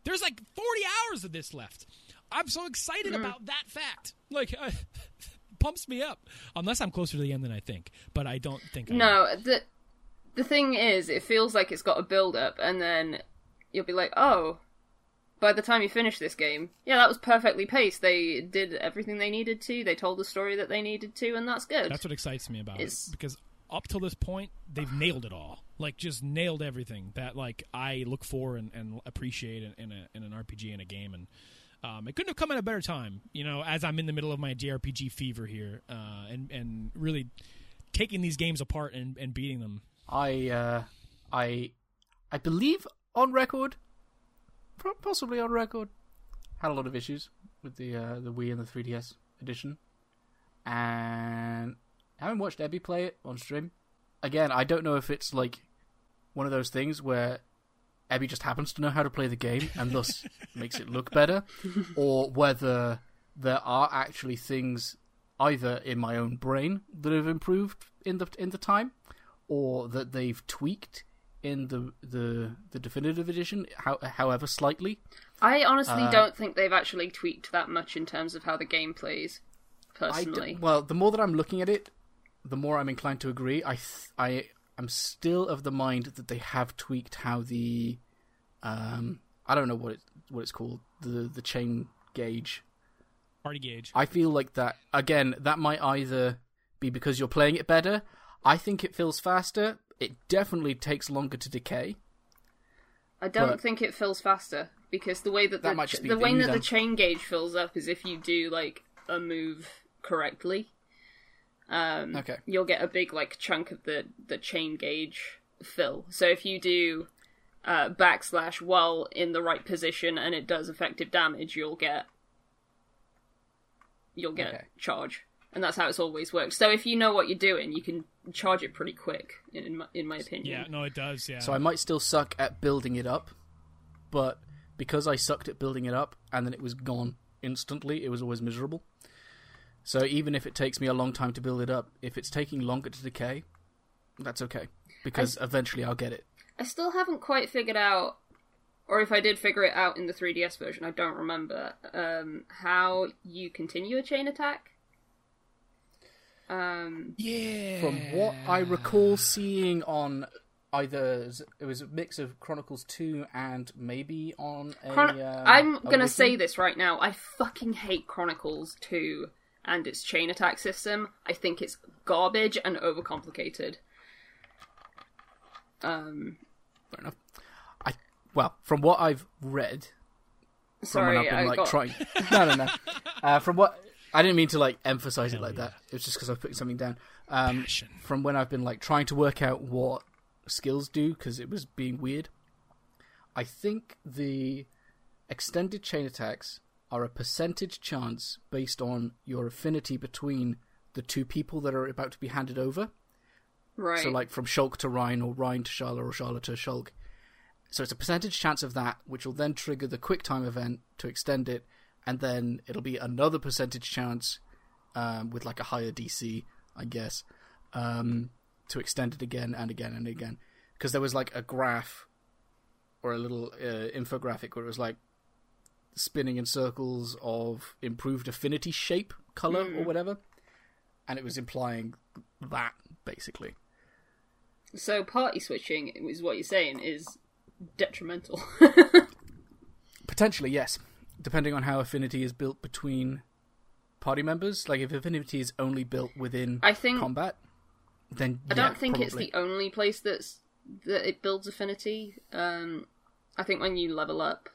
There's like 40 hours of this left. I'm so excited about that fact. Like, uh, pumps me up. Unless I'm closer to the end than I think, but I don't think. I am. No, the the thing is, it feels like it's got a build up, and then you'll be like, oh. By the time you finish this game, yeah, that was perfectly paced. They did everything they needed to. They told the story that they needed to, and that's good. That's what excites me about It's- it because up till this point, they've nailed it all. Like, just nailed everything that like I look for and, and appreciate in, in, a, in an RPG in a game, and um, it couldn't have come at a better time. You know, as I'm in the middle of my JRPG fever here, uh, and and really taking these games apart and, and beating them. I uh, I I believe on record, pro- possibly on record, had a lot of issues with the uh, the Wii and the 3DS edition, and I haven't watched Ebby play it on stream. Again, I don't know if it's like one of those things where Ebby just happens to know how to play the game and thus makes it look better, or whether there are actually things either in my own brain that have improved in the in the time, or that they've tweaked in the the, the definitive edition, how, however slightly. I honestly Uh, don't think they've actually tweaked that much in terms of how the game plays. I d- Personally, well, the more that I'm looking at it, the more I'm inclined to agree. I th- I am still of the mind that they have tweaked how the um I don't know what it what it's called the the chain gauge Party gauge. I feel like that again. That might either be because you're playing it better. I think it feels faster. It definitely takes longer to decay. I don't But- think it fills faster because the way that the That might just be the the way that the chain gauge fills up is if you do like a move correctly. Um, Okay. You'll get a big like chunk of the the chain gauge fill. So if you do uh, backslash while in the right position and it does effective damage, you'll get you'll get Okay. charge, and that's how it's always worked. So if you know what you're doing, you can charge it pretty quick. In in my, in my opinion. Yeah, no, it does. Yeah. So I might still suck at building it up, but because I sucked at building it up and then it was gone instantly, it was always miserable. So even if it takes me a long time to build it up, if it's taking longer to decay, that's okay because eventually I'll get it. I still haven't quite figured out, or if I did figure it out in the 3DS version, I don't remember, um, how you continue a chain attack. Um, yeah. From what I recall seeing on either it was a mix of Chronicles 2 and maybe on a Chron- um, I'm gonna say this right now. I fucking hate Chronicles 2 and its chain attack system. I think it's garbage and overcomplicated. Um, Fair enough. I well, from what I've read, from when sorry, I've been I like got trying. No, no, no. Uh, from what I didn't mean to like emphasize it like that. It was just because I was putting something down. Um, from when I've been like trying to work out what skills do because it was being weird. I think the extended chain attacks are a percentage chance based on your affinity between the two people that are about to be handed over. right. So like from Shulk to Ryan or Ryan to Sharla or Sharla to Shulk. So it's a percentage chance of that, which will then trigger the quick time event to extend it, and then it'll be another percentage chance um, with like a higher DC, I guess, um, to extend it again and again and again. Because there was like a graph or a little uh, infographic where it was like spinning in circles of improved affinity shape, color, or whatever, and it was implying that basically. So party switching is what you're saying is detrimental. Potentially, yes. Depending on how affinity is built between party members. Like, if affinity is only built within I think combat, then I yeah, don't think it's the only place that's that it builds affinity. Um, I think when you level up.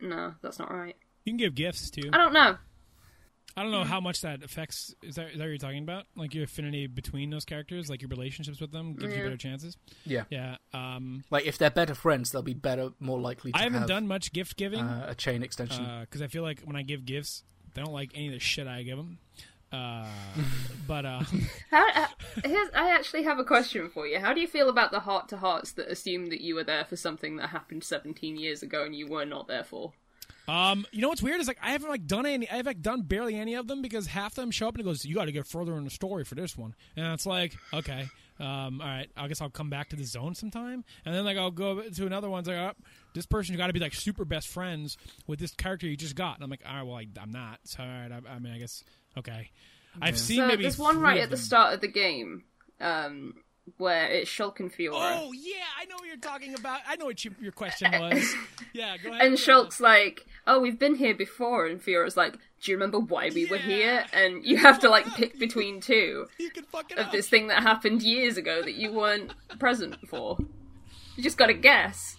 No, that's not right. You can give gifts too. I don't know. I don't know how much that affects. Is that, is that what you're talking about? Like your affinity between those characters, like your relationships with them, gives you better chances. Yeah. Yeah. Um, Like, if they're better friends, they'll be better, more likely to I haven't have done much gift giving uh, a chain extension. because I feel like when I give gifts, they don't like any of the shit I give them. Uh, but uh, How, uh, here's, I actually have a question for you. How do you feel about the heart to hearts that assume that you were there for something that happened 17 years ago and you were not there for? Um, you know what's weird is like I haven't like done any. I've like done barely any of them because half of them show up and it goes, "You got to get further in the story for this one," and it's like, okay, um, all right, I guess I'll come back to the zone sometime, and then like I'll go to another one. It's like, oh, this person you got to be like super best friends with this character you just got, and I'm like, all right, well, I, I'm not. So all right, I, I mean, I guess okay. I've seen So maybe there's one right of at the start of the game um, where it's Shulk and Fiora. Oh yeah, I know what you're talking about. I know what you, your question was. Yeah, go ahead. And Shulk's like, "Oh, we've been here before," and Fiora's like, "Do you remember why we were here?" And you have to like pick between two you can fuck it of up. this thing that happened years ago that you weren't present for. You just got to guess.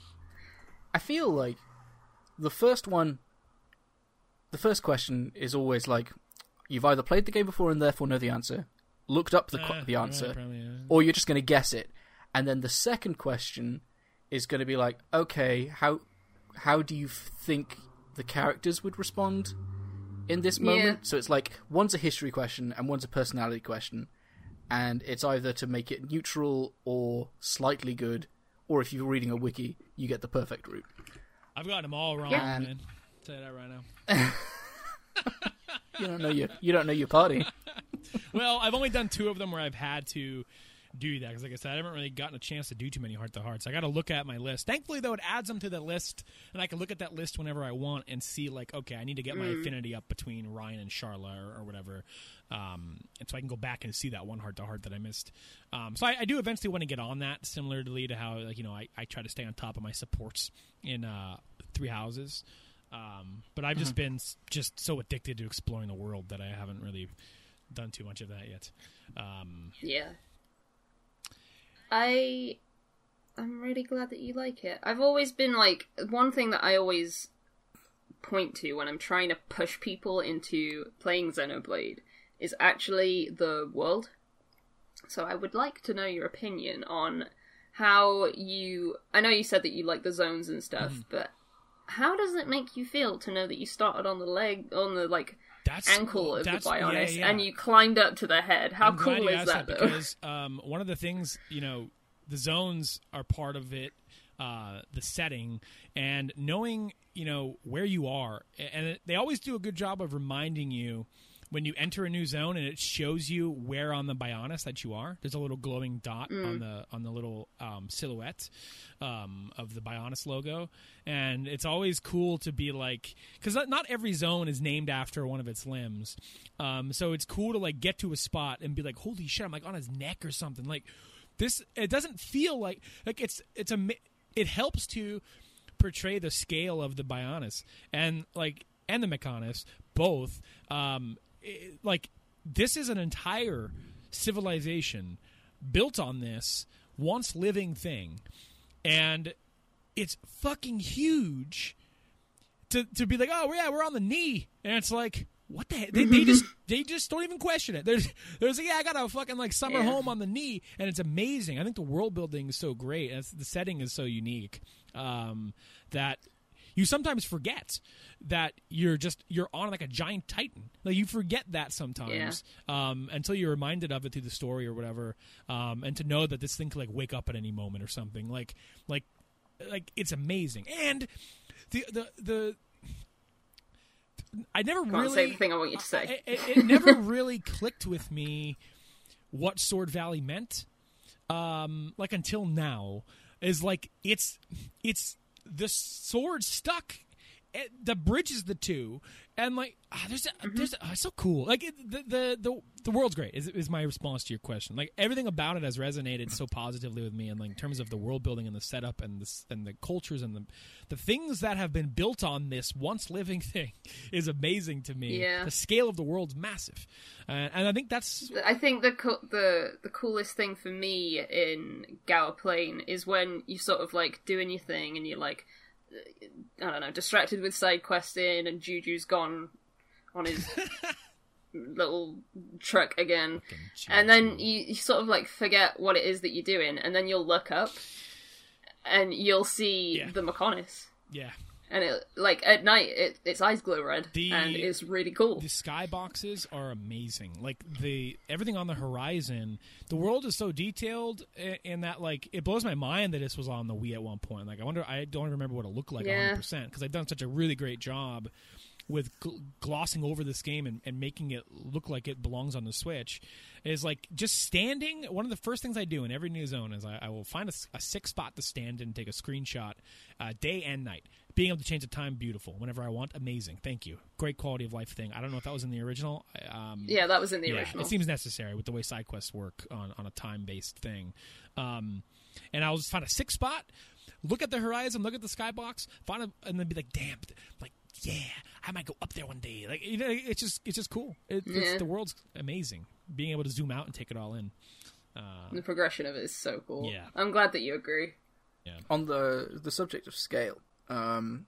I feel like the first one, the first question is always like, you've either played the game before and therefore know the answer, looked up the, qu- Uh, the yeah, answer, probably, yeah. or you're just going to guess it. And then the second question is going to be like, okay, how how do you think the characters would respond in this Yeah. moment? So it's like one's a history question and one's a personality question, and it's either to make it neutral or slightly good, or if you're reading a wiki, you get the perfect route. I've gotten them all wrong, Yeah. man. I'll tell you that right now. You don't know your you don't know your party. Well, I've only done two of them where I've had to do that because, like I said, I haven't really gotten a chance to do too many heart to hearts. I got to look at my list. Thankfully, though, it adds them to the list, and I can look at that list whenever I want and see, like, okay, I need to get my affinity up between Ryan and Sharla or, or whatever, um, and so I can go back and see that one heart to heart that I missed. Um, so I, I do eventually want to get on that, similarly to how, like, you know, I, I try to stay on top of my supports in uh, Three Houses. Um, but I've just been s- just so addicted to exploring the world that I haven't really done too much of that yet. Um, Yeah. I I'm really glad that you like it. I've always been like one thing that I always point to when I'm trying to push people into playing Xenoblade is actually the world. So I would like to know your opinion on how you I know you said that you like the zones and stuff, but how does it make you feel to know that you started on the leg on the like that's ankle of the that's- Bionis yeah, yeah. and you climbed up to the head? How I'm cool is that, because um, one of the things you know the zones are part of it uh, the setting and knowing you know where you are and they always do a good job of reminding you when you enter a new zone and it shows you where on the Bionis that you are. There's a little glowing dot on the on the little um, silhouette um, of the Bionis logo, and it's always cool to be like because not, not every zone is named after one of its limbs. Um, so it's cool to like get to a spot and be like, "Holy shit!" I'm like on his neck or something. Like this, it doesn't feel like like it's it's a it helps to portray the scale of the Bionis and like and the Mechonis both. Um, it- like this is an entire civilization built on this once living thing, and it's fucking huge. To to be like, oh yeah, we're on the knee, and it's like. What the heck? They, they just they just don't even question it. There's there's like, yeah, I got a fucking like summer Yeah. home on the knee, and it's amazing. I think the world building is so great, and it's, the setting is so unique um, that you sometimes forget that you're just you're on like a giant titan. Like you forget that sometimes um, until you're reminded of it through the story or whatever, um, and to know that this thing could like wake up at any moment or something. Like like like it's amazing, and the the the. I never Can't really say the thing I want you to say. it, it, it never really clicked with me what Sword Valley meant. Um, like until now, is like it's it's the sword stuck. It, that bridges the two, and like ah, there's a, Mm-hmm. there's a, oh, it's so cool. Like it, the, the the the world's great. Is is my response to your question? Like everything about it has resonated so positively with me, and like in terms of the world building and the setup and the and the cultures and the the things that have been built on this once living thing is amazing to me. Yeah. The scale of the world's massive, uh, and I think that's I think the co- the the coolest thing for me in Gaur Plain is when you sort of like doing your thing and you're like, I don't know, distracted with side questing and Juju's gone on his little truck again, and then you, you sort of like forget what it is that you're doing, and then you'll look up and you'll see Yeah. the Mechonis. yeah. And it like at night, it, its eyes glow red, The- and it's really cool. The skyboxes are amazing. Like the everything on the horizon, the world is so detailed in that like it blows my mind that this was on the Wii at one point. Like I wonder, I don't remember what it looked like Yeah. 100 percent because I've done such a really great job with gl- glossing over this game and, and making it look like it belongs on the Switch. Is like just standing. One of the first things I do in every new zone is I, I will find a sick spot to stand and take a screenshot, uh, day and night. Being able to change the time, beautiful. Whenever I want, amazing. Thank you. Great quality of life thing. I don't know if that was in the original. Um, yeah, that was in the yeah, original. it seems necessary with the way side quests work on, on a time based thing. Um, and I'll just find a sick spot, look at the horizon, look at the skybox, find a, and then be like, damn, like yeah, I might go up there one day. Like you know, it's just it's just cool. It, Yeah. it's, the world's amazing. Being able to zoom out and take it all in. Uh, The progression of it is so cool. Yeah. I'm glad that you agree. Yeah. on the the subject of scale, um,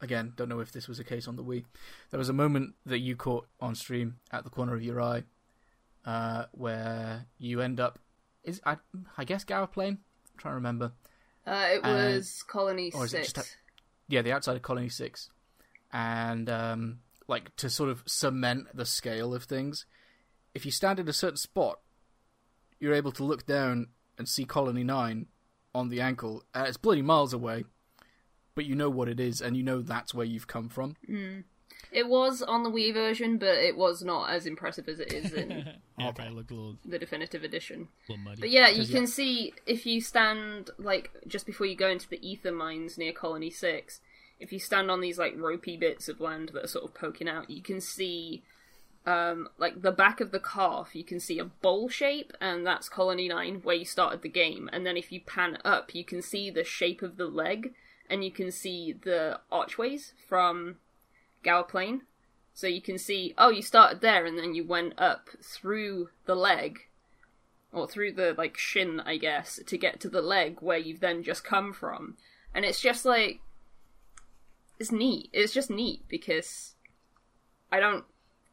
again, don't know if this was a case on the Wii. There was a moment that you caught on stream at the corner of your eye, uh, where you end up is I I guess Gaur Plain. I'm trying to remember. Uh, it was Colony is it Six. just Yeah, the outside of Colony Six, and um, like to sort of cement the scale of things. If you stand in a certain spot, you're able to look down and see Colony Nine on the ankle. Uh, it's bloody miles away, but you know what it is, and you know that's where you've come from. It was on the Wii version, but it was not as impressive as it is in yeah, it probably looked a little, the definitive edition. But yeah, you can yeah. see if you stand like just before you go into the ether mines near Colony Six. If you stand on these like ropey bits of land that are sort of poking out, you can see um, like the back of the calf. You can see a bowl shape, and that's Colony Nine where you started the game. And then if you pan up, you can see the shape of the leg, and you can see the archways from Gaur Plain. So you can see, oh, you started there, and then you went up through the leg, or through the like shin, I guess, to get to the leg where you've then just come from. And it's just like, it's neat. It's just neat because I don't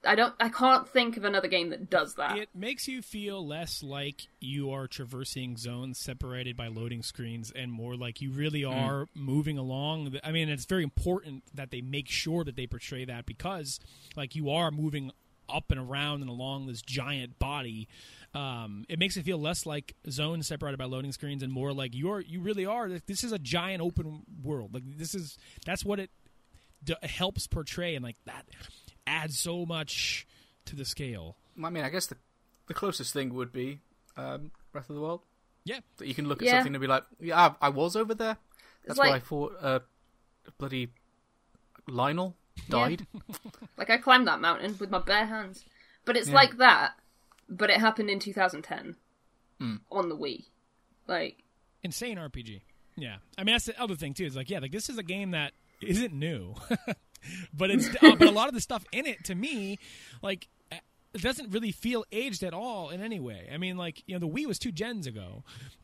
I don't I can't think of another game that does that. It makes you feel less like you are traversing zones separated by loading screens and more like you really are mm. moving along. I mean, it's very important that they make sure that they portray that because like you are moving up and around and along this giant body. Um, it makes it feel less like zones separated by loading screens and more like you're you really are. This is a giant open world. Like this is that's what it d- helps portray and like that adds so much to the scale. I mean, I guess the the closest thing would be um, Breath of the Wild. Yeah, that you can look at yeah. something and be like, "Yeah, I, I was over there." That's like, why I thought uh, bloody Lionel died. Yeah. like I climbed that mountain with my bare hands, but it's yeah. like that. But it happened in 2010 mm. on the Wii. Like insane RPG. Yeah, I mean that's the other thing too. Is like, yeah, like this is a game that isn't new. but it's uh, but a lot of the stuff in it to me, like it doesn't really feel aged at all in any way. I mean, like you know, the Wii was two gens ago,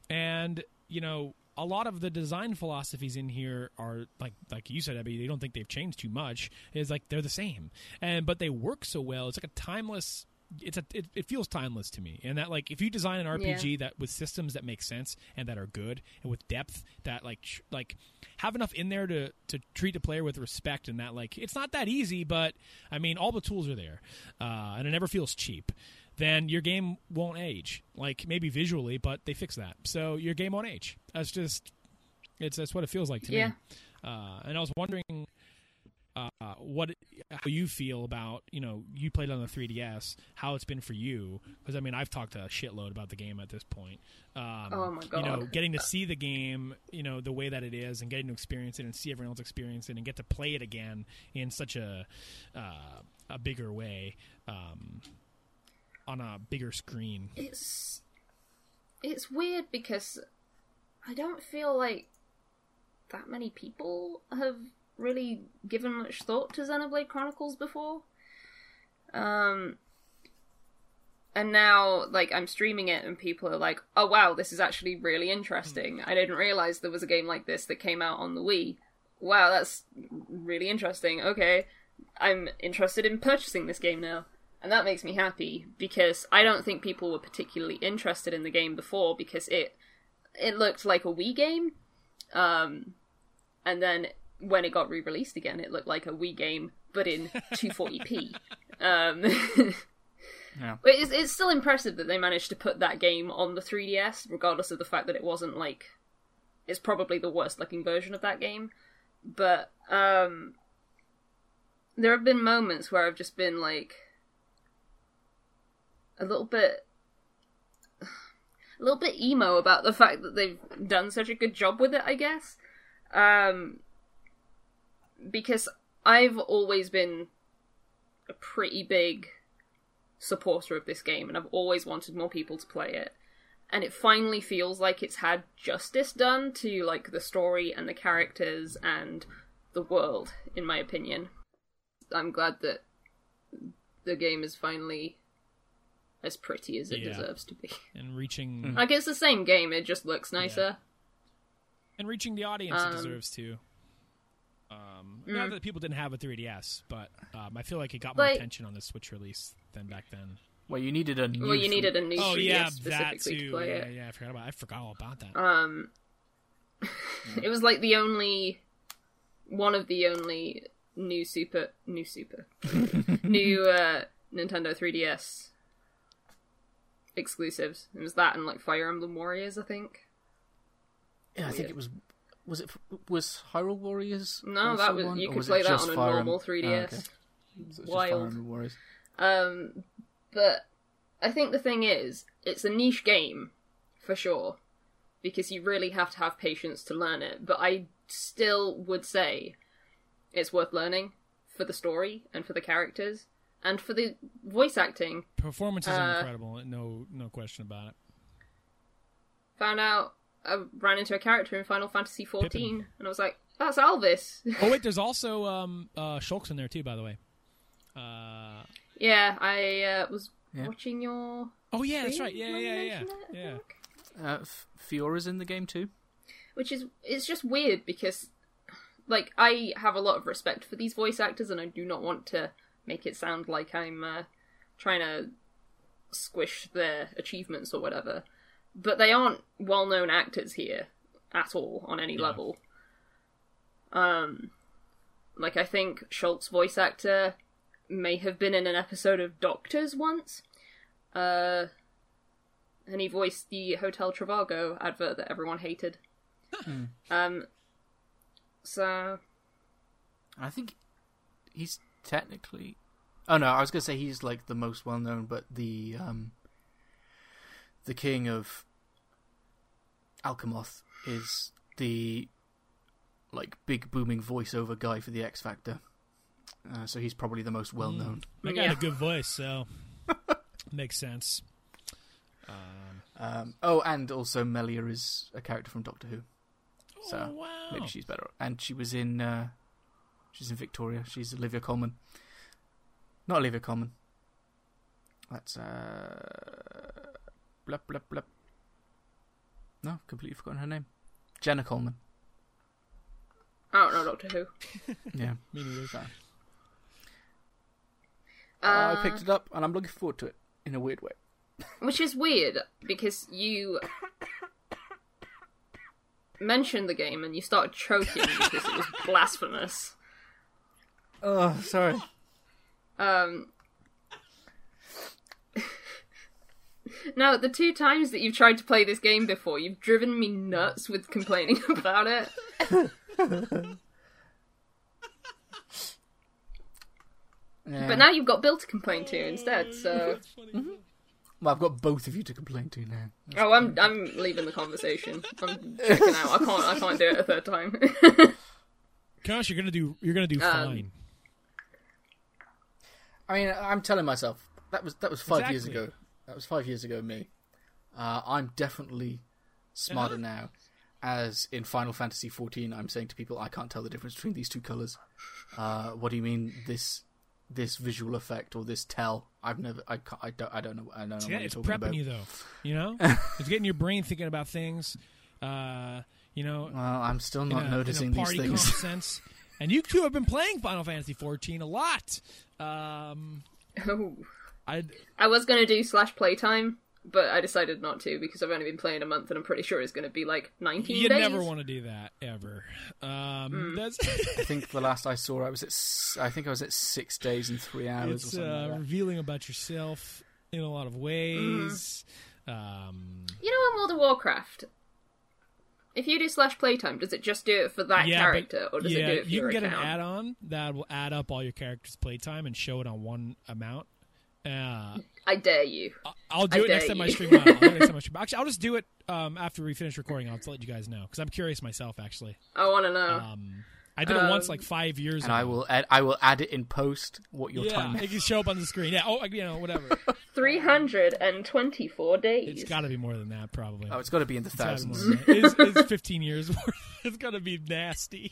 and you know, a lot of the design philosophies in here are like like you said, Abby. They don't think they've changed too much. It's like they're the same, and but they work so well. It's like a timeless it's a it, it, feels timeless to me and that like if you design an rpg yeah. that with systems that make sense and that are good and with depth that like sh- like have enough in there to to treat the player with respect and that like it's not that easy but i mean all the tools are there uh, and it never feels cheap then your game won't age like maybe visually but they fix that so your game won't age that's just it's that's what it feels like to yeah. me uh, and i was wondering uh, what how you feel about you know you played on the 3ds how it's been for you? Because i mean i've talked a shitload about the game at this point. Um, oh my god you know getting to see the game you know the way that it is and getting to experience it and see everyone else experience it and get to play it again in such a uh, a bigger way um, on a bigger screen. It's it's weird because i don't feel like that many people have really given much thought to Xenoblade Chronicles before. Um, and now, like, I'm streaming it, and people are like, "Oh wow, this is actually really interesting. I didn't realize there was a game like this that came out on the Wii. Wow, that's really interesting. Okay, I'm interested in purchasing this game now." And that makes me happy because I don't think people were particularly interested in the game before because it it looked like a Wii game. Um, and then when it got re-released again, it looked like a Wii game, but in 240p. um, yeah. it's, it's still impressive that they managed to put that game on the 3DS, regardless of the fact that it wasn't like it's probably the worst looking version of that game. But um, there have been moments where I've just been like a little bit a little bit emo about the fact that they've done such a good job with it, I guess. Um, because I've always been a pretty big supporter of this game and I've always wanted more people to play it. And it finally feels like it's had justice done to like the story and the characters and the world, in my opinion. I'm glad that the game is finally as pretty as it yeah. deserves to be. And reaching like it's the same game, it just looks nicer. Yeah. And reaching the audience um, it deserves to. Um, mm. Not that people didn't have a 3DS, but um, I feel like it got more attention on the Switch release than back then. Well, you needed a new. Well, you needed a new. Oh 3DS yeah, that too. To play yeah, it. yeah, I forgot about. I forgot all about that. Um, it was like the only one of the only new super new super new uh, Nintendo 3DS exclusives. It was that and like Fire Emblem Warriors, I think. Yeah, I think it was was it was Hyrule Warriors? No, that was one? you could was play that on a Fire normal 3DS. Oh, okay. Wild. Um, but I think the thing is, it's a niche game for sure because you really have to have patience to learn it. But I still would say it's worth learning for the story and for the characters and for the voice acting. Performance is uh, incredible, no no question about it. Found out I ran into a character in Final Fantasy XIV, and I was like, That's Alvis. Oh wait, there's also um uh Shulk's in there too, by the way. Uh yeah, I uh, was Yeah. watching your. oh yeah, that's right. stream Yeah, yeah, yeah, mentioned it, I yeah. Uh, F- Fiora's in the game too. Which is it's just weird because, like, I have a lot of respect for these voice actors, and I do not want to make it sound like I'm uh, trying to squish their achievements or whatever. But they aren't well-known actors here at all on any Yeah. level. Um, like I think Shulk's voice actor may have been in an episode of Doctors once. Uh, and he voiced the Hotel Trivago advert that everyone hated. Um, so I think he's technically. Oh no, I was gonna say he's like the most well known, but the um, the king of Alcamoth is the like big booming voiceover guy for the X Factor. Uh, so he's probably the most well known. I got Yeah. a good voice, so makes sense. Um, Um, oh, and also Melia is a character from Doctor Who, so oh, wow. maybe she's better. And she was in uh, she's in Victoria. She's Olivia Colman, not Olivia Colman. That's uh, blep blep blep. No, completely forgotten her name. Jenna Coleman. I don't know Doctor Who. Yeah, Me neither. so. Uh, I picked it up and I'm looking forward to it in a weird way. Which is weird because you mentioned the game and you started choking because it was blasphemous. Oh, sorry. Um, now, the two times that you've tried to play this game before, you've driven me nuts with complaining about it. Yeah. But now you've got Bill to complain to instead, so. well, I've got both of you to complain to now. Oh, I'm I'm leaving the conversation. I'm checking out. I can't I can't do it a third time. Gosh, you're gonna do. You're gonna do Um, fine. I mean, I'm telling myself that was that was five years ago. That was five years ago. Me, uh, I'm definitely smarter Uh-huh. now. As in Final Fantasy XIV, I'm saying to people, I can't tell the difference between these two colors. Uh, what do you mean this this visual effect or this tell? I've never, I, can't, I don't, I don't know, I don't know It's, what yeah, you're it's talking prepping about. you though. You know, it's getting your brain thinking about things. Uh, you know, Well, I'm still in not a, noticing in a these things. sense. And you two have been playing Final Fantasy 14 a lot. Um, oh. I I was gonna do slash playtime, but I decided not to because I've only been playing a month and I'm pretty sure it's gonna be like 19 you days. never want to do that ever. Um, Hmm. That's I think the last I saw, I was at, s- I think I was at six days and three hours or it's something. uh, like that. revealing about yourself in a lot of ways. Hmm. Um, You know, in World of Warcraft, if you do slash playtime, does it just do it for that yeah, character, but, or does yeah, it do it for you your can get account? an add-on that will add up all your characters' playtime and show it on one amount. Uh, I dare you. I'll I do it next time I stream. I'll do next time I stream. Actually, I'll just do it um, after we finish recording. I'll just let you guys know because I'm curious myself. Actually, I want to know. um, I did it once Um, like five years and ago. I will, add, I will add it in post. What your yeah, time? it can show up on the screen. Yeah. Oh, you know, whatever. 324 days. It's got to be more than that, probably. Oh, it's got to be in the It's gotta be more thousands. It's, it's 15 years worth. It's gonna be nasty.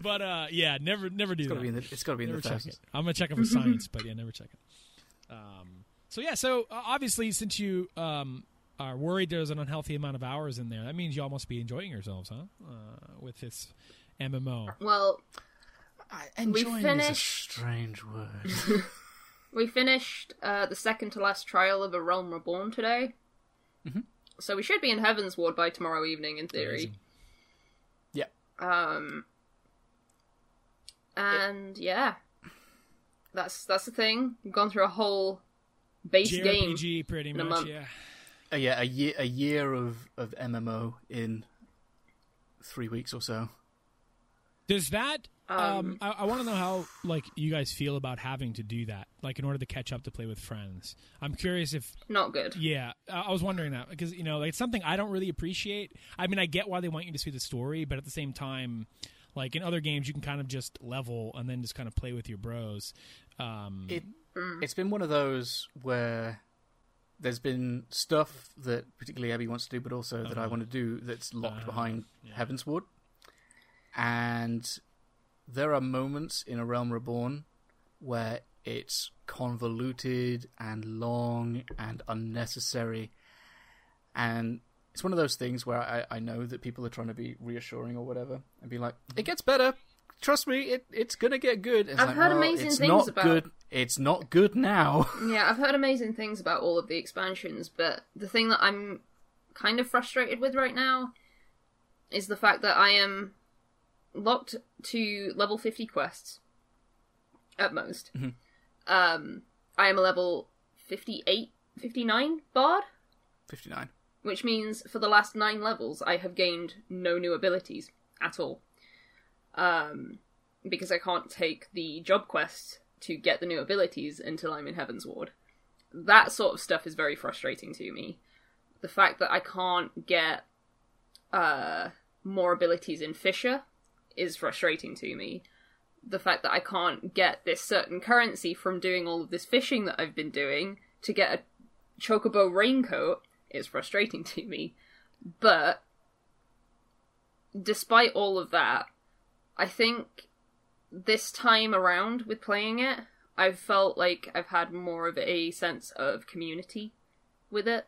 But uh, yeah, never, never do It's got to that. be in the, it's got to be in never the check thousands. it. I'm gonna check it for science, but yeah, never check it. Um, so yeah, so uh, obviously, since you um, are worried there's an unhealthy amount of hours in there, that means y'all must be enjoying yourselves, huh? Uh, with this MMO. Well, I- Enjoying is a strange word. we finished uh, the second to last trial of A Realm Reborn today. Mm-hmm. So we should be in Heavensward by tomorrow evening, in theory. Amazing. yeah. Um, and yeah, that's that's the thing. We've gone through a whole base game. Pretty in a much. month. Yeah. Uh, yeah, a year a year of, of MMO in three weeks or so. Does that? Um, Um, I, I want to know how like you guys feel about having to do that, like in order to catch up to play with friends. I'm curious if Not good. Yeah, I I was wondering that because you know like, it's something I don't really appreciate. I mean, I get why they want you to see the story, but at the same time, like in other games, you can kind of just level and then just kind of play with your bros. Um, It it's been one of those where there's been stuff that particularly Abby wants to do, but also that I want to do that's locked Uh, behind Heavensward. and there are moments in A Realm Reborn where it's convoluted and long and unnecessary, and it's one of those things where I, I know that people are trying to be reassuring or whatever and be like, it gets better. Trust me, it, it's gonna get good. It's I've like, heard well, amazing it's things not about- good. It's not good now. Yeah, I've heard amazing things about all of the expansions, but the thing that I'm kind of frustrated with right now is the fact that I am locked to level 50 quests at most. Um, I am a level 58, 59 bard, Fifty nine. Which means for the last nine levels I have gained no new abilities at all. Um, because I can't take the job quest to get the new abilities until I'm in Heavensward. That sort of stuff is very frustrating to me. The fact that I can't get uh, more abilities in Fisher is frustrating to me. The fact that I can't get this certain currency from doing all of this fishing that I've been doing to get a chocobo raincoat is frustrating to me. But despite all of that, I think this time around with playing it, I've felt like I've had more of a sense of community with it.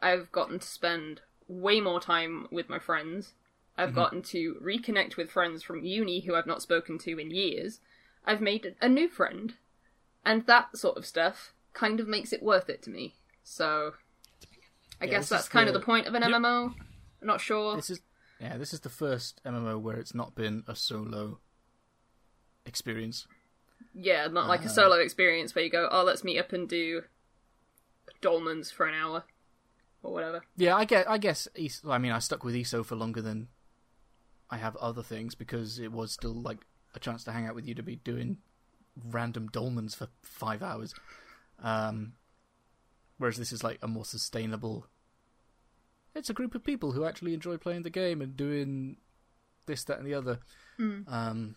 I've gotten to spend way more time with my friends. I've mm-hmm. gotten to reconnect with friends from uni who I've not spoken to in years. I've made a new friend. And that sort of stuff kind of makes it worth it to me. So I Yeah, guess that's kind the- of the point of an MMO. I'm not sure. This is yeah, this is the first MMO where it's not been a solo experience. Yeah, not like a Uh-huh. solo experience where you go, oh, let's meet up and do dolmens for an hour or whatever. Yeah, I guess. I guess. Es- I mean, I stuck with ESO for longer than I have other things because it was still like a chance to hang out with you to be doing random dolmens for five hours. Um, whereas this is like a more sustainable. It's a group of people who actually enjoy playing the game and doing this, that, and the other. Um,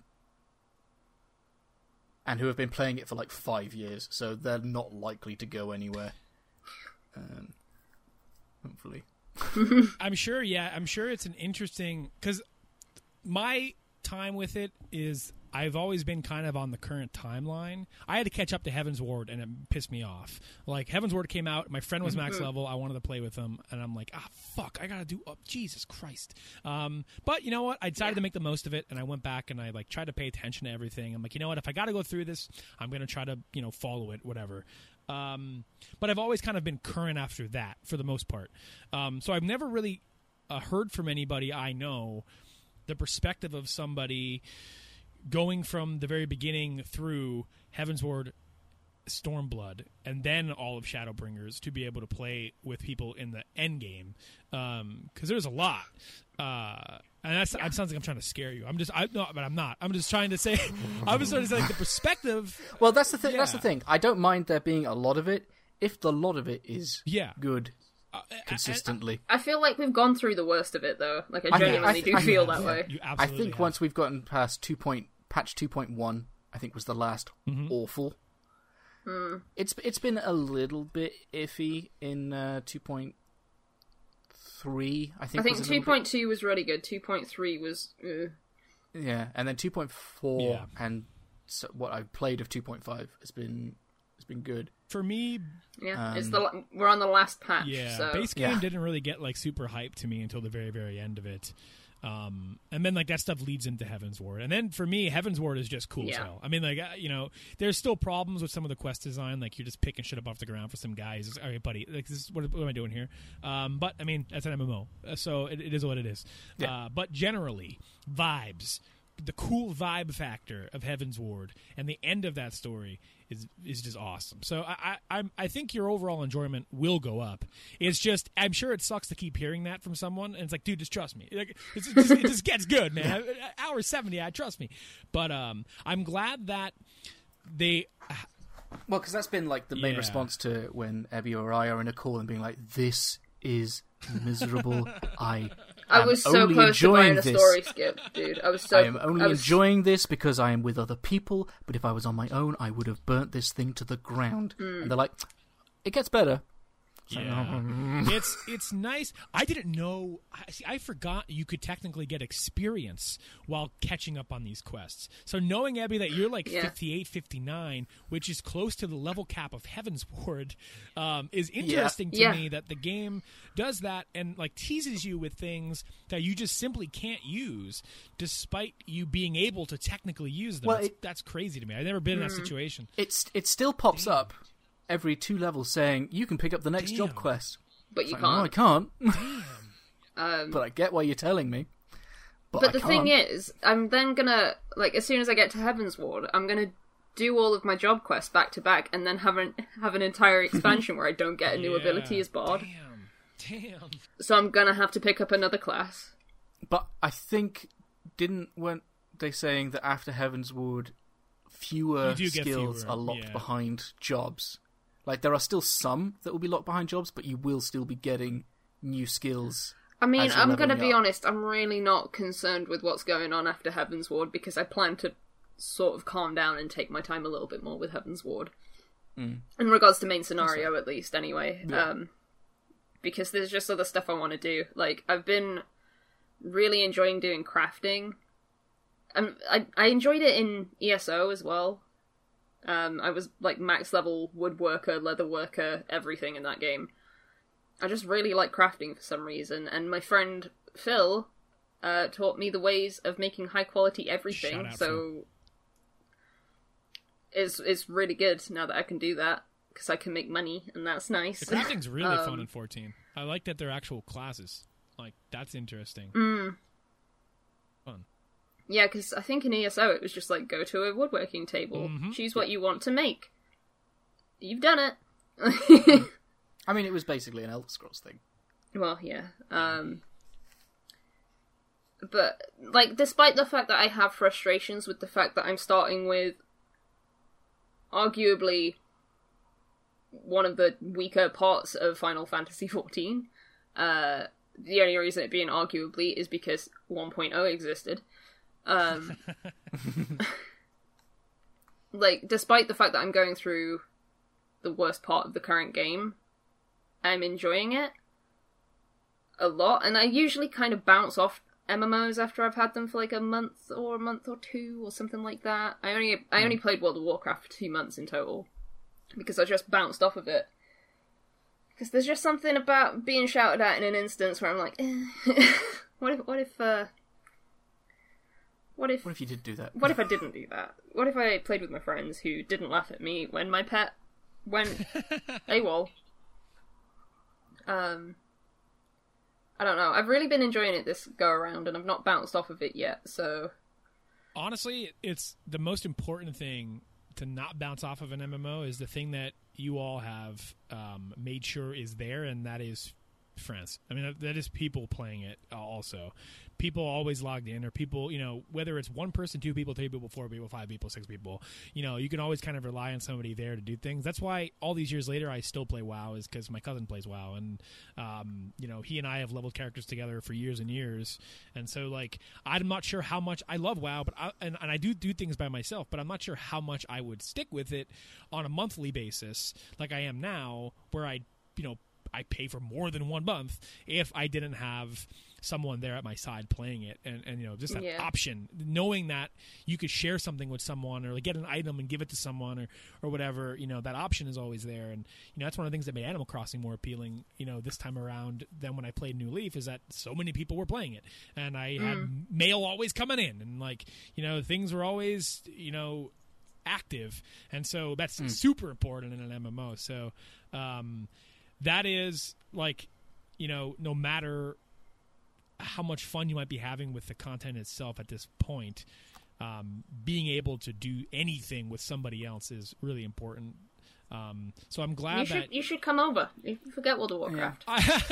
and who have been playing it for like five years, so they're not likely to go anywhere. Um, hopefully. I'm sure. Yeah, I'm sure it's an interesting because my time with it is I've always been kind of on the current timeline. I had to catch up to Heavensward, and it pissed me off. Like Heavensward came out, my friend was max level. I wanted to play with him, and I'm like, ah, fuck, I gotta do. Oh, Jesus Christ. Um, but you know what? I decided to make the most of it, and I went back and I like tried to pay attention to everything. I'm like, you know what? If I got to go through this, I'm gonna try to you know follow it, whatever. Um, but I've always kind of been current after that for the most part. Um, so I've never really uh, heard from anybody I know the perspective of somebody going from the very beginning through Heavensward, Stormblood, and then all of Shadowbringers to be able to play with people in the end game. Because there's a lot. Uh, and that sounds like I'm trying to scare you. I'm just, I no, but I'm not. I'm just trying to say, I was trying to say like the perspective. Well, that's the thing. That's the thing. I don't mind there being a lot of it if the lot of it is Yeah. good consistently. I feel like we've gone through the worst of it, though. Like, I I think- genuinely I do think- I feel think- that way. You I think have. once we've gotten past two point patch two point one, I think was the last Mm-hmm. awful. It's it's been a little bit iffy in uh, two point three. I think. I think was a little 2.2 was really good. 2.3 was. Uh, yeah, and then two point four Yeah. and so what I've played of two point five has been has been good. For me, yeah, it's Um, the we're on the last patch. Yeah, so base game Yeah. didn't really get like super hyped to me until the very very end of it. Um, and then like that stuff leads into Heavensward, and then for me, Heavensward is just cool as hell. I mean, like uh, you know, there's still problems with some of the quest design, like you're just picking shit up off the ground for some guys. It's, All right, buddy, like this is, what, what am I doing here? Um, but I mean, that's an MMO, uh, so it, it is what it is. Yeah. Uh, but generally, vibes, the cool vibe factor of Heavensward, and the end of that story is is just awesome. So I I I'm, think your overall enjoyment will go up. It's just I'm sure it sucks to keep hearing that from someone, and it's like, dude, just trust me. Like, just, it just gets good, man. Hour seventy, I trust me. But um, I'm glad that they Well, because that's been like the main Yeah. response to when Abby or I are in a call and being like, "This is miserable. I I was so close to buying a this. story skip, dude. I was so. I am only I was- enjoying this because I am with other people. But if I was on my own, I would have burnt this thing to the ground." Hmm. And they're like, "It gets better." Yeah. it's it's nice. I didn't know. I, see, I forgot you could technically get experience while catching up on these quests. So knowing Abby that you're like Yeah. 58, 59, which is close to the level cap of Heavensward, um, is interesting to Yeah. me that the game does that and like teases you with things that you just simply can't use, despite you being able to technically use them. Well, It's- it- that's crazy to me. I've never been in that situation. It's it still pops up every two levels saying you can pick up the next job quest. but you Like, can't. no, I can't. can't. Um, but I get why you're telling me. But, but the can't. thing is, I'm then gonna like as soon as I get to Heavensward, I'm gonna do all of my job quests back to back, and then have an have an entire expansion where I don't get a new ability Yeah. as Bard. Damn. Damn. So I'm gonna have to pick up another class. But I think didn't weren't they saying that after Heavensward, fewer You do get skills fewer, are locked yeah. behind jobs. Like there are still some that will be locked behind jobs, but you will still be getting new skills. I mean, I'm gonna be up. honest. I'm really not concerned with what's going on after Heavensward because I plan to sort of calm down and take my time a little bit more with Heavensward. Mm. In regards to main scenario, at least, anyway. Um, because there's just other stuff I want to do. Like I've been really enjoying doing crafting. Um, I I enjoyed it in ESO as well. Um, I was like max level woodworker, leather worker, everything in that game. I just really like crafting for some reason, and my friend Phil uh, taught me the ways of making high quality everything. Out, so it's it's really good now that I can do that because I can make money, and that's nice. The crafting's really fun Um, in 14. I like that they're actual classes. Like that's interesting. Mm. Yeah, because I think in ESO it was just like go to a woodworking table, Mhm. choose what you want to make. You've done it. I mean, it was basically an Elder Scrolls thing. well, yeah. Um, but like, despite the fact that I have frustrations with the fact that I'm starting with arguably one of the weaker parts of Final Fantasy XIV, uh, the only reason it being arguably is because 1.0 existed. Um, like, despite the fact that I'm going through the worst part of the current game, I'm enjoying it a lot, and I usually kind of bounce off MMOs after I've had them for like a month or a month or two or something like that. I only I only played World of Warcraft for two months in total because I just bounced off of it. Because there's just something about being shouted at in an instance where I'm like, eh. what if what if uh, what if What if you did do that? what if I didn't do that? What if I played with my friends who didn't laugh at me when my pet went AWOL? Um, I don't know. I've really been enjoying it this go around, and I've not bounced off of it yet. So Honestly, it's the most important thing to not bounce off of an MMO is the thing that you all have um, made sure is there, and that is friends. I mean, that, is people playing it uh, also. People always logged in, or people, you know, whether it's one person, two people, three people, four people, five people, six people, you know, you can always kind of rely on somebody there to do things. That's why all these years later, I still play WoW, is because my cousin plays WoW, and um, you know, he and I have leveled characters together for years and years, and so like, I'm not sure how much I love WoW, but I, and, and I do do things by myself, but I'm not sure how much I would stick with it on a monthly basis, like I am now, where I, you know, I pay for more than one month if I didn't have someone there at my side playing it and, and you know just that Yeah. option knowing that you could share something with someone or like get an item and give it to someone or or whatever you know that option is always there. And you know that's one of the things that made Animal Crossing more appealing you know this time around than when I played New Leaf is that so many people were playing it and I had mail always coming in and like you know things were always you know active. And so that's super important in an MMO so um that is like you know no matter how much fun you might be having with the content itself at this point um, being able to do anything with somebody else is really important um, so i'm glad you that should you should come over. You forget World of Warcraft. I,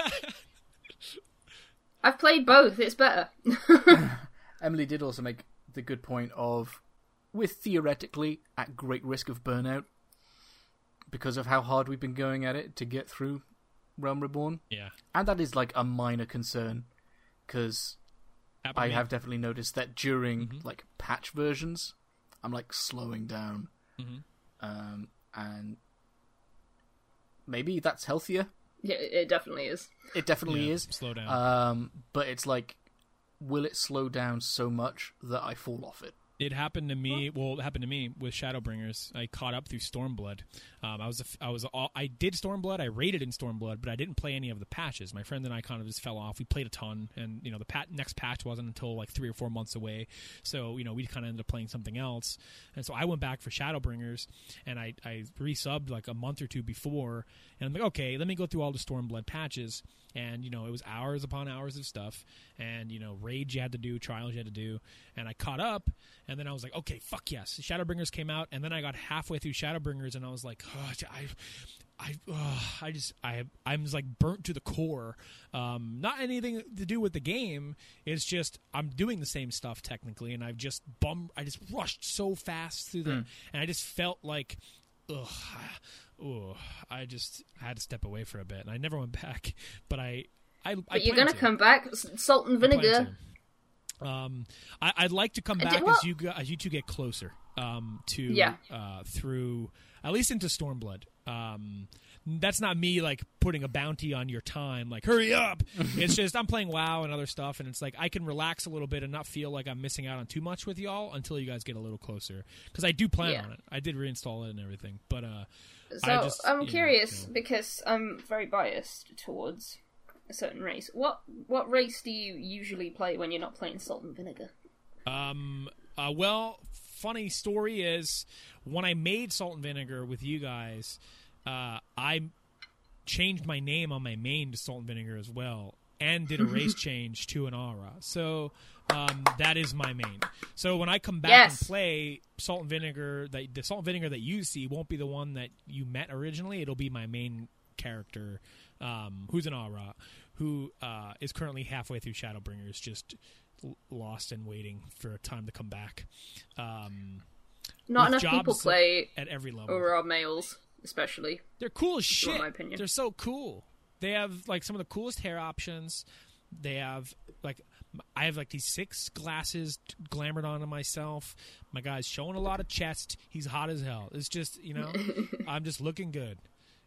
I've played both. It's better. Emily did also make the good point of we're theoretically at great risk of burnout because of how hard we've been going at it to get through Realm Reborn, yeah and that is like a minor concern because I me. have definitely noticed that during Mhm. like patch versions, I'm like slowing down, Mhm. um, and maybe that's healthier Yeah, it definitely is. It definitely Yeah, is. Slow down. Um, but it's like, will it slow down so much that I fall off it? It happened to me. Well, it happened to me with Shadowbringers. I caught up through Stormblood. Um, I was, a I was, all, I did Stormblood. I rated in Stormblood, but I didn't play any of the patches. My friend and I kind of just fell off. We played a ton, and you know, the pat- next patch wasn't until like three or four months away. So you know, we kind of ended up playing something else. And so I went back for Shadowbringers, and I, I resubbed like a month or two before, and I'm like, okay, let me go through all the Stormblood patches. And you know, it was hours upon hours of stuff, and you know, raids you had to do, trials you had to do, and I caught up, and then I was like, okay, fuck yes, Shadowbringers came out, and then I got halfway through Shadowbringers, and I was like, oh, I. I, I just I I'm just like burnt to the core. Um, not anything to do with the game. It's just I'm doing the same stuff technically, and I've just bum. I just rushed so fast through the, and I just felt like, ugh, ugh, I just I had to step away for a bit, and I never went back. But I, I, But I you're gonna to. come back. Salt and vinegar. to. Um, I, I'd like to come back as you as you two get closer. Um, to Yeah. uh, through at least into Stormblood. Um, that's not me like putting a bounty on your time. Like hurry up. it's just I'm playing WoW and other stuff, and it's like I can relax a little bit and not feel like I'm missing out on too much with y'all until you guys get a little closer. Because I do plan Yeah. on it. I did reinstall it and everything, but uh, So just, I'm curious know. because I'm very biased towards a certain race. What what race do you usually play when you're not playing Salt and Vinegar? Um. Uh, well, funny story is when I made Salt and Vinegar with you guys, uh, I changed my name on my main to Salt and Vinegar as well, and did a race change to an Au Ra. So um, that is my main. So when I come back Yes. and play Salt and Vinegar, that the Salt and Vinegar that you see won't be the one that you met originally. It'll be my main character, um, who's an Au Ra, who uh, is currently halfway through Shadowbringers, just l- lost and waiting for a time to come back. Um, Not enough people play at every level. Aurora males, especially. They're cool as shit. my opinion. They're so cool. They have like some of the coolest hair options. They have like I have like these six glasses glamored onto myself. My guy's showing a lot of chest. He's hot as hell. It's just you know I'm just looking good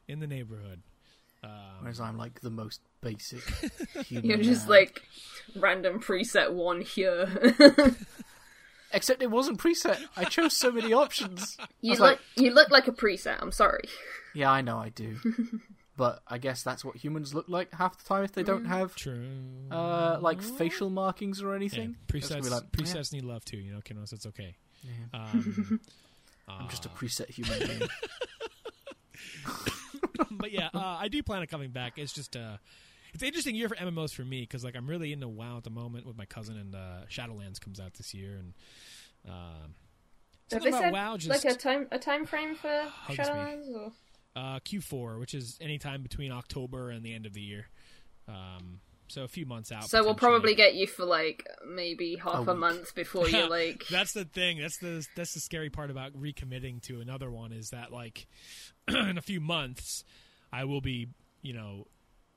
in the neighborhood. Um, Whereas I'm like the most basic human. You're just man. like random preset one here. Except it wasn't preset. I chose so many options. You look like, you look like a preset. I'm sorry. yeah, I know I do. But I guess that's what humans look like half the time if they don't have true. uh, like facial markings or anything. It's gonna presets be like, presets need love too. You know, Kinos, it's okay. Um, yeah, I'm just a preset human being. but yeah, uh, I do plan on coming back. It's just uh, it's an interesting year for MMOs for me because like I'm really into WoW at the moment with my cousin, and uh, Shadowlands comes out this year, and um, Have something they about said WoW just like a time a time frame for Hugs me. Shadowlands? Or? uh, Q4, which is any time between October and the end of the year. Um, so a few months out. So we'll probably get you for like maybe half a, week. month before you're like that's the thing. That's the that's the scary part about recommitting to another one is that like in a few months I will be you know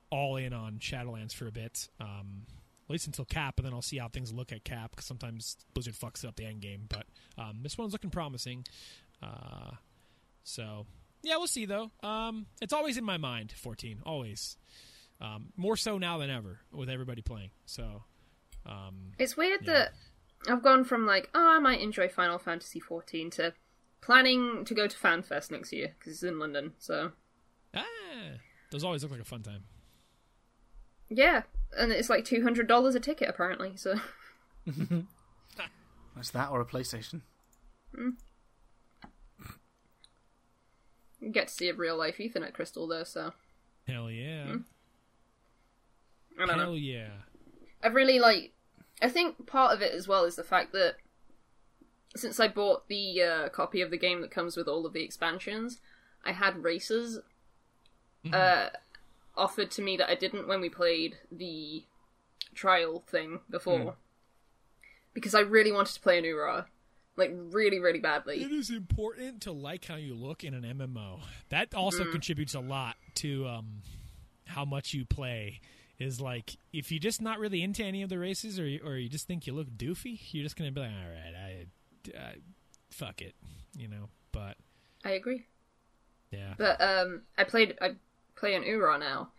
all in on Shadowlands for a bit. Um, at least until Cap, and then I'll see how things look at Cap because sometimes Blizzard fucks up the end game. But um, this one's looking promising. Uh, so yeah, we'll see though. Um, it's always in my mind. Fourteen, always. Um, more so now than ever with everybody playing. So um, It's weird Yeah. that I've gone from like, oh, I might enjoy Final Fantasy fourteen to planning to go to FanFest next year because it's in London. So ah, those always look like a fun time. yeah, and it's like two hundred dollars a ticket apparently. So Is that or a PlayStation? You get to see a real life Aetheryte crystal there. So Hell yeah. I don't know. Hell yeah. I really like. I think part of it as well is the fact that since I bought the uh, copy of the game that comes with all of the expansions, I had races uh, offered to me that I didn't when we played the trial thing before. Because I really wanted to play an Au Ra. Like, really, really badly. It is important to like how you look in an MMO. That also Mm. contributes a lot to um, how much you play. Is like if you're just not really into any of the races, or you, or you just think you look doofy, you're just gonna be like, all right, I, I fuck it, you know. But I agree. yeah, But um, I played. I play an Au Ra now,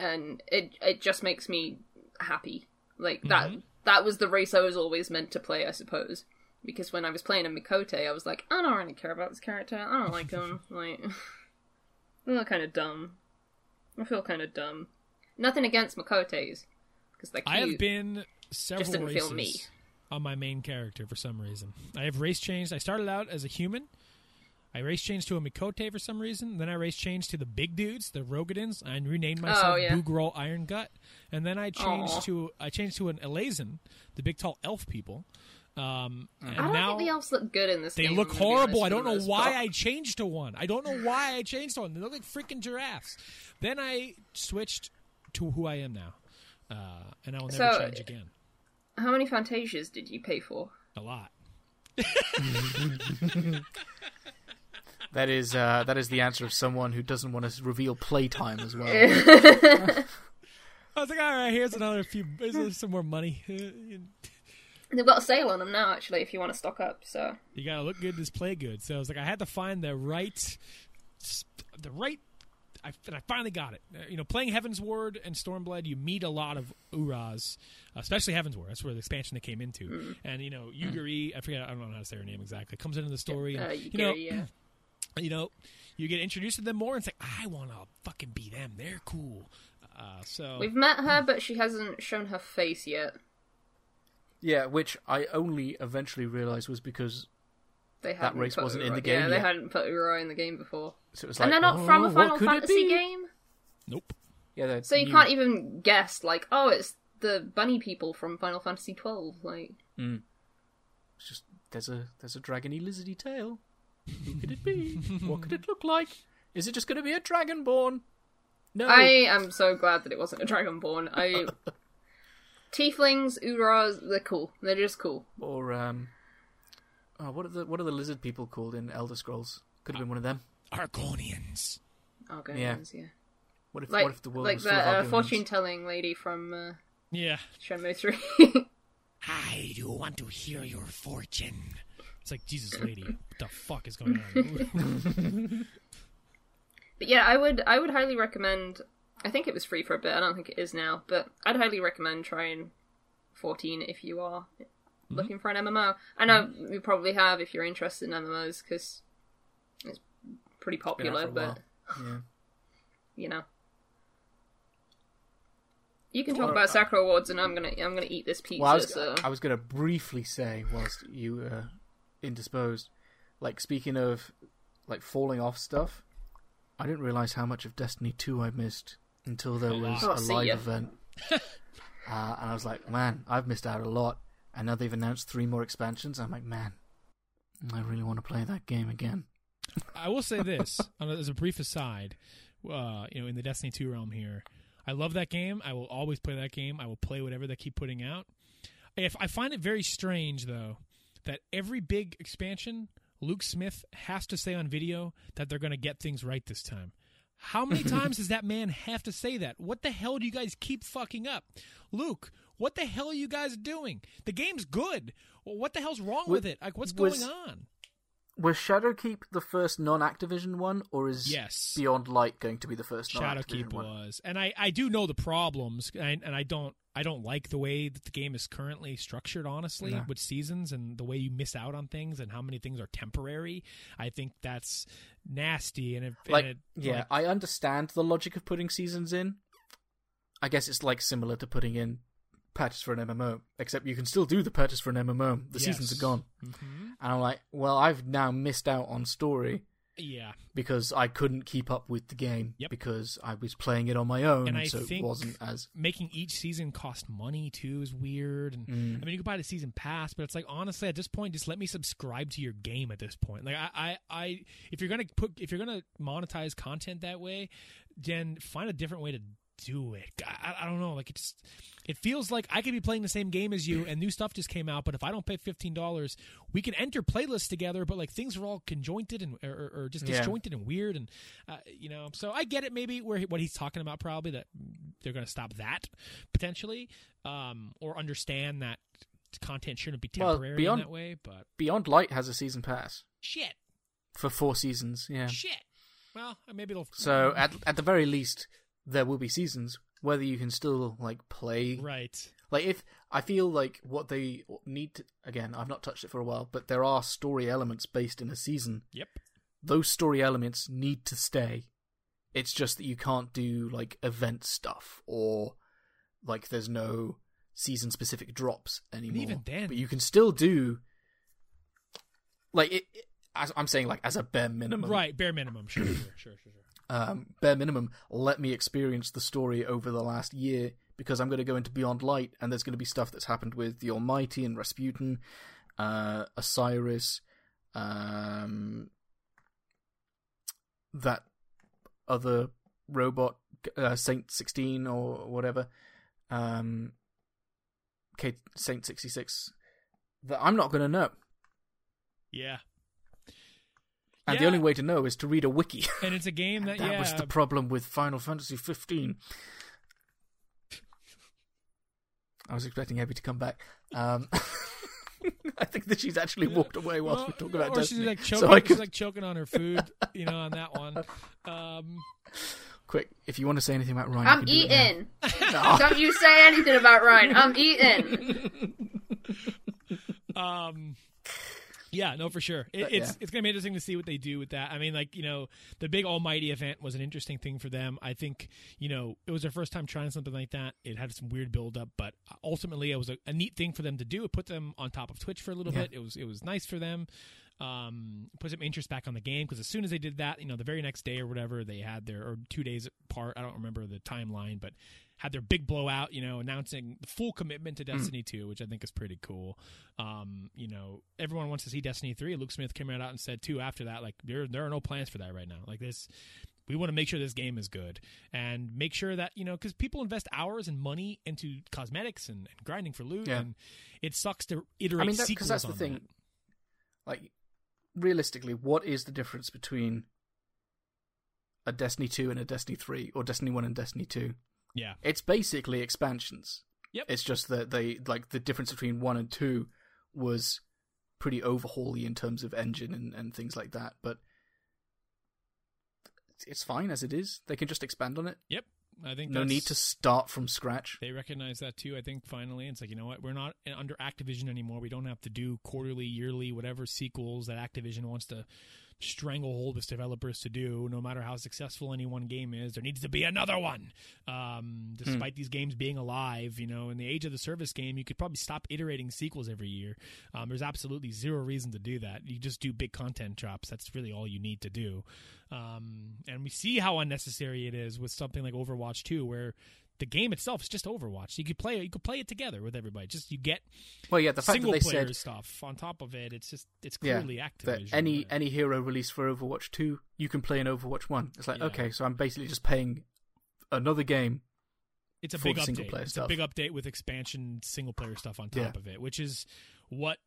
and it it just makes me happy. Like that that was the race I was always meant to play, I suppose. Because when I was playing a Miqo'te, I was like, I don't really care about this character. I don't like him. like, I feel kind of dumb. I feel kind of dumb. Nothing against Miqo'tes, because they're cute. I have been several didn't races feel me. on my main character for some reason. I have race changed. I started out as a human. I race changed to a Miqo'te for some reason. Then I race changed to the big dudes, the Roegadyns. I renamed oh, myself Oh, yeah. Boogrol Iron Gut. And then I changed Aw. to I changed to an Elezen, the big tall elf people. Um, and I don't now think the elves look good in this they game. look horrible. I don't know why. I changed to one. I don't know why I changed to one. They look like freaking giraffes. Then I switched to who I am now, uh, and I will never So- change again. How many Fantasias did you pay for? A lot. That is uh, that is the answer of someone who doesn't want to reveal playtime as well. I was like, all right, here's another few. Here's some more money. They've got a sale on them now, actually, if you want to stock up. So You gotta look good to play good. So I was like, I had to find the right, the right. I, and I finally got it. Uh, you know, playing Heavensward and Stormblood, you meet a lot of Au Ras, especially Heavensward. That's where the expansion they came into. Mm. And you know, Yugiri, I forget, I don't know how to say her name exactly. Comes into the story, and uh, you know, yeah. you know, you get introduced to them more, and it's like, I want to fucking be them. They're cool. Uh, so We've met her, but she hasn't shown her face yet. Yeah, which I only eventually realized was because They hadn't race wasn't in the game Yeah, they hadn't put Au Ra in the game before, so it was like, and they're not oh, from a oh, Final Fantasy game, nope. Yeah, they're so you new. can't even guess. Like, oh, it's the bunny people from Final Fantasy twelve. Like, hmm. It's just there's a there's a dragony lizardy tail. Who could it be? what could it look like? Is it just going to be a dragonborn? No. I am so glad that it wasn't a Dragonborn. I tieflings, Au Ras, they're cool. They're just cool. Or um, oh, what are the what are the lizard people called in Elder Scrolls? Could have been one of them. Argonians. Argonians, yeah. What if Like, what if the world like was the uh, fortune telling lady from uh, Yeah. Shenmue 3. I do want to hear your fortune. It's like Jesus, lady, what the fuck is going on? but yeah, I would I would highly recommend I think it was free for a bit, I don't think it is now, but I'd highly recommend trying 14 if you are mm-hmm. looking for an MMO. I know mm-hmm. you probably have if you're interested in MMOs because it's pretty popular, while. but Yeah. you know. You can talk Well, about uh, Sakura Wars, and I'm gonna I'm gonna eat this pizza. Well, I was so I was going to briefly say whilst you were indisposed, like speaking of like falling off stuff, I didn't realize how much of Destiny Two I missed until there was Oh, a live ya. event, uh, and I was like, man, I've missed out a lot. And now they've announced three more expansions. I'm like, man, I really want to play that game again. I will say this as a brief aside. Uh, you know, in the Destiny 2 realm here, I love that game. I will always play that game. I will play whatever they keep putting out. If I find it very strange though that every big expansion, Luke Smith has to say on video that they're going to get things right this time. How many times does that man have to say that? What the hell do you guys keep fucking up? Luke, what the hell are you guys doing? The game's good. What the hell's wrong with it? Like, what's was- going on? Was Shadowkeep the first non-Activision one, or is Yes. Beyond Light going to be the first Shadowkeep one? was, and I, I do know the problems, and, and I don't I don't like the way that the game is currently structured. Honestly, No. with seasons and the way you miss out on things and how many things are temporary, I think that's nasty. And it, and like it, yeah like, i understand the logic of putting seasons in i guess it's like similar to putting in patches for an mmo except you can still do the purchase for an mmo the seasons are gone Mhm. and i'm like well i've now missed out on story yeah, because i couldn't keep up with the game Yep. because i was playing it on my own And I so it wasn't as making each season cost money too is weird. And Mm. I mean, you can buy the season pass, but it's like honestly, at this point, just let me subscribe to your game. At this point, like I, I, I if you're gonna put, if you're gonna monetize content that way, then find a different way to do it. I, I don't know, like it's, it feels like I could be playing the same game as you, and new stuff just came out. But if I don't pay fifteen dollars, we can enter playlists together, but like things are all conjointed and or, or- just Yeah. disjointed and weird, and uh, you know. So I get it, maybe where he- what he's talking about, probably that they're going to stop that potentially, um, or understand that content shouldn't be Well, temporary beyond- in that way. But beyond light has a season pass shit, for four seasons yeah shit. Well, maybe it'll. so at at the very least there will be seasons whether you can still like play Right. like if I feel like what they need to again, I've not touched it for a while, but there are story elements based in a season. Yep. Those story elements need to stay. It's just that you can't do like event stuff or like there's no season specific drops anymore. even then- but you can still do like it, it- as I'm saying like as a bare minimum. Right. Bare minimum. Sure. Sure. Sure. Sure. sure. Um, bare minimum, let me experience the story over the last year because I'm going to go into Beyond Light and there's going to be stuff that's happened with the Almighty and Rasputin, uh, Osiris, um, that other robot, uh, Saint 16 or whatever, um, Saint 66, that I'm not going to know. Yeah. And Yeah. the only way to know is to read a wiki. And it's a game that, that yeah, was the problem with Final Fantasy 15. I was expecting Abby to come back. Um, I think that she's actually walked away whilst we talk about or Destiny. she's like choking. so I She's like choking on her food, you know, on that one. Um, quick. If you want to say anything about Ryan, I'm you can do it eating. now. Don't you say anything about Ryan. I'm eating. um, yeah, no, for sure. It, But, it's yeah. it's gonna be interesting to see what they do with that. I mean, like you know, the big Almighty event was an interesting thing for them. I think you know it was their first time trying something like that. It had some weird build up, but ultimately it was a, a neat thing for them to do. It put them on top of Twitch for a little Yeah. bit. It was it was nice for them. Um, put some interest back on the game because as soon as they did that, you know, the very next day or whatever, they had their or two days apart. I don't remember the timeline, but had their big blowout, you know, announcing the full commitment to Destiny 2, which I think is pretty cool. Um, you know, everyone wants to see Destiny 3. Luke Smith came right out and said too after that, like there there are no plans for that right now. Like this we want to make sure this game is good and make sure that you know because people invest hours and money into cosmetics and, and grinding for loot Yeah. and it sucks to iterate I mean, because sequels that's the thing. that. Like, realistically, what is the difference between a Destiny 2 and a Destiny 3, or Destiny 1 and Destiny 2? Yeah It's basically expansions. Yep. It's just that they like the difference between one and two was pretty overhauly in terms of engine and, and things like that. But it's fine as it is. They can just expand on it. yep i think No need to start from scratch. they recognize that too i think finally it's like you know what we're not under activision anymore we don't have to do quarterly yearly whatever sequels that activision wants to stranglehold its developers to do no matter how successful any one game is there needs to be another one. Um, despite these games being alive you know in the age of the service game you could probably stop iterating sequels every year. Um, there's absolutely zero reason to do that. You just do big content drops. That's really all you need to do. Um, and we see how unnecessary it is with something like overwatch 2 where the game itself is just Overwatch. You could play it. You could play it together with everybody. Just you get Well, yeah, the fact single that they player said stuff on top of it. It's just it's clearly Activision. any any hero release for Overwatch two, you can play in Overwatch one. It's like Yeah. okay, so I'm basically just paying another game. it's a for big update. It's stuff. a big update with expansion single player stuff on top Yeah. of it, which is what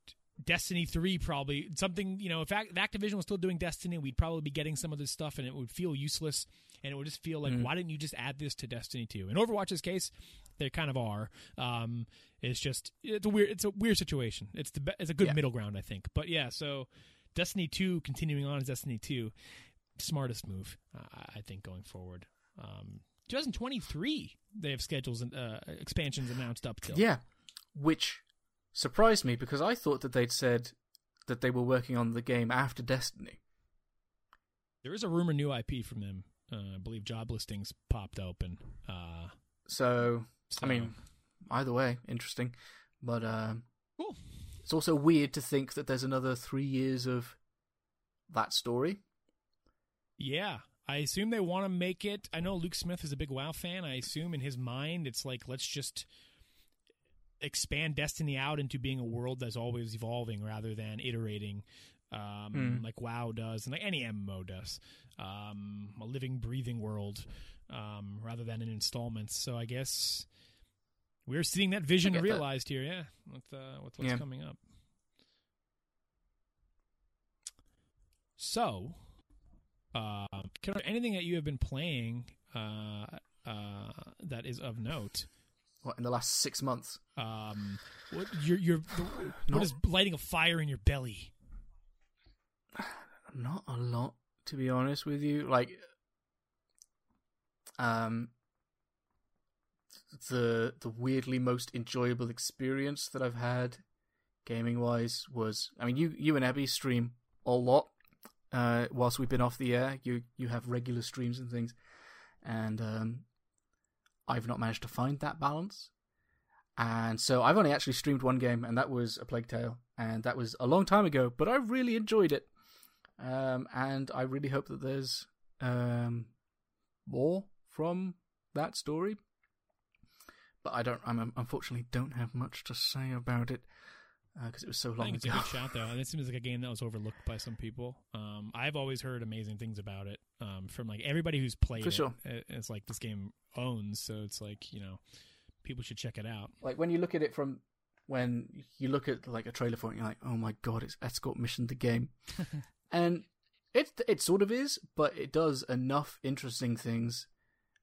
Destiny three probably something you know. If Act- if Activision was still doing Destiny, we'd probably be getting some of this stuff, and it would feel useless, and it would just feel like Mm. why didn't you just add this to Destiny two? In Overwatch's case, they kind of are. Um, it's just it's a weird it's a weird situation. It's the be- it's a good Yeah. middle ground, I think. But yeah, so Destiny two continuing on as Destiny two, smartest move uh, I think going forward. Um, 2023, they have schedules and uh, expansions announced up till. Yeah, which surprised me because I thought that they'd said that they were working on the game after Destiny. There is a rumor new IP from them. Uh, I believe job listings popped open. Uh, So, so- I mean, either way, interesting. But um, Cool. it's also weird to think that there's another three years of that story. yeah, I assume they want to make it. I know Luke Smith is a big WoW fan. I assume in his mind, it's like let's just expand Destiny out into being a world that's always evolving rather than iterating. Um, Hmm. like WoW does, and like any MMO does, um, a living, breathing world, um, rather than in installments. So I guess we're seeing that vision get that. realized here, yeah, with uh, with what's Yeah. coming up. So, uh, can, anything that you have been playing uh, uh, that is of note? What in the last six months? Um, what you're, you're, No. what is lighting a fire in your belly? Not a lot, to be honest with you. Like, um, the the weirdly most enjoyable experience that I've had gaming wise was I mean you you and Abby stream a lot uh, whilst we've been off the air. You you have regular streams and things, and um, I've not managed to find that balance. And so I've only actually streamed one game, and that was A Plague Tale, and that was a long time ago. But I really enjoyed it, um, and I really hope that there's um, more from that story. But I don't. I'm unfortunately don't have much to say about it because uh, it was so long I think it's ago. a good shout though. And it seems like a game that was overlooked by some people. Um, I've always heard amazing things about it um, from like everybody who's played For it. sure. It- It's like this game owns, so it's like you know, people should check it out. like when you look at it from when you look at like a trailer for it, you're like, oh my god, it's escort mission the game, and it it sort of is, but it does enough interesting things,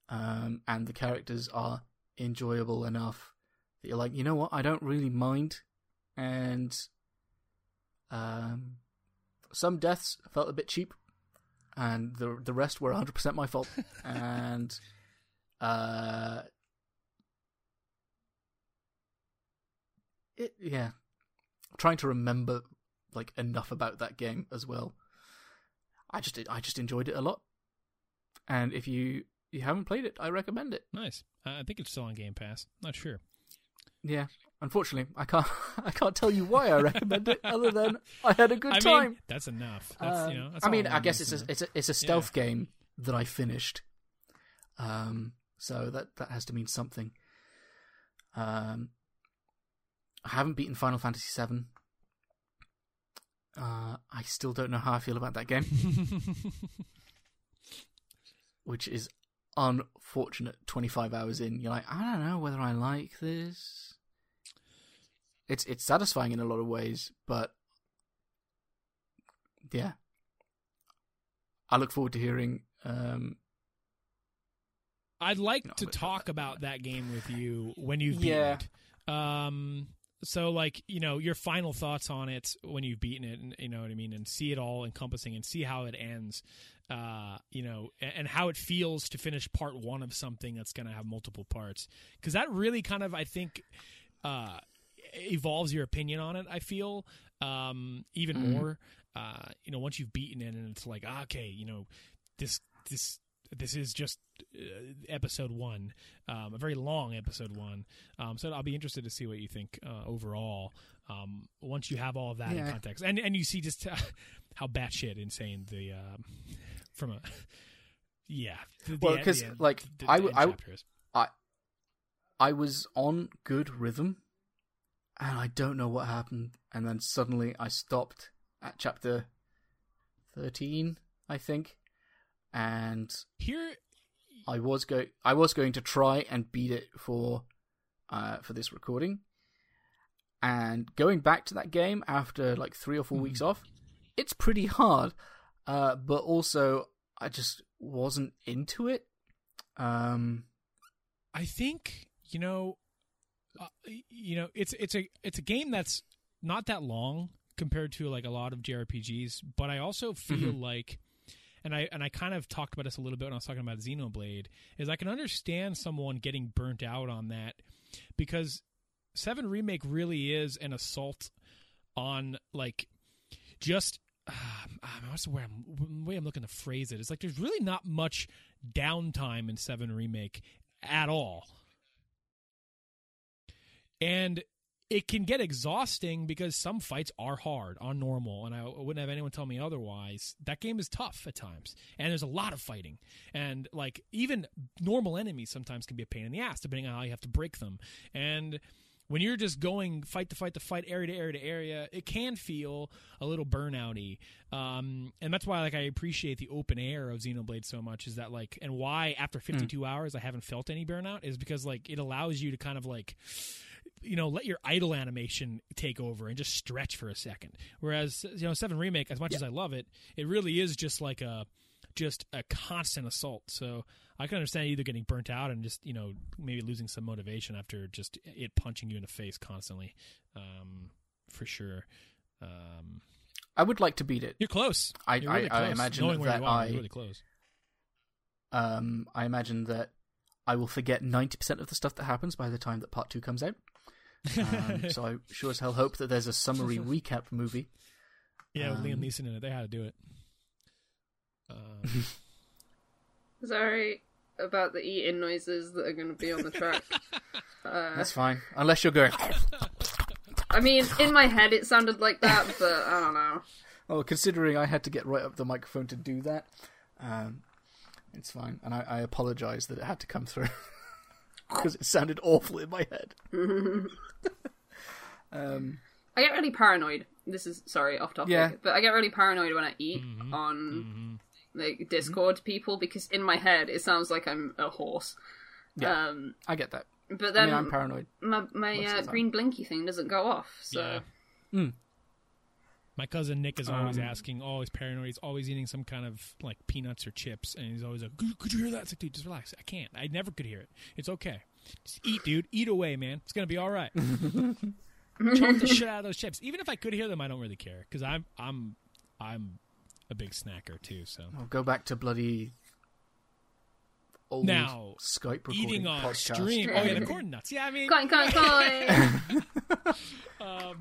um, and the characters are enjoyable enough that you're like, you know what, I don't really mind, and um, some deaths felt a bit cheap, and the the rest were 100 percent my fault, and uh it, yeah, trying to remember like enough about that game as well. I just I just enjoyed it a lot, and if you you haven't played it, I recommend it. Nice. Uh, I think it's still on Game Pass. Not sure. Yeah, unfortunately, I can't I can't tell you why I recommend it other than I had a good I time. mean, that's enough. That's Um, you know. That's I mean, I guess it's a it's a it's a stealth game that I finished. Um, so that that has to mean something. Um, I haven't beaten Final Fantasy VII. Uh, I still don't know how I feel about that game, which is unfortunate. Twenty five hours in, you're like, I don't know whether I like this. It's it's satisfying in a lot of ways, but yeah, I look forward to hearing. Um, I'd like No, to talk about that game with you when you've beaten Yeah. it. Um, so like you know your final thoughts on it when you've beaten it, and you know what I mean, and see it all encompassing, and see how it ends. Uh, you know, and, and how it feels to finish part one of something that's going to have multiple parts, because that really kind of I think. Uh, evolves your opinion on it i feel um even Mhm. more uh you know once you've beaten it and it's like ah, okay you know this this this is just uh, episode one, um, a very long episode one. Um, so I'll be interested to see what you think uh, overall um, once you have all of that in context, and and you see just how batshit insane the um, from a yeah. The, Well, 'cause, like, the- I the w- end I- I was on good rhythm, and I don't know what happened, and then suddenly I stopped at chapter thirteen, I think, and here. I was go I was going to try and beat it for uh for this recording. And going back to that game after like 3 or 4 Mhm. weeks off, it's pretty hard. Uh but also I just wasn't into it. Um I think you know, uh, you know, it's it's a it's a game that's not that long compared to like a lot of JRPGs, but I also feel like, and I and I kind of talked about this a little bit when I was talking about Xenoblade, is I can understand someone getting burnt out on that because Seven Remake really is an assault on like just. Uh, what's the way I'm, way I'm looking to phrase it? It's like there's really not much downtime in Seven Remake at all. And it can get exhausting because some fights are hard on normal, and I wouldn't have anyone tell me otherwise. That game is tough at times, and there's a lot of fighting, and like even normal enemies sometimes can be a pain in the ass depending on how you have to break them. And when you're just going fight to fight to fight, area to area to area, it can feel a little burnouty. Um, and that's why like I appreciate the open air of Xenoblade so much is that like and why after 52 hours I haven't felt any burnout is because like it allows you to kind of like you know let your idle animation take over and just stretch for a second. Whereas you know 7 remake as much as I love it, it really is just like a just a constant assault. So I can understand either getting burnt out and just you know maybe losing some motivation after just it punching you in the face constantly, um, for sure. Um, I would like to beat it. you're close. I- You're really I- I imagine knowing that I- really close. Um I imagine that I will forget ninety percent of the stuff that happens by the time that part two comes out. Um, so I sure as hell hope that there's a summary recap movie. Yeah, with Liam Um, Neeson in it, they had to do it. Um, Sorry about the eating noises that are going to be on the track. Uh, That's fine, unless you're going. I mean, in my head it sounded like that, but I don't know. Oh, considering I had to get right up the microphone to do that, um, it's fine, and I, I apologise that it had to come through because it sounded awful in my head. um, I get really paranoid. This is sorry off topic, Yeah. but I get really paranoid when I eat on like Discord people because in my head it sounds like I'm a horse. Yeah. Um, I get that. but I then mean, I'm paranoid. my my uh, the time. green blinky thing doesn't go off. So yeah. Mm. My cousin Nick is always Um, asking, always paranoid. He's always eating some kind of like peanuts or chips, and he's always like, "Could, could you hear that?" It's like, dude, just relax. I can't. I never could hear it. It's okay. Just eat, dude. Eat away, man. It's gonna be all right. Chomp the shit out of those chips. Even if I could hear them, I don't really care because I'm I'm I'm a big snacker too. So I'll go back to bloody old Now, Skype recording eating on podcast. stream. Oh yeah, the corn nuts. Yeah, I mean, coin coin coin. um,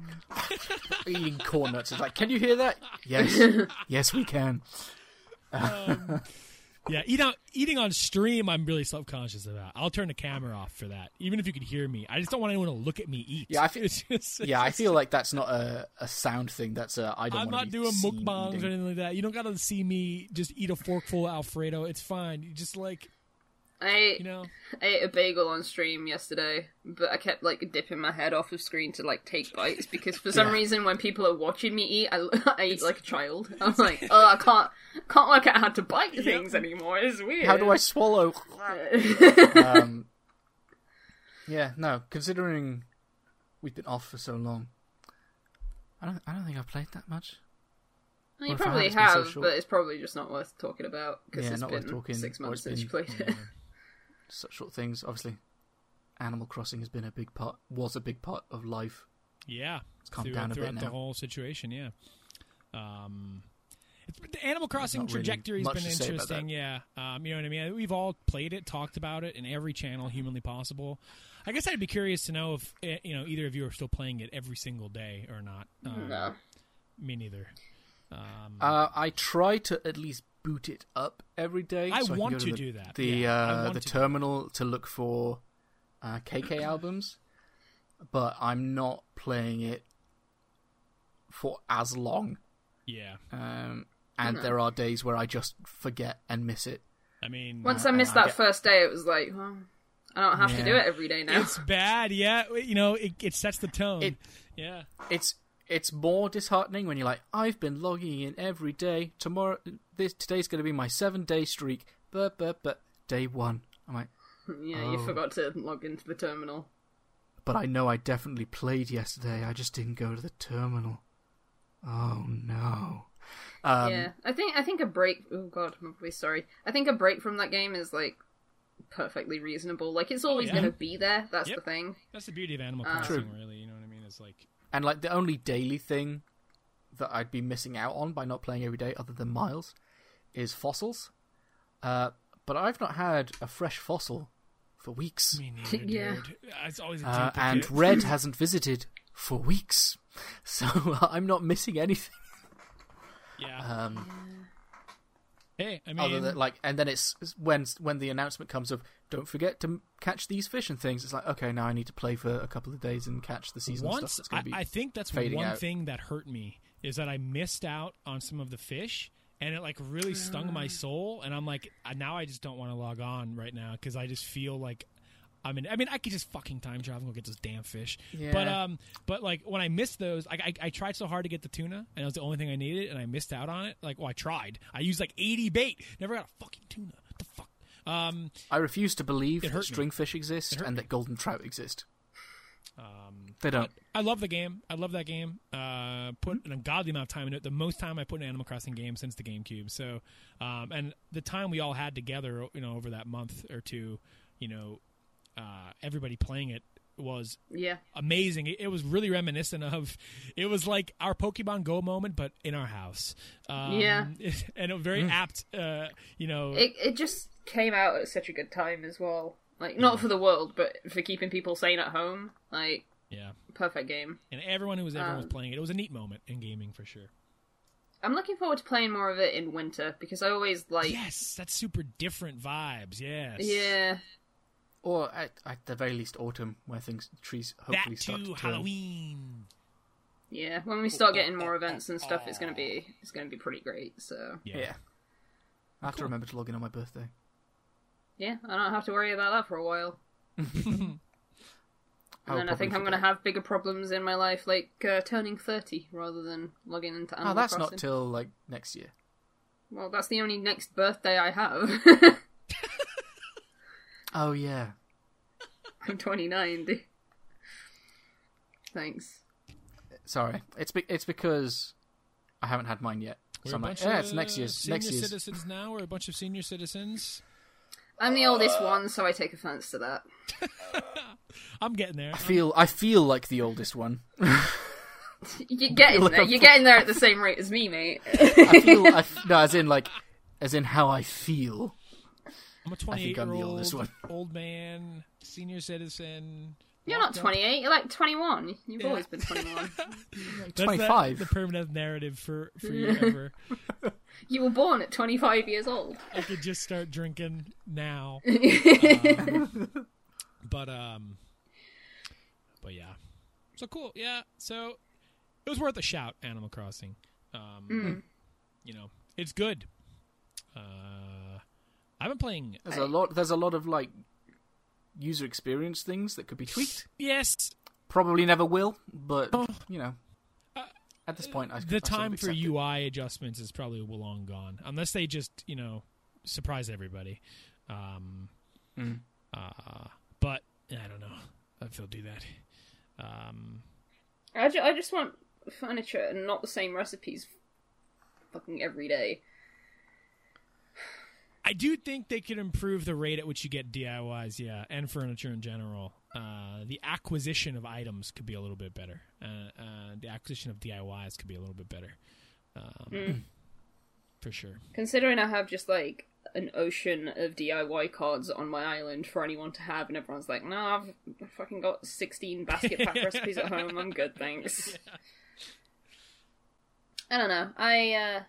eating corn nuts. It's like, can you hear that? Yes, yes, we can. um, yeah, eat on, eating on stream. I'm really self conscious about. I'll turn the camera off for that, even if you could hear me. I just don't want anyone to look at me eat. Yeah, I feel- It's just- Yeah, I feel like that's not a, a sound thing. That's a I don't. I'm not doing mukbangs or anything like that. You don't got to see me just eat a forkful of Alfredo. It's fine. You just like I ate, you know. I ate a bagel on stream yesterday, but I kept like dipping my head off of screen to like take bites because for some Yeah. reason when people are watching me eat, I, I eat like a child. I'm like, oh, I can't can't work out how to bite things anymore. It's weird. How do I swallow? um, yeah, no. Considering we've been off for so long, I don't. I don't think I've played that much. Well, you Or probably have, so but it's probably just not worth talking about because Yeah, it's not worth been talking, six months it's since you played it. Such short things. Obviously, Animal Crossing has been a big part. Was a big part of life. Yeah, It's calmed throughout, down a bit throughout the whole situation. Yeah. Um, it's, the Animal Crossing not really trajectory's much been to say about interesting. Yeah, um, you know what I mean. We've all played it, talked about it in every channel humanly possible. I guess I'd be curious to know if eh, you know either of you are still playing it every single day or not. Um, no. Me neither. Um, Uh, I try to at least boot it up every day. I so want go to the, do that. The Yeah, uh, the to. terminal to look for uh, KK albums, but I'm not playing it for as long. yeah, Um, and Mhm. there are days where I just forget and miss it. I mean, Once I missed I that get- first day, it was like, well, I don't have to do it every day now. it's bad. Yeah, you know, it, it sets the tone. It- yeah, It's it's more disheartening when you're like, I've been logging in every day. Tomorrow, this today's going to be my seven day streak. But but but day one, I'm like, yeah, you Oh. forgot to log into the terminal. but I know I definitely played yesterday. I just didn't go to the terminal. Oh no. Um, yeah, I think I think a break. Oh god, I'm really sorry. I think a break from that game is like perfectly reasonable. Like it's always yeah. going to be there. That's Yep. the thing. that's the beauty of Animal Uh, Crossing. True. Really, you know what I mean? It's like And like the only daily thing that I'd be missing out on by not playing every day, other than Miles, is fossils. Uh, but I've not had a fresh fossil for weeks, me neither, Yeah. It's always a uh, and Redd hasn't visited for weeks, so I'm not missing anything. yeah. Um, hey, I mean, other than like, and then it's it's when when the announcement comes of don't forget to catch these fish and things. It's like okay, now I need to play for a couple of days and catch the season once stuff. I, going to be I think that's one out. thing that hurt me is that I missed out on some of the fish, and it like really stung my soul. And I'm like, now I just don't want to log on right now because I just feel like. I mean, I mean, I could just fucking time travel and go get those damn fish. Yeah. But um, but like when I missed those, I, I I tried so hard to get the tuna, and it was the only thing I needed, and I missed out on it. Like, well, I tried. I used like 80 bait, never got a fucking tuna. What the fuck? Um, I refuse to believe that hurt me. stringfish exist and me. that golden trout exist. Um, They don't. I love the game. I love that game. Uh, put an ungodly amount of time in it. The most time I put in Animal Crossing game since the GameCube. So, um, and the time we all had together, you know, over that month or two, you know, uh, everybody playing it was Yeah, amazing. It, it was really reminiscent of. It was like our Pokemon Go moment, but in our house. Um, Yeah. and it was very apt. Uh, you know, it it just came out at such a good time as well. Like not for the world, but for keeping people sane at home. Like Yeah, perfect game. and everyone who was everyone was Um, playing it. It was a neat moment in gaming for sure. I'm looking forward to playing more of it in winter because I always like. yes, that's super different vibes. Yes, Yeah, Or at, at the very least, autumn, where things trees hopefully that start too. to turn. Halloween. yeah. When we start getting more events and stuff, it's gonna be it's gonna be pretty great. So Yeah. Yeah. I have to remember to log in on my birthday. yeah, I don't have to worry about that for a while. I'll And then I probably think I'm going to have bigger problems in my life, like uh, turning 30 rather than logging into Animal Oh, that's Crossing. not till like next year. Well, that's the only next birthday I have. Oh yeah. I'm 29. dude. Thanks. Sorry, it's be- it's because I haven't had mine yet. We're So a I'm like, yeah, it's next year's. senior Next year's. citizens now. We're a bunch of senior citizens. I'm the oldest one, so I take offense to that. I'm getting there. I feel I feel like the oldest one. You're getting Look there. You're getting there at the same rate as me, mate. I feel I f- no, as in like, as in how I feel. I'm a I 28 think I'm year the oldest old one. old man, senior citizen. You're not 28. You're like 21. You've Yeah. always been 21. That's Twenty the- five. The, permanent narrative for for you ever. you were born at 25 years old. I could just start drinking now. but um, but yeah, so cool. Yeah, so it was worth a shout. Animal Crossing. Um, you know, it's good. Uh, I've been playing. There's a lot. There's a lot of like user experience things that could be tweaked. Yes, Probably never will, but you know, at this point, I, I the sort of time for accept it. UI adjustments is probably long gone, unless they just you know surprise everybody. Um, Mm. uh, but I don't know if they'll do that. Um, I, ju- I just want furniture and not the same recipes fucking every day. I do think they could improve the rate at which you get DIYs, yeah, and furniture in general. Uh, the acquisition of items could be a little bit better. Uh, uh, the acquisition of DIYs could be a little bit better, um, for sure. Considering I have just like an ocean of DIY cards on my island for anyone to have, and everyone's like, "No, I've fucking got sixteen basket pack recipes at home. I'm good, thanks." I don't know. I uh,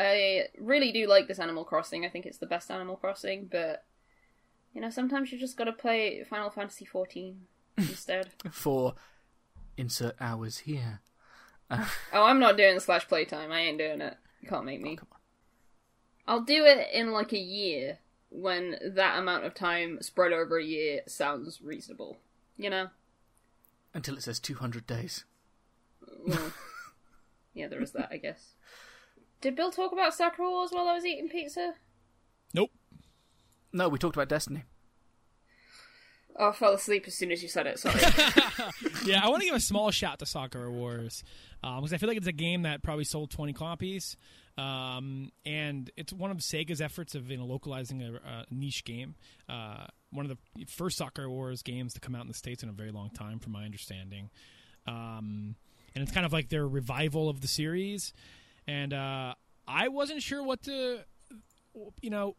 I really do like this Animal Crossing. I think it's the best Animal Crossing, but you know, sometimes you just gotta play Final Fantasy XIV instead. for insert hours here. Oh, I'm not doing slash playtime. I ain't doing it. You can't make me. Oh, come on. I'll do it in like a year when that amount of time spread over a year sounds reasonable. You know? Until it says 200 days. Well, yeah, there is that, I guess. Did Bill talk about Sakura Wars while I was eating pizza? Nope. No, we talked about Destiny. Oh, I fell asleep as soon as you said it. Sorry. yeah, I want to give a small shout to Sakura Wars because I feel like it's a game that probably sold 20 copies, um, and it's one of Sega's efforts of you know, localizing a, a niche game. Uh, one of the first Sakura Wars games to come out in the states in a very long time, from my understanding. Um, and it's kind of like their revival of the series. And uh, I wasn't sure what to, you know,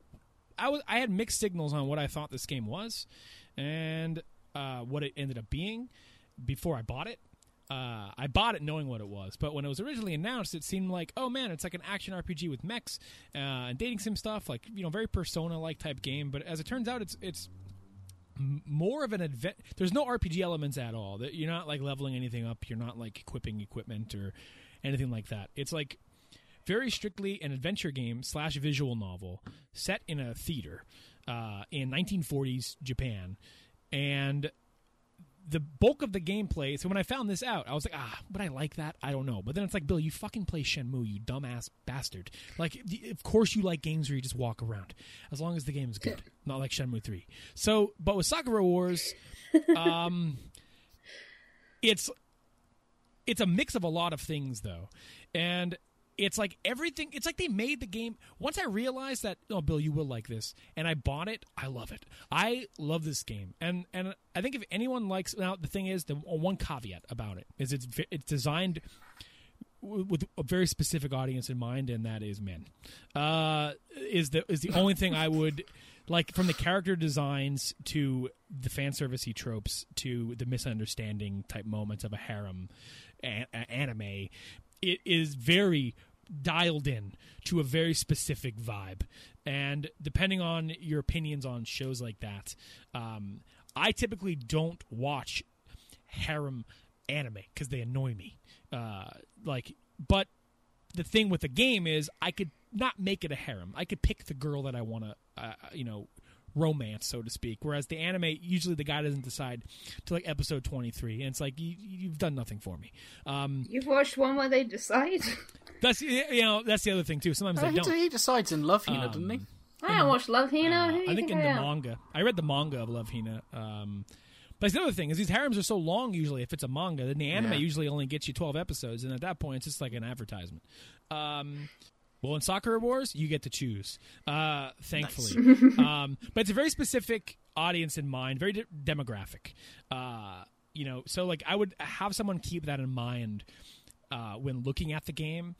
I was I had mixed signals on what I thought this game was, and uh, what it ended up being before I bought it. Uh, I bought it knowing what it was, but when it was originally announced, it seemed like, oh man, it's like an action RPG with mechs uh, and dating sim stuff, like you know, very Persona-like type game. But as it turns out, it's it's more of an advent. There's no RPG elements at all. You're not like leveling anything up. You're not like equipping equipment or anything like that. It's like very strictly an adventure game slash visual novel set in a theater uh, in 1940s Japan, and the bulk of the gameplay. So when I found this out, I was like, ah, would I like that? I don't know. But then it's like, Bill, you fucking play Shenmue, you dumbass bastard. Like, of course you like games where you just walk around, as long as the game is good, not like Shenmue three. So, but with Sakura Wars, um, it's it's a mix of a lot of things though, and it's like everything it's like they made the game once i realized that oh bill you will like this and i bought it i love it i love this game and and i think if anyone likes now the thing is the one caveat about it is it's it's designed with a very specific audience in mind, and that is men. Uh, is the is the only thing I would like from the character designs to the fan servicey tropes to the misunderstanding type moments of a harem a- anime. It is very dialed in to a very specific vibe, and depending on your opinions on shows like that, um, I typically don't watch harem anime because they annoy me. Uh, like, but the thing with the game is I could not make it a harem. I could pick the girl that I want to, uh, you know, romance, so to speak. Whereas the anime, usually the guy doesn't decide to like episode twenty three, and it's like you, you've done nothing for me. Um, You've watched one where they decide. that's you know that's the other thing too. Sometimes Uh, they he, don't. he decides in Love Hina, doesn't he? Um, I don't watch Love Hina. Who do you I think in I the am? manga, I read the manga of Love Hina. Um, but that's the other thing is these harems are so long. Usually, if it's a manga, then the anime Yeah. usually only gets you twelve episodes, and at that point, it's just like an advertisement. Um, well, in Sakura Wars, you get to choose. Uh, thankfully, um, but it's a very specific audience in mind, very de- demographic. Uh, you know, so like I would have someone keep that in mind uh, when looking at the game.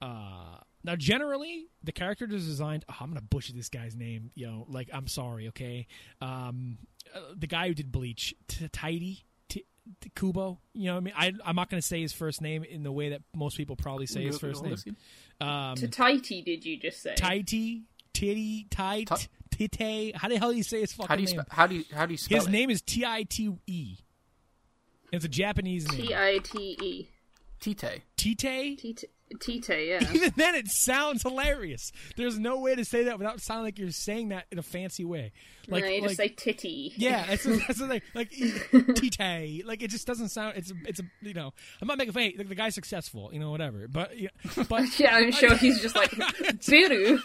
Uh, now, generally, the character is designed. Oh, I'm gonna butcher this guy's name. You know, like I'm sorry. Okay, um, uh, the guy who did Bleach, Tidy. T- T- Kubo, you know, what I mean, I, I'm not going to say his first name in the way that most people probably say his first name. Um, To Tighty, did you just say? Tighty, titty, tight, Ti- tite. How the hell do you say his fucking How do you name? spe- how do you how do you spell his it? name is T I T E. It's a Japanese name. T I T E. Tite. Tite. Tite, yeah. Even then, it sounds hilarious. There's no way to say that without sounding like you're saying that in a fancy way. Like, no, you like just say titty. yeah, that's, that's the thing. Like Tite, like it just doesn't sound. It's a, it's a, you know. I'm not making fun. Hey, the, the guy's successful, you know, whatever. But, yeah, but Yeah, I'm sure he's just like Biru,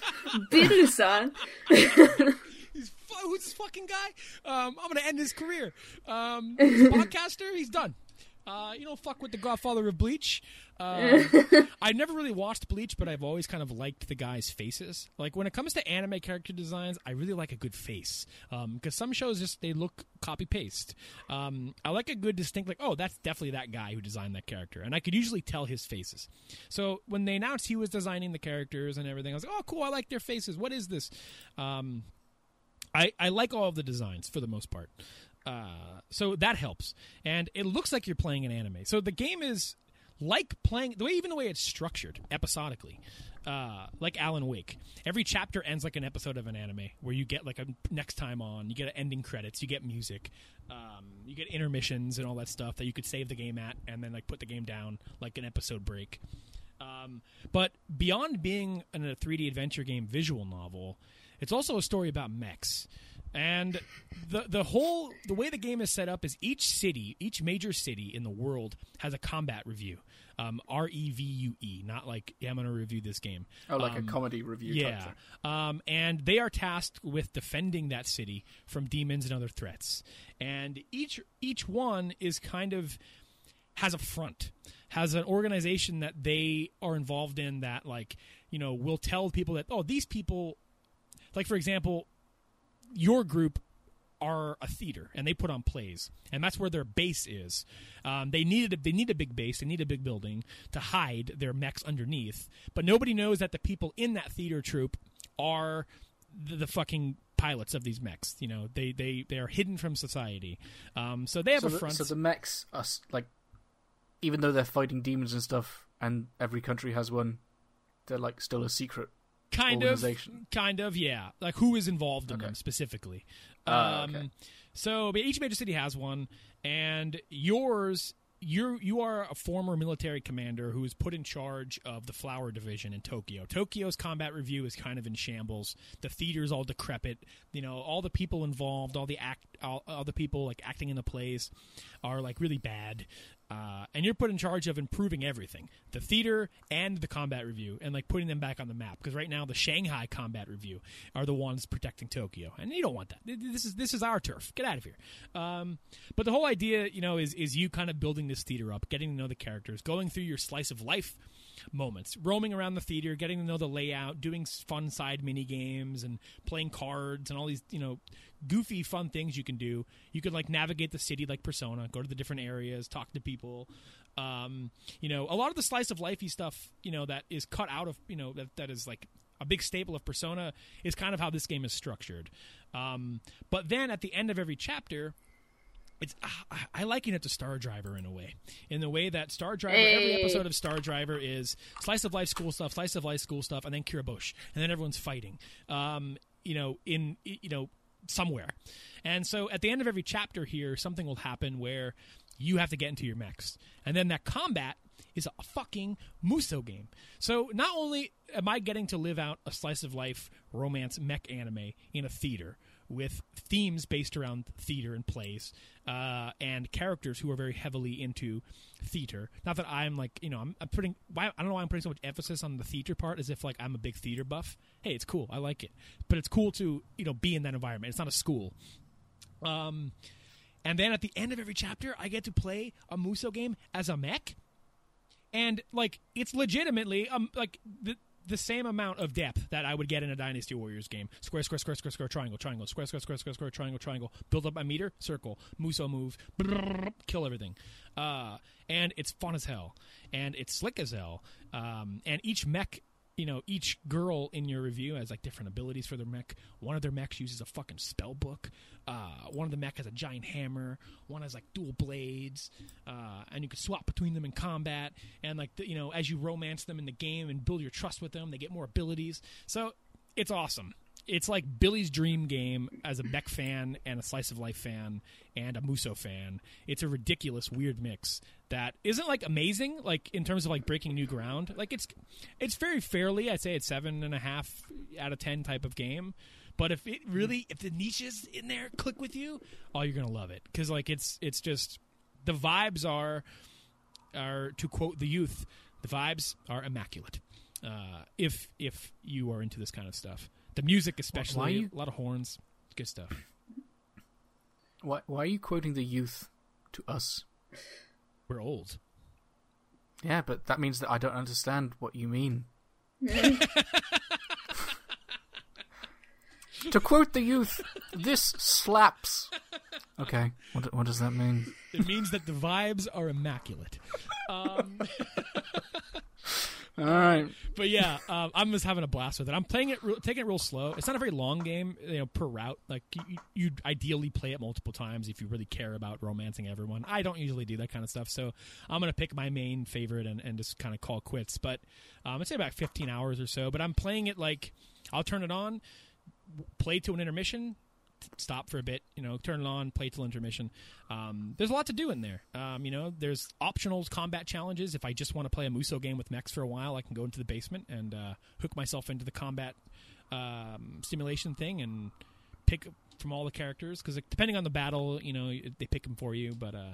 Biru-san. Who's this fucking guy? Um, I'm gonna end his career. Um, he's a podcaster. He's done. Uh, you know, fuck with the Godfather of Bleach. Um, I never really watched Bleach, but I've always kind of liked the guys' faces. Like when it comes to anime character designs, I really like a good face because some shows just they look copy paste. Um, I like a good distinct, like oh, that's definitely that guy who designed that character, and I could usually tell his faces. So when they announced he was designing the characters and everything, I was like, oh, cool, I like their faces. What is this? Um, I, I like all of the designs for the most part. Uh, so that helps. And it looks like you're playing an anime. So the game is like playing the way even the way it's structured episodically. Uh, like Alan Wake. Every chapter ends like an episode of an anime where you get like a next time on, you get ending credits, you get music, um, you get intermissions and all that stuff that you could save the game at and then like put the game down like an episode break. Um, but beyond being a 3D adventure game visual novel, it's also a story about mechs. And the the whole the way the game is set up is each city, each major city in the world has a combat review. Um, R E V U E, not like yeah, I'm going to review this game. Oh, like Um, a comedy review. yeah, um, and they are tasked with defending that city from demons and other threats. And each each one is kind of has a front, has an organization that they are involved in that like you know will tell people that oh these people, like for example, your group are a theater and they put on plays and that's where their base is. Um, they needed a, they need a big base they need a big building to hide their mechs underneath but nobody knows that the people in that theater troupe are the, the fucking pilots of these mechs you know? They they they are hidden from society. Um, so they have So a the, front. so the mechs are like, even though they're fighting demons and stuff, and every country has one, they're like still a secret. Kind of kind of yeah like who is involved in Okay. them specifically Ah, um okay. so but each major city has one and yours you you are a former military commander who is put in charge of the flower division in Tokyo. Tokyo's combat review is kind of in shambles. The theater's all decrepit. You know, all the people involved, all the act, all, all the people like acting in the plays, are like really bad. Uh, and you're put in charge of improving everything the theater and the combat review and like putting them back on the map because right now the shanghai combat review are the ones protecting tokyo and you don't want that. This is this is our turf. Get out of here. Um, but the whole idea you know is is you kind of building this theater up getting to know the characters going through your slice of life moments. Roaming around the theater getting to know the layout doing fun side mini games and playing cards and all these you know goofy fun things you can do. You could like navigate the city like persona go to the different areas talk to people. Um, you know a lot of the slice of lifey stuff you know that is cut out of you know that, that is like a big staple of persona is kind of how this game is structured. Um, but then at the end of every chapter it's I liken it to Star Driver in a way, in the way that Star Driver every episode of Star Driver is slice of life school stuff, slice of life school stuff, and then Kiraboshi, and then everyone's fighting, um, you know, in you know somewhere, and so at the end of every chapter here, something will happen where you have to get into your mechs, and then that combat is a fucking Musou game. So not only am I getting to live out a slice of life romance mech anime in a theater with themes based around theater and plays uh, and characters who are very heavily into theater. Not that I'm like you know I'm, I'm putting why I don't know why I'm putting so much emphasis on the theater part as if like I'm a big theater buff. Hey, it's cool. I like it, but it's cool to you know be in that environment. It's not a school. Um, and then at the end of every chapter, I get to play a Musou game as a mech, and like it's legitimately um like the the same amount of depth that I would get in a Dynasty Warriors game. Square, square, square, square, square, triangle, triangle, square, square, square, square, square, triangle, triangle. Build up my meter, circle, Musou move, kill everything. Uh, and it's fun as hell, and it's slick as hell. Um, and each mech you know, each girl in your review has like different abilities for their mech. One of their mechs uses a fucking spell book. Uh, one of the mech has a giant hammer. One has like dual blades, uh, and you can swap between them in combat. And like the, you know, as you romance them in the game and build your trust with them, they get more abilities. So it's awesome. It's like Billy's dream game as a Beck fan and a slice of life fan and a Musou fan. It's a ridiculous, weird mix that isn't like amazing, like in terms of like breaking new ground. Like it's it's very fairly, I'd say it's seven and a half out of ten type of game. But if it really, if the niches in there click with you, oh, you're gonna love it because like it's it's just the vibes are are to quote the youth, the vibes are immaculate. Uh, if if you are into this kind of stuff, the music especially, you- a lot of horns, good stuff. Why, why are you quoting the youth to us? We're old. Yeah, but that means that I don't understand what you mean. to quote the youth, this slaps. Okay, what, what does that mean? It means that the vibes are immaculate. Um, All right. but yeah, um, I'm just having a blast with it. I'm playing it, re- taking it real slow. It's not a very long game, you know, per route. Like you, you'd ideally play it multiple times if you really care about romancing everyone. I don't usually do that kind of stuff, so I'm gonna pick my main favorite and, and just kind of call quits. But um, I'd say about 15 hours or so. But I'm playing it like I'll turn it on, play to an intermission, stop for a bit, you know, turn it on, play till intermission. Um, there's a lot to do in there. Um, you know, there's optional combat challenges. If I just want to play a Musou game with mechs for a while, I can go into the basement and uh, hook myself into the combat um, simulation thing and pick from all the characters. Because depending on the battle, you know, they pick them for you. But uh,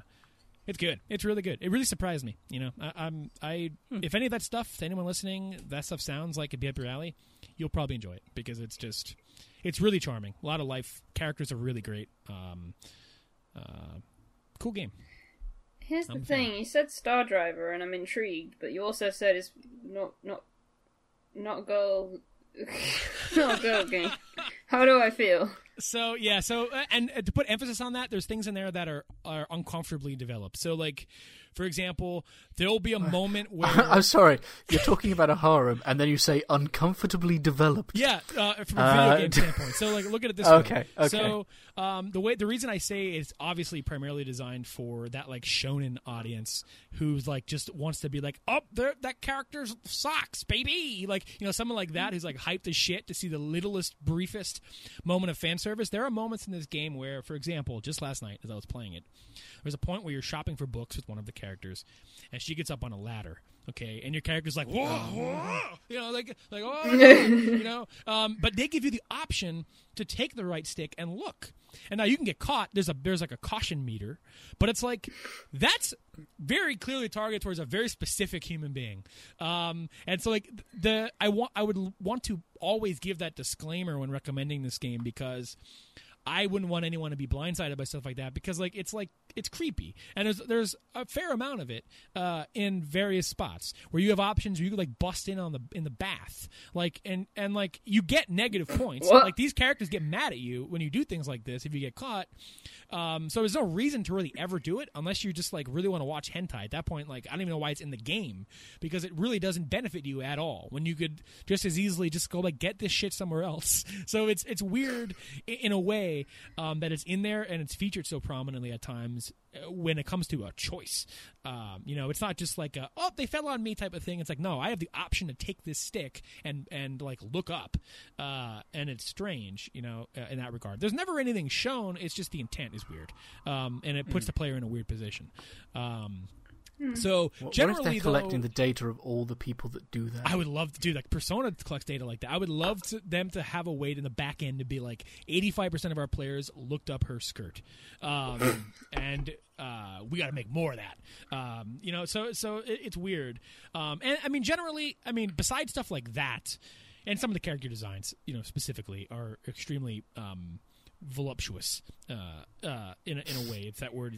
it's good. It's really good. It really surprised me. You know, I, I'm I if any of that stuff to anyone listening, that stuff sounds like it'd be up your alley, you'll probably enjoy it because it's just it's really charming. A lot of life characters are really great. Um, uh, cool game. Here's the I'm a thing: you said Star Driver, and I'm intrigued, but you also said it's not not not a girl, not a girl game. How do I feel? So yeah, so uh, and uh, to put emphasis on that, there's things in there that are are uncomfortably developed. So like, for example, there'll be a moment where I'm sorry. You're talking about a harem, and then you say uncomfortably developed. Yeah, uh, from a Uh, video game standpoint. So, like, look at it this Okay, way. okay. So, um, the way the reason I say it's obviously primarily designed for that like shonen audience who's like just wants to be like, oh, there that character's socks, baby. Like, you know, someone like that who's like hyped as shit to see the littlest, briefest moment of fan service. There are moments in this game where, for example, just last night as I was playing it, there's a point where you're shopping for books with one of the characters, and she gets up on a ladder. Okay, and your character's like, whoa, whoa, you know, like, like, oh, you know, um, but they give you the option to take the right stick and look. And now you can get caught. There's a there's like a caution meter, but it's like that's very clearly targeted towards a very specific human being. Um, and so like the I want I would want to always give that disclaimer when recommending this game because I wouldn't want anyone to be blindsided by stuff like that because like it's like it's creepy, and there's there's a fair amount of it uh, in various spots where you have options where you could like bust in on the in the bath, like and and like you get negative points. What? Like these characters get mad at you when you do things like this if you get caught. Um, so there's no reason to really ever do it unless you just like really want to watch hentai. At that point, like I don't even know why it's in the game because it really doesn't benefit you at all. When you could just as easily just go like get this shit somewhere else. So it's it's weird in a way um, that it's in there and it's featured so prominently at times when it comes to a choice. Um, you know, it's not just like a oh they fell on me type of thing. It's like no, I have the option to take this stick and and like look up, uh, and it's strange. You know, uh, in that regard, there's never anything shown. It's just the intent is weird, um, and it puts the player in a weird position. Um, so What, what generally, if they're collecting though, the data of all the people that do that? I would love to do like Persona collects data like that. I would love to, them to have a way in the back end to be like 85% of our players looked up her skirt. Um, and uh, we got to make more of that. Um, you know, so so it, it's weird. Um, and I mean, generally, I mean, besides stuff like that, and some of the character designs, you know, specifically are extremely um, voluptuous uh, uh, in a, in a way. If that word,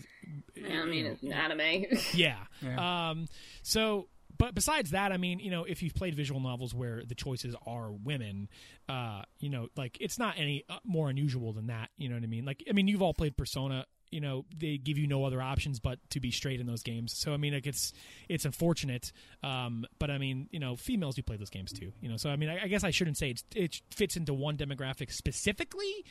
I mean, you know, it's an anime. yeah. Yeah. Um, so, but besides that, I mean, you know, if you've played visual novels where the choices are women, uh, you know, like it's not any uh, more unusual than that. You know what I mean? Like, I mean, you've all played Persona. You know, they give you no other options but to be straight in those games. So, I mean, like it's it's unfortunate. Um, but I mean, you know, females do play those games too. You know, so I mean, I, I guess I shouldn't say it's, it fits into one demographic specifically,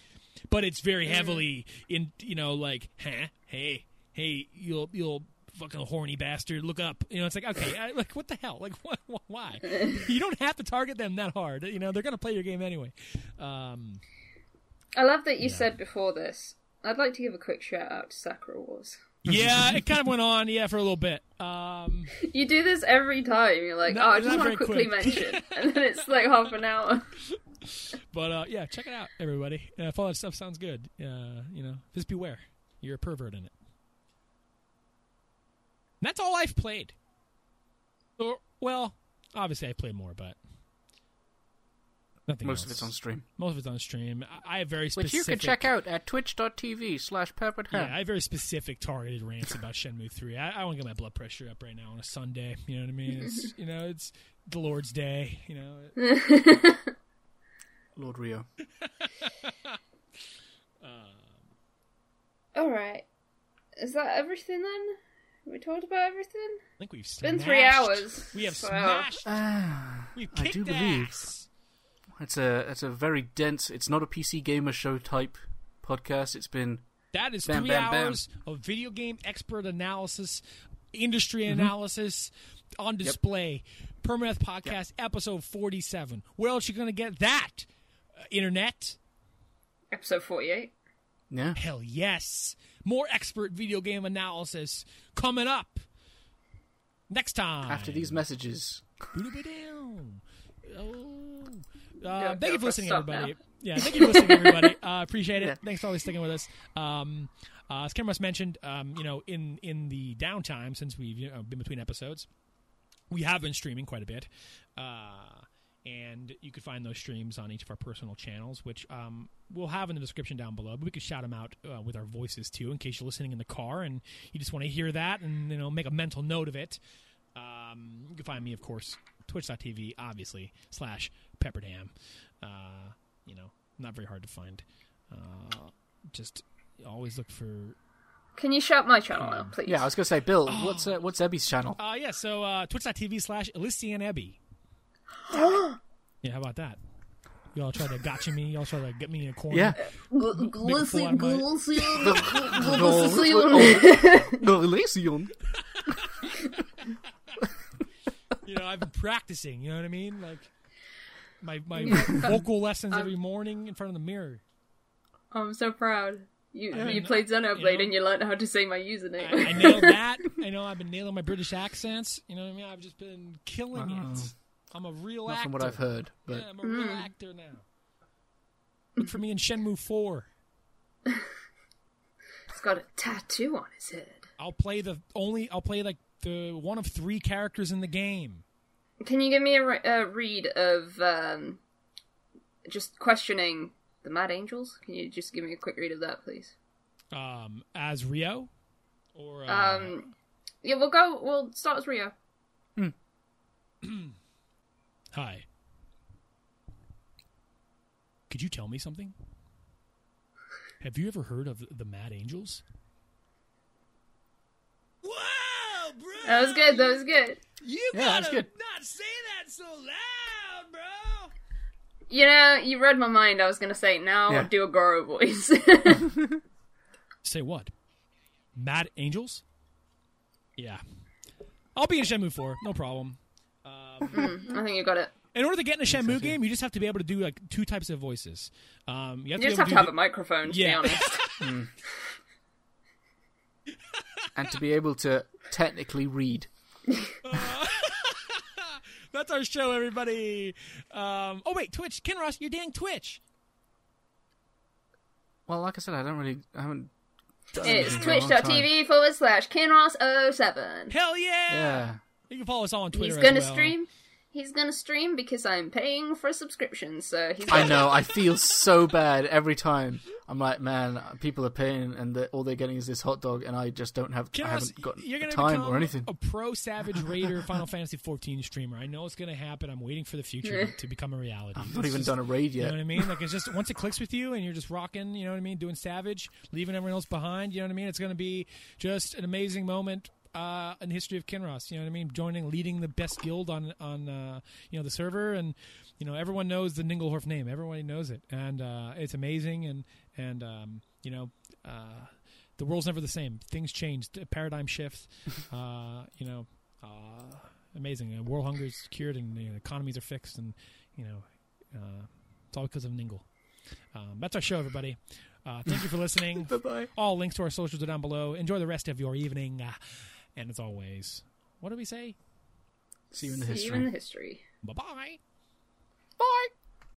but it's very heavily in. You know, like, huh, hey, hey, you'll you'll fucking horny bastard, look up. You know, it's like okay, I, like what the hell? Like what? Why? you don't have to target them that hard. You know, they're gonna play your game anyway. Um, I love that you said before this. I'd like to give a quick shout out to Sakura Wars. yeah, it kind of went on, yeah, for a little bit. Um, You do this every time. You're like, No, oh, I just want to quickly quick. mention, and then it's like half an hour. but uh, yeah, check it out, everybody. Uh, if all that stuff sounds good, uh, you know, just beware. You're a pervert in it. And that's all I've played. Or, well, obviously I played more, but nothing. Most of it's on stream, Most of it's on stream. I- I have very specific. which you can check out at twitch.tv slash peppered Yeah. I have very specific targeted rants about Shenmue Three. I, I want to get my blood pressure up right now on a Sunday. You know what I mean? It's you know it's the Lord's Day. You know. Lord Ryo. All right, is that everything then? We talked about everything. I think we've It's been three hours. We have so- smashed. Ah, We've I kicked do believe ass. it's a it's a very dense. It's not a PC gamer show type podcast. It's been That is Bam, three bam, bam. hours of video game expert analysis, industry Mm-hmm. analysis on display. Permadeath podcast episode forty-seven. Where else you gonna get that? Uh, internet. Episode forty-eight. yeah. Hell yes. More expert video game analysis coming up next time. After these messages, Boo-doo-ba-down. Oh. Uh, go thank you for for listening, everybody. now. Yeah, thank you for listening, everybody. Uh, appreciate it. Yeah. Thanks for always sticking with us. Um, uh, as Cameron mentioned, um, you know, in in the downtime since we've you know, been between episodes, we have been streaming quite a bit, uh, and you can find those streams on each of our personal channels, which um, we'll have in the description down below. But we could shout them out uh, with our voices too, in case you're listening in the car and you just want to hear that and you know make a mental note of it. Um, you can find me, of course, twitch.tv, obviously, slash pepperedham. Uh, you know, not very hard to find. Uh, just always look for. Can you shout my channel out, please? yeah, I was gonna say, Bill, what's uh, what's Ebby's channel? Uh, yeah, so uh, twitch.tv slash Ylissean Ebbie. Yeah, how about that? Y'all try to gotcha me. Y'all try to get me in a corner. Yeah, Gl- fool out of my- Glycerin, no You know, I've been practicing. You know what I mean? Like my my vocal lessons every morning in front of the mirror. I'm so proud. You I you played Xenoblade you know. and you learned how to say my I, username. I nailed that. I know I've been nailing my British accents. You know what I mean? I've just been killing Wow. it. I'm a real Not actor. from what I've heard, but Yeah, I'm a real Mm. actor now. Look for me in Shenmue 4. He's got a tattoo on his head. I'll play the only. I'll play like the one of three characters in the game. Can you give me a, re- a read of um, just questioning the Mad Angels? Can you just give me a quick read of that, please? Um, as Ryo. Or uh, Um, yeah, we'll go. We'll start with Ryo. hi. Could you tell me something? Have you ever heard of the Mad Angels? Wow, bro! That was good. That was good. You Yeah, that's good. not say that so loud, bro. You know, you read my mind. I was gonna say now Yeah. do a Goro voice. Say what? Mad Angels? Yeah. I'll be in Shenmue 4, no problem. Um, I think you got it. in order to get in a Shenmue game, you just have to be able to do like two types of voices. Um, you have You to just have to able have to a microphone. To be Yeah. honest. and to be able to technically read. do... That's our show, everybody. Um, oh wait, Twitch, Kinross, you're doing Twitch. Well, like I said, I don't really, I haven't. Done It's anything in a long time. twitch.tv forward slash kinross07. Hell yeah! Yeah. You can follow us all on Twitter. He's gonna well. stream. He's gonna stream because I'm paying for a subscription, so he's. I know. I feel so bad every time. I'm like, man, people are paying, and the, all they're getting is this hot dog, and I just don't have. Ken I haven't got you're gonna time or anything. A pro Savage Raider Final Fantasy 14 streamer. I know it's gonna happen. I'm waiting for the future to become a reality. I've not even done a raid yet. You know what I mean? Like it's just once it clicks with you and you're just rocking, you know what I mean, doing Savage, leaving everyone else behind. You know what I mean? It's going to be just an amazing moment uh, in the history of Kinross. You know what I mean? Joining, leading the best guild on on uh, you know the server, and you know everyone knows the Ninglehorf name. Everyone knows it, and uh, it's amazing. And and um, you know. Uh, the world's never the same. Things change. The Paradigm shifts. Uh, you know, uh, amazing. Uh, world is cured, and you know, economies are fixed, and you know, uh, it's all because of Ningle. Um, that's our show, everybody. Uh, thank you for listening. Bye bye. All links to our socials are down below. Enjoy the rest of your evening. And as always, what do we say? See you in the See history. you in the history. Bye bye. Bye.